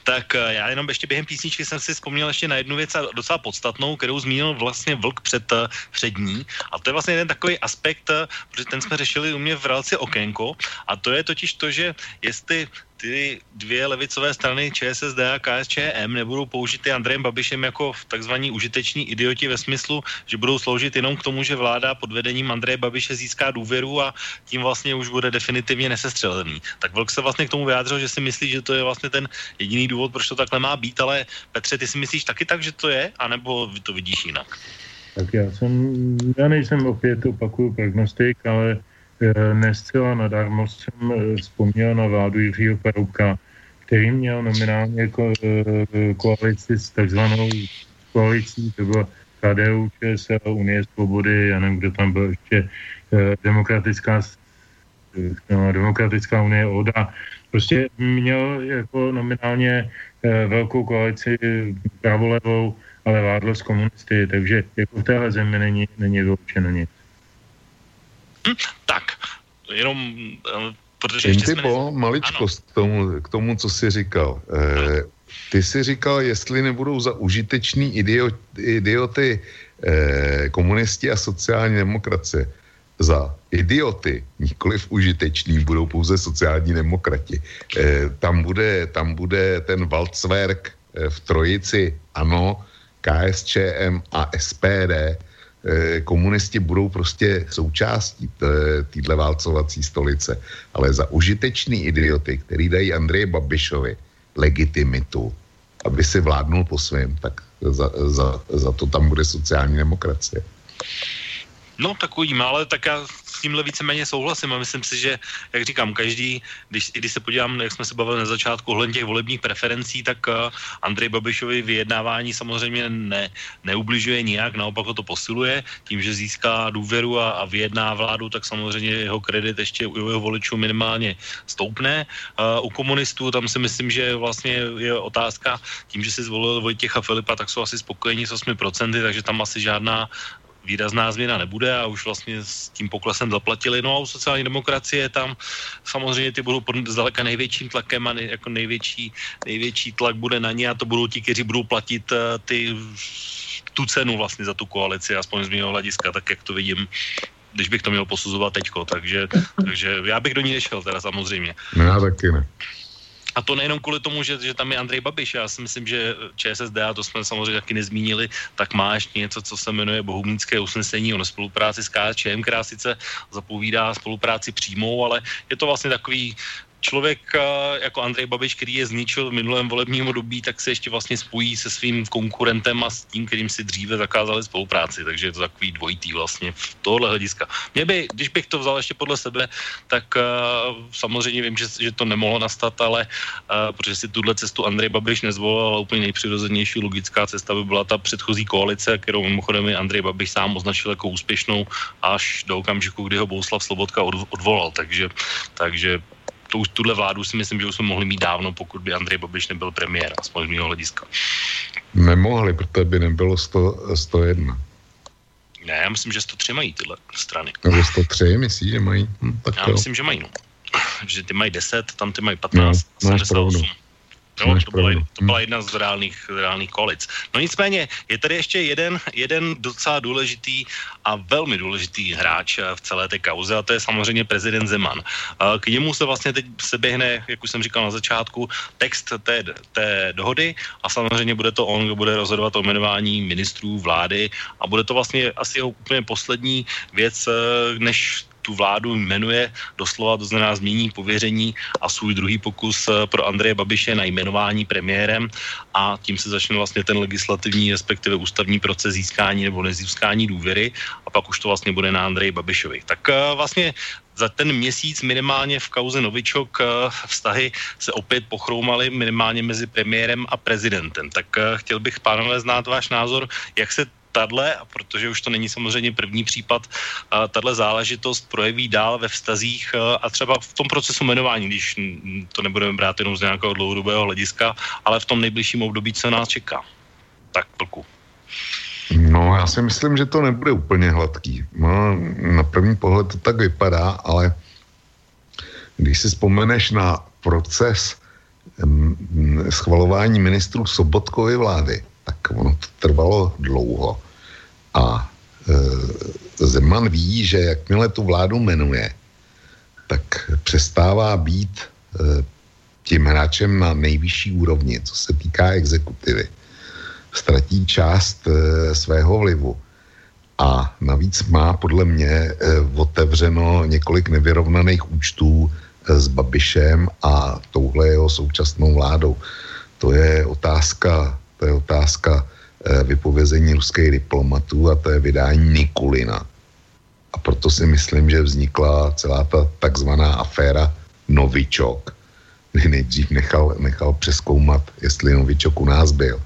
Tak eh, já jenom ještě během písničky jsem si vzpomněl ještě na jednu věc a docela podstatnou, kterou zmínil vlastně Vlk před, eh, před ní. A to je vlastně jeden takový aspekt, eh, protože ten jsme řešili u mě v relaci Okénko. A to je totiž to, že jestli ty dvě levicové strany ČSSD a KSČM nebudou použity Andrejem Babišem jako takzvaní užiteční idioti ve smyslu, že budou sloužit jenom k tomu, že vláda pod vedením Andreje Babiše získá důvěru a tím vlastně už bude definitivně nesestřelený. Tak Vlk se vlastně k tomu vyjádřil, že si myslí, že to je vlastně ten jediný důvod, proč to takhle má být, ale Petře, ty si myslíš taky tak, že to je, anebo to vidíš jinak? Tak já jsem, já nejsem opět opakuju prognostik, ale nescela nadarmo jsem e, vzpomněl na vládu Jiřího Perouka, který měl nominálně jako koalici s takzvanou koalicí, to byla KDU, ČSL, Unie svobody, já nevím, kdo tam byl ještě, demokratická no, Demokratická unie, ODA, prostě měl jako nominálně eh, velkou koalici pravolevou, ale vládlo s komunisty, takže jako v téhle zemi není, není vyloučeno nic. Hm, tak, jenom eh, protože ještě jsme... po maličkost k tomu, k tomu, co jsi říkal. Eh, ty jsi říkal, jestli nebudou za užitečný idiot, idioty eh, komunisti a sociální demokracie. Za idioty, nikoliv užitečný, budou pouze sociální demokrati. Eh, tam, bude, tam bude ten eh, v trojici, ano, KSČM a SPD, komunisti budou prostě součástí téhle válcovací stolice. Ale za užitečný idioty, který dají Andreji Babišovi legitimitu, aby si vládnul po svém, tak za, za, za to tam bude sociální demokracie. No, tak uvidíme, ale tak já s tímhle víceméně souhlasím a myslím si, že, jak říkám, každý, když, když se podívám, jak jsme se bavili na začátku ohledně těch volebních preferencí, tak uh, Andrej Babišovi vyjednávání samozřejmě ne, neubližuje nijak, naopak ho to posiluje, tím, že získá důvěru a, a vyjedná vládu, tak samozřejmě jeho kredit ještě u jeho voličů minimálně stoupne. Uh, u komunistů tam si myslím, že vlastně je otázka, tím, že si zvolil Vojtěcha Filipa, tak jsou asi spokojení s 8%, takže tam asi žádná výrazná změna nebude a už vlastně s tím poklesem zaplatili. No a u sociální demokracie tam samozřejmě ty budou pod zdaleka největším tlakem a nej, jako největší, největší tlak bude na ně a to budou ti, kteří budou platit uh, ty tu cenu vlastně za tu koalici, aspoň z mého hlediska, tak jak to vidím když bych to měl posuzovat teďko, takže, takže já bych do ní nešel teda samozřejmě. No já taky ne. A to nejenom kvůli tomu, že, že tam je Andrej Babiš. Já si myslím, že ČSSD, a to jsme samozřejmě taky nezmínili, tak má ještě něco, co se jmenuje bohumínské usnesení o spolupráci s KSČM, která sice zapovídá spolupráci přímou, ale je to vlastně takový člověk eh, jako Andrej Babiš, který je zničil v minulém volebním období, tak se ještě vlastně spojí se svým konkurentem a s tím, kterým si dříve zakázali spolupráci. Takže je to takový dvojitý vlastně v tohle hlediska. Mě by, když bych to vzal ještě podle sebe, tak uh, samozřejmě vím, že, že to nemohlo nastat, ale uh, protože si tuhle cestu Andrej Babiš nezvolil, ale úplně nejpřirozenější logická cesta by byla ta předchozí koalice, kterou mimochodem Andrej Babiš sám označil jako úspěšnou až do okamžiku, kdy ho Bouslav Slobodka odvolal. Takže, takže to už tuhle vládu si myslím, že už jsme mohli mít dávno, pokud by Andrej Babiš nebyl premiér, aspoň z mého hlediska. Nemohli, protože by nebylo 100, 101. Ne, já myslím, že 103 mají tyhle strany. Nebo 103, myslíš, že mají? Hm, tak já jo. myslím, že mají, no. Že ty mají 10, tam ty mají 15, no, 78. Jo, to, byla, to byla jedna z reálných, reálných kolic. No nicméně, je tady ještě jeden, jeden docela důležitý a velmi důležitý hráč v celé té kauze a to je samozřejmě prezident Zeman. K němu se vlastně teď se běhne, jak už jsem říkal na začátku, text té, té dohody a samozřejmě bude to on, kdo bude rozhodovat o jmenování ministrů vlády a bude to vlastně asi jeho úplně poslední věc, než tu vládu jmenuje doslova, to znamená změní pověření a svůj druhý pokus eh, pro Andreje Babiše na jmenování premiérem a tím se začne vlastně ten legislativní, respektive ústavní proces získání nebo nezískání důvěry a pak už to vlastně bude na Andreji Babišovi. Tak eh, vlastně za ten měsíc minimálně v kauze Novičok eh, vztahy se opět pochroumaly minimálně mezi premiérem a prezidentem. Tak chtěl bych, pánové, znát váš názor, jak se tadle, protože už to není samozřejmě první případ, tahle záležitost projeví dál ve vztazích a třeba v tom procesu jmenování, když to nebudeme brát jenom z nějakého dlouhodobého hlediska, ale v tom nejbližším období, co nás čeká. Tak, plku. No, já si myslím, že to nebude úplně hladký. No, na první pohled to tak vypadá, ale když si vzpomeneš na proces schvalování ministrů Sobotkovy vlády, tak ono to trvalo dlouho. A e, Zeman ví, že jakmile tu vládu jmenuje, tak přestává být e, tím hráčem na nejvyšší úrovni, co se týká exekutivy. Ztratí část e, svého vlivu. A navíc má podle mě e, otevřeno několik nevyrovnaných účtů e, s Babišem a touhle jeho současnou vládou. To je otázka, to je otázka vypovězení ruských diplomatů a to je vydání Nikulina. A proto si myslím, že vznikla celá ta takzvaná aféra Novičok, nejdřív nechal, nechal přeskoumat, jestli Novičok u nás byl.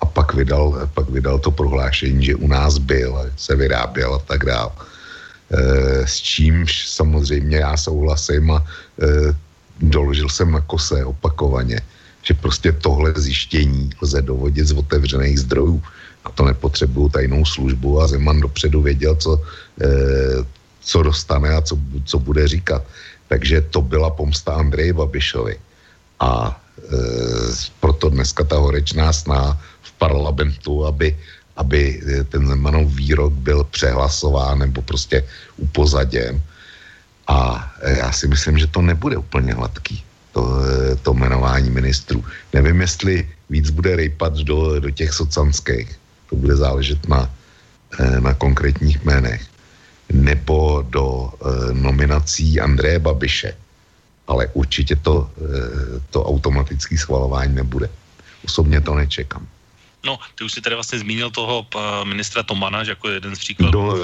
A pak vydal, pak vydal to prohlášení, že u nás byl, se vyráběl a tak dále. s čímž samozřejmě já souhlasím a doložil jsem na kose opakovaně, že prostě tohle zjištění lze dovodit z otevřených zdrojů. A to nepotřebuju tajnou službu a Zeman dopředu věděl, co, co dostane a co, co bude říkat. Takže to byla pomsta Andreji Babišovi. A e, proto dneska ta horečná sná v parlamentu, aby, aby ten Zemanov výrok byl přehlasován nebo prostě upozaděn. A já si myslím, že to nebude úplně hladký, to, to jmenování ministrů. Nevím, jestli víc bude rejpat do, do těch socanských. To bude záležet na, e, na konkrétních jménech nebo do e, nominací Andreje Babiše. Ale určitě to, to automatické schvalování nebude. Osobně to nečekám. No, ty už si tady vlastně zmínil toho uh, ministra Tomana, že jako jeden z příkladů. No,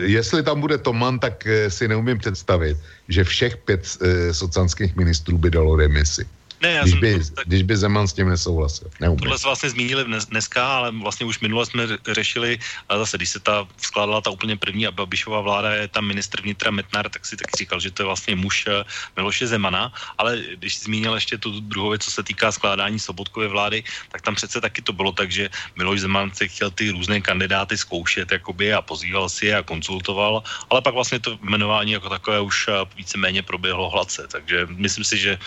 jestli tam bude Toman, tak si neumím představit, že všech pět socanských ministrů by dalo demisi. Ne, já když, jsem, by, to, tak, když by Zeman s tím nesouhlasil. Neumím. Tohle jsme vlastně zmínili dneska, ale vlastně už minule jsme řešili, a zase, když se ta skládala ta úplně první a Babišová vláda je tam ministr vnitra Metnar, tak si tak říkal, že to je vlastně muž eh, Miloše Zemana, ale když zmínil ještě tu druhou věc, co se týká skládání Sobotkové vlády, tak tam přece taky to bylo tak, že Miloš Zeman se chtěl ty různé kandidáty zkoušet jakoby, a pozýval si je a konzultoval, ale pak vlastně to jmenování jako takové už eh, víceméně proběhlo hladce, takže myslím si, že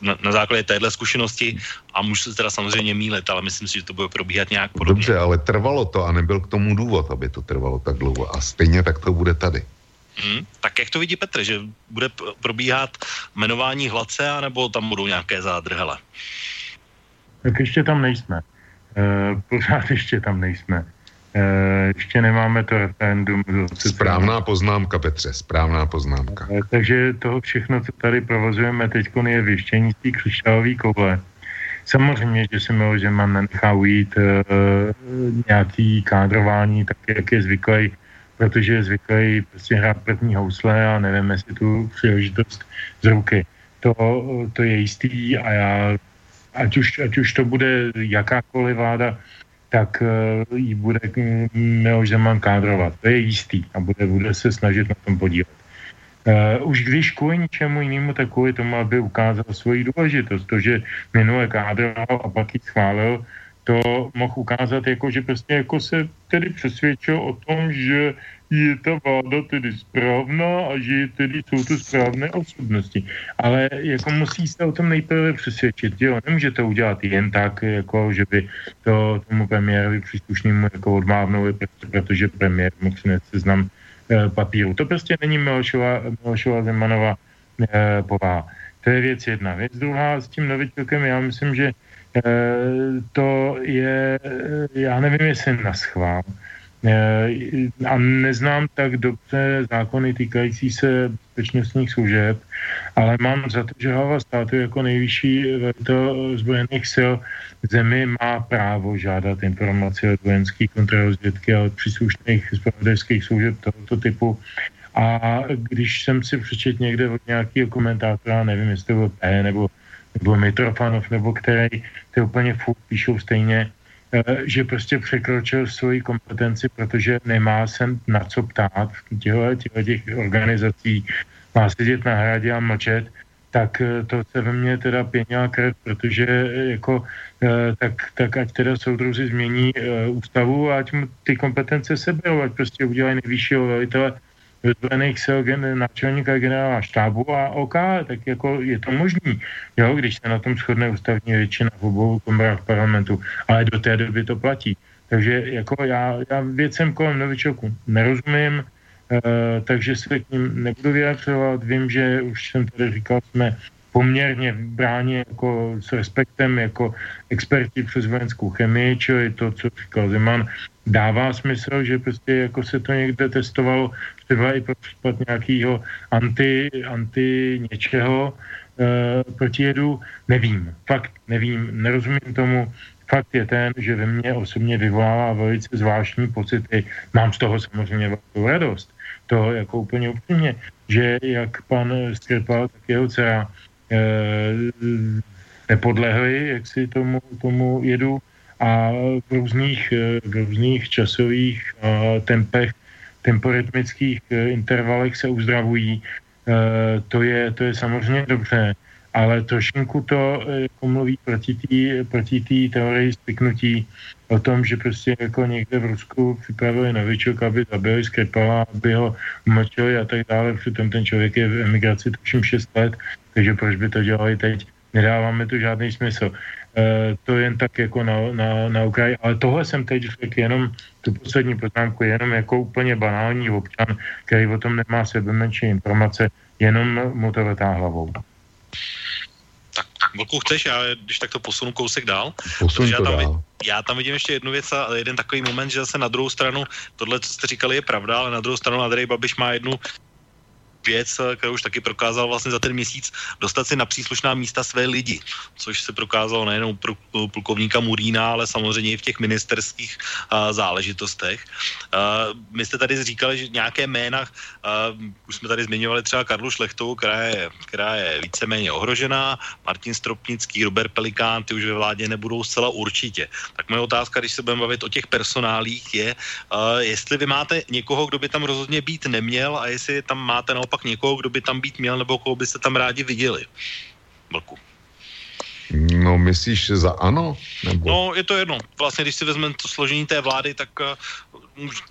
na, na základě téhle zkušenosti a můžu se teda samozřejmě mílet, ale myslím si, že to bude probíhat nějak podobně. Dobře, ale trvalo to a nebyl k tomu důvod, aby to trvalo tak dlouho a stejně tak to bude tady. Hmm, tak jak to vidí Petr, že bude probíhat jmenování hladce, anebo tam budou nějaké zádrhele? Tak ještě tam nejsme. E, pořád ještě tam nejsme. Eh, ještě nemáme to referendum. Správná poznámka, Petře, správná poznámka. Eh, takže toho všechno, co tady provozujeme teď, je věštění z té křišťálové koule. Samozřejmě, že se Miloš Zeman nenechá ujít uh, nějaký kádrování, tak jak je zvyklý, protože je zvyklý prostě hrát první housle a nevím, jestli tu příležitost z ruky. To, to je jistý a já, ať už, ať už to bude jakákoliv vláda, tak uh, ji bude Miloš Zeman kádrovat. To je jistý a bude, bude se snažit na tom podílet. Uh, už když kvůli ničemu jinému, tak kvůli tomu, aby ukázal svoji důležitost. To, že minule kádroval a pak ji schválil, to mohl ukázat jako, že prostě jako se tedy přesvědčil o tom, že je ta vláda tedy správná a že tedy jsou to správné osobnosti. Ale jako musí se o tom nejprve přesvědčit, jo, nemůže to udělat jen tak, jako že by to tomu premiérovi příslušnému jako odmávnul, protože premiér mohl si seznam e, papíru. To prostě není Milošova, Milošova Zemanova e, povaha. To je věc jedna. Věc druhá s tím novičokem, já myslím, že e, to je, já nevím, jestli na schvál, a neznám tak dobře zákony týkající se bezpečnostních služeb, ale mám za to, že hlava státu jako nejvyšší velitel zbrojených sil zemi má právo žádat informace od vojenské kontrarozvědky a od příslušných zpravodajských služeb tohoto typu. A když jsem si přečet někde od nějakého komentátora, nevím, jestli to byl P nebo, nebo Mitrofanov, nebo který, to úplně furt píšou stejně, Eh, že prostě překročil svoji kompetenci, protože nemá se na co ptát. Těchto, těch organizací, má sedět na hradě a mlčet, tak eh, to se ve mně teda pěnila krev, protože eh, jako, tak, tak ať teda soudruzi změní ústavu a ať mu ty kompetence seberou, ať prostě udělají nejvyššího velitele vyzbrojených sil gen, náčelníka generála štábu a OK, tak jako je to možný, jo, když se na tom shodne ústavní většina v obou komorách parlamentu, ale do té doby to platí. Takže jako já, já věcem kolem novičoku nerozumím, uh, takže se k ním nebudu vyjadřovat. Vím, že už jsem tady říkal, jsme poměrně bráni jako s respektem jako experti přes vojenskou chemii, čili to, co říkal Zeman, dává smysl, že prostě jako se to někde testovalo třeba i pro případ nějakého anti, anti něčeho e, protijedu, nevím, fakt nevím, nerozumím tomu, fakt je ten, že ve mně osobně vyvolává velice zvláštní pocity, mám z toho samozřejmě velkou radost, to jako úplně upřímně, že jak pan Skripal, tak jeho dcera e, nepodlehli, jak si tomu, tomu jedu a v různých, v různých časových uh, tempech temporytmických intervalech se uzdravují, to je, to je samozřejmě dobře, ale trošinku to jako mluví proti té proti teorii spiknutí o tom, že prostě jako někde v Rusku připravili novičok, aby zabili Skripala, aby ho umlčili a tak dále. Přitom ten člověk je v emigraci tuším 6 let, takže proč by to dělali teď? Nedáváme to žádný smysl. E, to jen tak jako na, na, na okraji. Ale tohle jsem teď řekl jenom, tu poslední poznámku, jenom jako úplně banální občan, který o tom nemá sebe menší informace, jenom mu to vrtá hlavou. Tak Vlku, chceš, já když tak to posunu kousek dál. Posun já, tam, dál. já tam vidím ještě jednu věc a jeden takový moment, že zase na druhou stranu, tohle, co jste říkali, je pravda, ale na druhou stranu Andrej Babiš má jednu věc, eh, kterou už taky prokázal vlastně za ten měsíc, dostat si na příslušná místa své lidi, což se prokázalo nejenom pro plukovníka Murína, ale samozřejmě i v těch ministerských uh, záležitostech. Uh, my jste tady říkali, že nějaké jména, uh, už jsme tady zmiňovali třeba Karlu Šlechtovou, která je, která je víceméně ohrožená, Martin Stropnický, Robert Pelikán, ty už ve vládě nebudou zcela určitě. Tak moje otázka, když se budeme bavit o těch personálích, je, uh, jestli vy máte někoho, kdo by tam rozhodně být neměl a jestli tam máte naopak naopak někoho, kdo by tam být měl, nebo koho byste tam rádi viděli? Vlku. No, myslíš za ano? Nebo... No, je to jedno. Vlastně, když si vezmeme to složení té vlády, tak uh,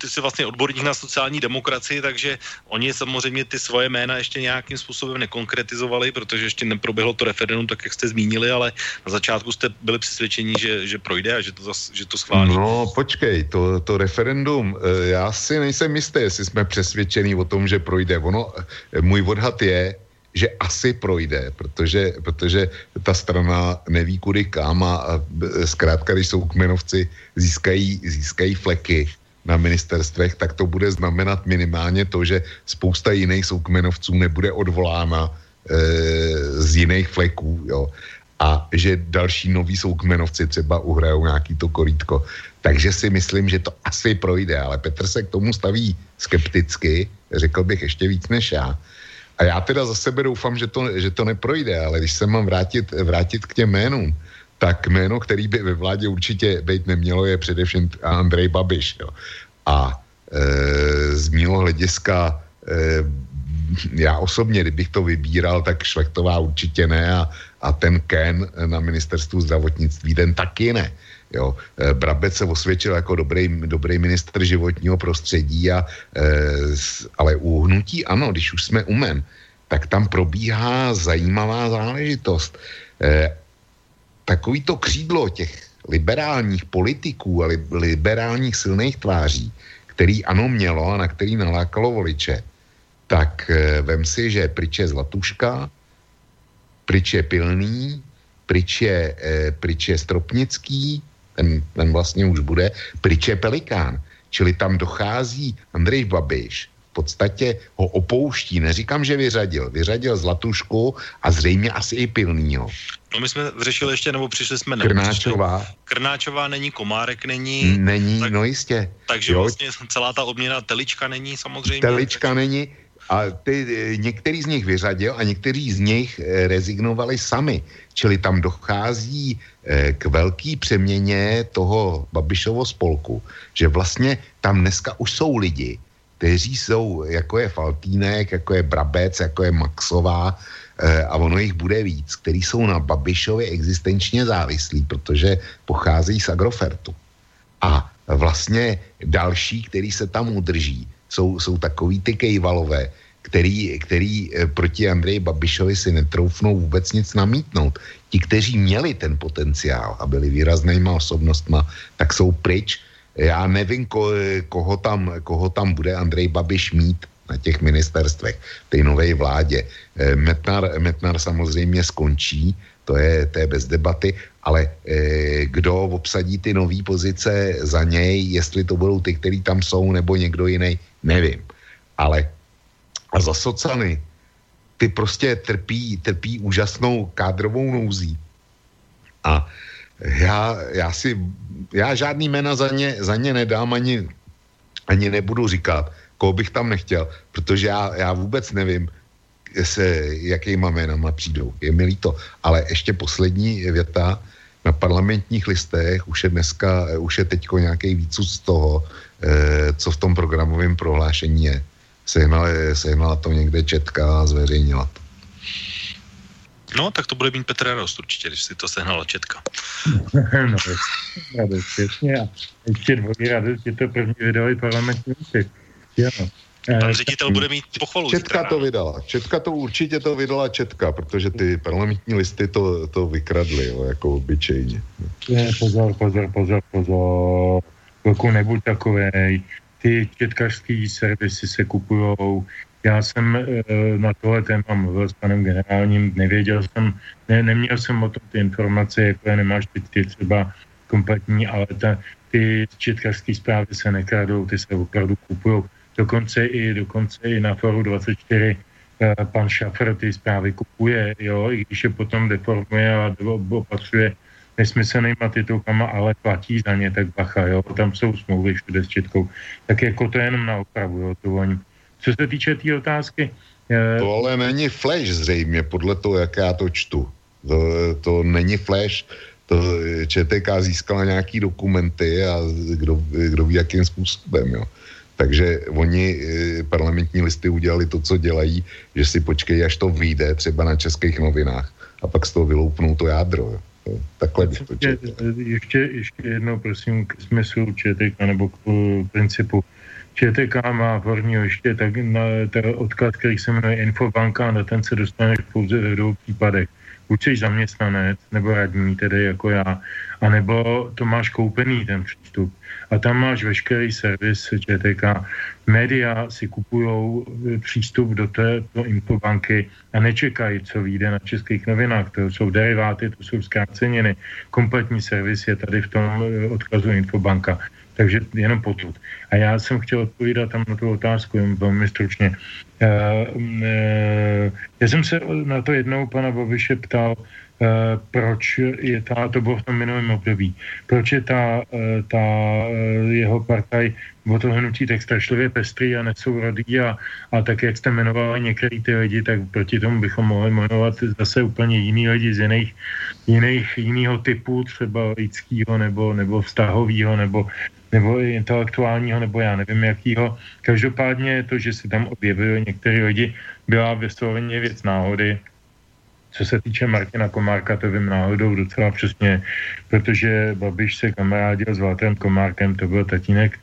ty jsi vlastně odborník na sociální demokracii, takže oni samozřejmě ty svoje jména ještě nějakým způsobem nekonkretizovali, protože ještě neproběhlo to referendum, tak jak jste zmínili, ale na začátku jste byli přesvědčeni, že, že projde a že to, zas, že to schválí. No, počkej, to, to referendum, eh, já si nejsem jistý, jestli jsme přesvědčení o tom, že projde. Ono, eh, můj odhad je, že asi projde, protože, protože ta strana neví kudy kam a zkrátka, když jsou kmenovci získají, získají fleky na ministerstvech, tak to bude znamenat minimálně to, že spousta jiných soukmenovců nebude odvolána e, z jiných fleků, jo. A že další noví soukmenovci třeba uhrajou nějaký to korítko. Takže si myslím, že to asi projde, ale Petr se k tomu staví skepticky, řekl bych ještě víc než já. A já teda za sebe doufám, že to, že to neprojde, ale když se mám vrátit, vrátit k těm jménům, tak jméno, který by ve vládě určitě být nemělo, je především Andrej Babiš. Jo. A e, z mého hlediska e, já osobně, kdybych to vybíral, tak Šlechtová určitě ne a, a ten Ken na ministerstvu zdravotnictví, ten taky ne. Jo. E, Brabec se osvědčil jako dobrý, dobrý minister životního prostředí, a, e, ale u hnutí ano, když už jsme umen, tak tam probíhá zajímavá záležitost. E, takový to křídlo těch liberálních politiků a li, liberálních silných tváří, který ano mělo a na který nalákalo voliče, tak vem si, že pryč je Zlatuška, pryč je Pilný, pryč je, pryč je Stropnický, ten, ten vlastně už bude, pryč je Pelikán. Čili tam dochází Andrej Babiš, v podstatě ho opouští, neříkám, že vyřadil, vyřadil Zlatušku a zřejmě asi i Pilnýho. No my jsme řešili ještě, nebo přišli jsme... Krnáčová. Krnáčová není, Komárek není. Není, tak, no jistě. Takže jo. vlastně celá ta odměna Telička není samozřejmě. Telička není, a ty, e, některý z nich vyřadil a někteří z nich e, rezignovali sami. Čili tam dochází e, k velký přeměně toho Babišovo spolku, že vlastně tam dneska už jsou lidi, kteří jsou, jako je Faltínek, jako je Brabec, jako je Maxová, a ono jich bude víc, který jsou na Babišově existenčně závislí, protože pocházejí z Agrofertu. A vlastně další, který se tam udrží, jsou, jsou takový ty kejvalové, který, který eh, proti Andreji Babišovi si netroufnou vůbec nic namítnout. Ti, kteří měli ten potenciál a byli výraznýma osobnostma, tak jsou pryč. Já nevím, ko, koho, tam, koho tam bude Andrej Babiš mít na těch ministerstvech, té nové vládě. Eh, Metnar, Metnar samozřejmě skončí, to je, to je bez debaty, ale eh, kdo obsadí ty nové pozice za něj, jestli to budou ty, kteří tam jsou, nebo někdo jiný, nevím. Ale a za socany, ty prostě trpí, trpí úžasnou kádrovou nouzí. A já, já si, já žádný jména za ně, za ně nedám ani, ani nebudu říkat, koho bych tam nechtěl, protože já, já vůbec nevím, se, jakýma jménama přijdou. Je mi líto. Ale ještě poslední věta. na parlamentních listech už je dneska, už je teďko nějaký výcud z toho, co v tom programovém prohlášení je. Sehnala, sehnala to někde četka a zveřejnila to. No, tak to bude mít Petr Radost určitě, když si to sehnala Četka. no, radost, přesně. A ještě dvojí radost, je to první vydali parlamentní úsek. Pan ředitel bude mít pochvalu. Četka to vydala. Četka to určitě to vydala Četka, protože ty parlamentní listy to, to vykradly, jo, jako obyčejně. Je, pozor, pozor, pozor, pozor. Pokud nebuď takovej. Ty četkařský servisy se kupujou já jsem e, na tohle téma mluvil s panem generálním, nevěděl jsem, ne, neměl jsem o tom ty informace, jako je nemáš teď ty třeba kompletní, ale ta, ty četkařské zprávy se nekradou, ty se opravdu kupují. Dokonce i, dokonce i na Foru 24 e, pan Šafr ty zprávy kupuje, jo, i když je potom deformuje a opatřuje nesmyslnýma titulkama, ale platí za ně, tak bacha, jo, tam jsou smlouvy všude s Četkou. Tak jako to je jenom na opravu, jo, to oni co se týče té tý otázky... Eh, to ale není flash zřejmě, podle toho, jak já to čtu. To, to není flash, to ČTK získala nějaký dokumenty a kdo, kdo ví, jakým způsobem, jo. Takže oni eh, parlamentní listy udělali to, co dělají, že si počkej, až to vyjde třeba na českých novinách a pak z toho vyloupnou to jádro. Jo. Takhle bych to četl. Ještě, ještě jednou, prosím, k smyslu ČTK nebo k principu. ČTK má v horního ještě tak na ten odklad, který se jmenuje Infobanka, na ten se dostaneš pouze ve dvou případech. Buď jsi zaměstnanec, nebo radní, tedy jako já, anebo to máš koupený ten přístup. A tam máš veškerý servis ČTK. Média si kupují e, přístup do této infobanky a nečekají, co vyjde na českých novinách. To jsou deriváty, to jsou zkráceniny. Kompletní servis je tady v tom e, odkazu infobanka. Takže jenom potud. A já jsem chtěl odpovídat tam na tu otázku jen velmi stručně. Já, e, já jsem se na to jednou pana Bobiše ptal, proč je ta, to bylo v tom minulém období, proč je ta, e, ta jeho partaj o to hnutí tak strašlivě pestrý a nesourodý a, a tak, jak jste jmenovali některý ty lidi, tak proti tomu bychom mohli jmenovat zase úplně jiný lidi z jiných, jiných jiného typu, třeba lidského nebo, nebo vztahového nebo nebo intelektuálního, nebo já nevím jakýho. Každopádně to, že se tam objevili některé lidi, byla vysloveně věc náhody. Co se týče Martina Komárka, to vím náhodou docela přesně, protože Babiš se kamarádil s Walterem Komárkem, to byl tatínek,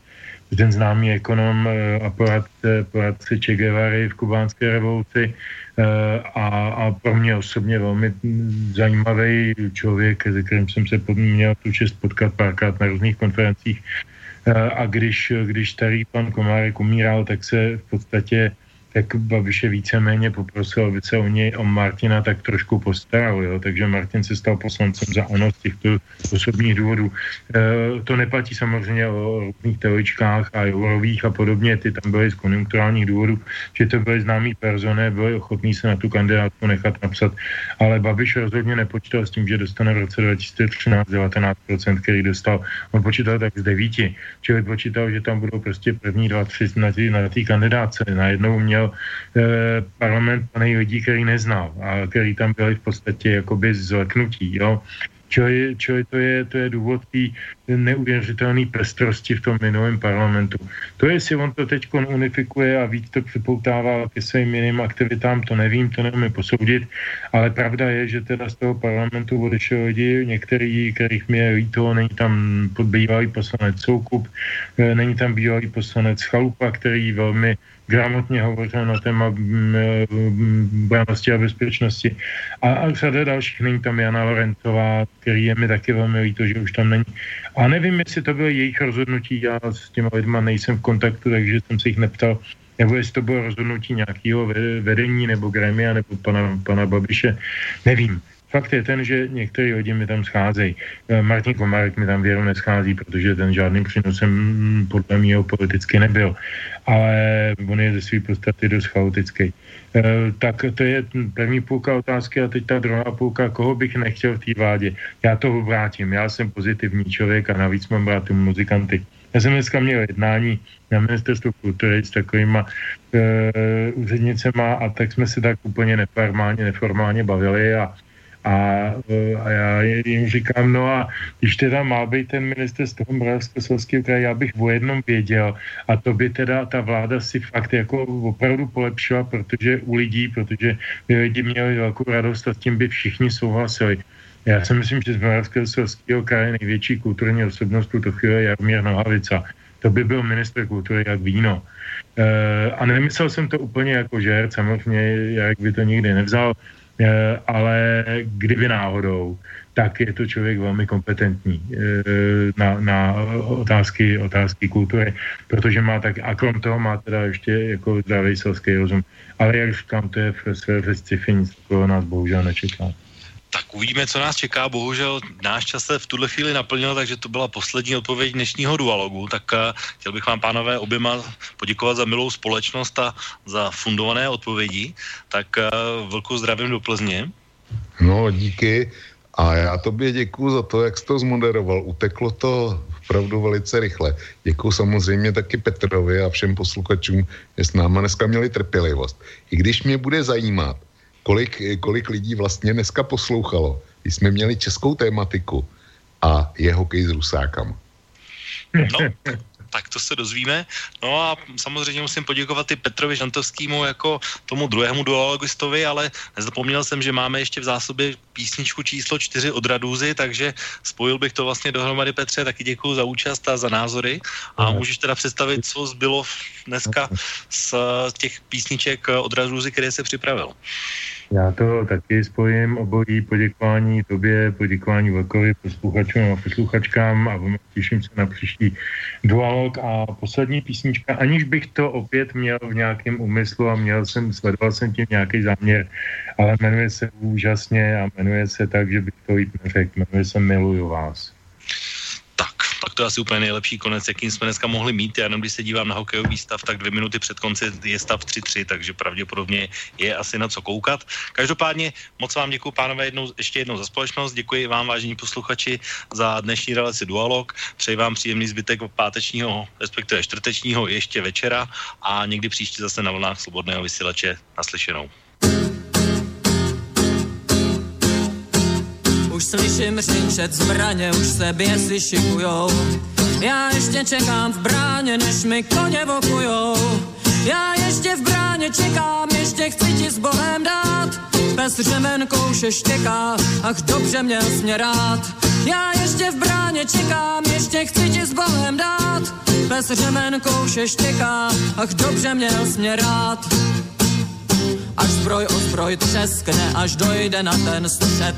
ten známý ekonom eh, a poradce, poradce Che Guevary v kubánské revoluci eh, a, a pro mě osobně velmi zajímavý člověk, se kterým jsem se měl tu čest potkat párkrát na různých konferencích. Eh, a když, když starý pan Komárek umíral, tak se v podstatě tak Babiše víceméně poprosil, aby se o něj, o Martina tak trošku postaral, jo? takže Martin se stal poslancem za ANO z těchto osobních důvodů. E, to neplatí samozřejmě o různých teoričkách a eurových a podobně, ty tam byly z konjunkturálních důvodů, že to byly známí personé, byli ochotní se na tu kandidátku nechat napsat, ale Babiš rozhodně nepočítal s tím, že dostane v roce 2013 19%, který dostal. On počítal tak z devíti, čili počítal, že tam budou prostě první dva, tři na té kandidátce. Najednou měl eh, parlament plný lidí, který neznal a který tam byli v podstatě jakoby zleknutí, jo. Čili, to, je, to je důvod té neuvěřitelné pestrosti v tom minulém parlamentu. To, jestli on to teď unifikuje a víc to připoutává ke svým jiným aktivitám, to nevím, to nevím posoudit, ale pravda je, že teda z toho parlamentu odešel lidi, některý, kterých mi je líto, není tam podbývalý poslanec Soukup, eh, není tam bývalý poslanec Chalupa, který velmi gramotně hovořil na téma branosti a bezpečnosti. A, a řada dalších, není tam Jana Lorencová, který je mi taky velmi líto, že už tam není. A nevím, jestli to bylo jejich rozhodnutí, já s těma lidma nejsem v kontaktu, takže jsem se jich neptal, nebo jestli to bylo rozhodnutí nějakého vedení nebo gremia nebo pana, pana Babiše, nevím. Fakt je ten, že některý lidi mi tam scházejí. Eh, Martin Komárek mi tam věru neschází, protože ten žádným přínosem mm, podle mě politicky nebyl. Ale on je ze své podstaty dost chaotický. E, tak to je první půlka otázky a teď ta druhá půlka, koho bych nechtěl v té vládě. Já to obrátím, já jsem pozitivní člověk a navíc mám rád muzikanty. Já jsem dneska měl jednání na ministerstvu kultury s takovýma e, úřednicema a tak jsme se tak úplně neformálně, neformálně bavili a A, a já jim říkám, no a když teda má být ten minister z toho Moravskoslezského kraje, já bych o jednom věděl a to by teda ta vláda si fakt jako opravdu polepšila, protože u lidí, protože by lidi měli velkou radost a s tím by všichni souhlasili. Já si myslím, že z Moravskoslezského kraje největší kulturní osobnost tuto chvíli je Jarmír Nohavica. To by byl minister kultury jak víno. E, a nemyslel jsem to úplně jako žert, samozřejmě, jak by to nikdy nevzal, ale kdyby náhodou, tak je to člověk velmi kompetentní eh, na, na otázky, otázky kultury, protože má tak, a krom toho má teda ještě jako zdravý selský rozum. Ale jak říkám, to je v své sci-fi, nic nás bohužel nečeká. Tak uvidíme, co nás čeká. Bohužel náš čas se v tuhle chvíli naplnil, takže to byla poslední odpověď dnešního dualogu. Tak uh, chtěl bych vám, pánové, oběma poděkovat za milou společnost a za fundované odpovědi. Tak uh, velkou zdravím do Plzně. No, díky. A já tobě děkuji za to, jak jsi to zmoderoval. Uteklo to opravdu velice rychle. Děkuji samozřejmě taky Petrovi a všem posluchačům, že s náma dneska měli trpělivost. I když mě bude zajímat, kolik, kolik lidí vlastně dneska poslouchalo, když jsme měli českou tématiku a je hokej s Rusákama. No, tak to se dozvíme. No a samozřejmě musím poděkovat i Petrovi Žantovskému jako tomu druhému duologistovi, ale nezapomněl jsem, že máme ještě v zásobě písničku číslo čtyři od Radůzy, takže spojil bych to vlastně dohromady Petře, taky děkuji za účast a za názory a můžeš teda představit, co zbylo dneska z těch písniček od Radůzy, které se připravil. Já to taky spojím obojí poděkování tobě, poděkování Vlkovi, posluchačům a posluchačkám a těším se na příští dualog a poslední písnička, aniž bych to opět měl v nějakém úmyslu a měl jsem, sledoval jsem tím nějaký záměr, ale jmenuje se úžasně a jmenuje se tak, že bych to jít neřekl, jmenuje se Miluju vás pak to je asi úplně nejlepší konec, jakým jsme dneska mohli mít. Já jenom když se dívám na hokejový stav, tak dvě minuty před konci je stav 3-3, takže pravděpodobně je asi na co koukat. Každopádně moc vám děkuji, pánové, jednou, ještě jednou za společnost. Děkuji vám, vážení posluchači, za dnešní relaci Dualog. Přeji vám příjemný zbytek pátečního, respektive čtvrtečního ještě večera a někdy příště zase na vlnách svobodného vysílače naslyšenou. Už slyším řinčet zbraně, už se běsy šikujou. Já ještě čekám v bráně, než mi koně vokujou. Já ještě v bráně čekám, ještě chci ti s Bohem dát. Bez řemen kouše štěká, ach dobře měl mě rád. Já ještě v bráně čekám, ještě chci ti s Bohem dát. Bez řemen kouše štěká, ach dobře měl mě rád. Až zbroj o zbroj třeskne, až dojde na ten střed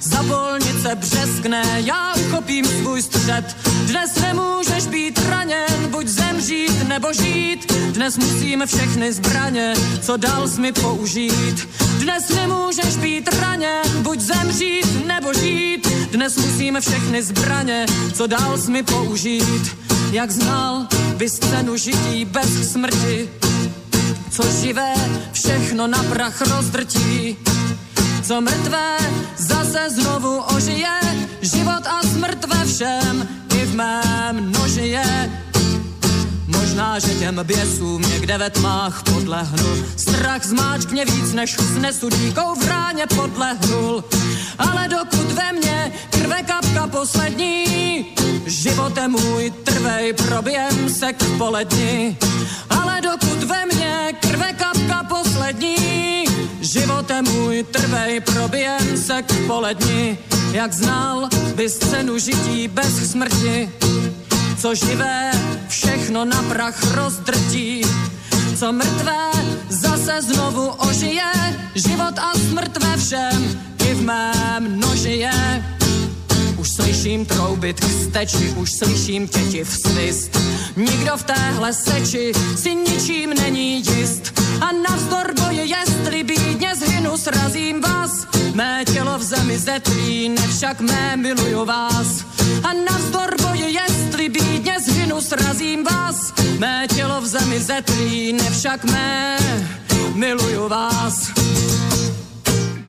za bolnice břeskne, já uchopím svůj střed. Dnes nemůžeš být raněn, buď zemřít nebo žít. Dnes musíme všechny zbraně, co dal jsi mi použít. Dnes nemůžeš být raněn, buď zemřít nebo žít. Dnes musíme všechny zbraně, co dal jsi mi použít. Jak znal by scénu žití bez smrti, co živé všechno na prach rozdrtí co mrtvé zase znovu ožije, život a smrt ve všem i v mém nožije. Možná, že těm běsům někde ve tmách podlehnu, strach zmáčkně víc, než snesu díkou v ráně podlehnul. Ale dokud ve mně krve kapka poslední, životem můj trvej proběm se k poledni. Ale dokud ve mně krve kapka poslední, Životem můj trvej proběn se k poledni, jak znal by scénu žití bez smrti, co živé všechno na prach rozdrtí, co mrtvé zase znovu ožije, život a smrt ve všem i v mém nožije. Už slyším troubit k steči, už slyším těti v svist. Nikdo v téhle seči si ničím není jist. A navzdor boje, jestli bídně zhynu, srazím vás. Mé tělo v zemi zetlí, nevšak mé miluju vás. A navzdor boje, jestli bídně zhynu, srazím vás. Mé tělo v zemi zetlí, nevšak mé miluju vás.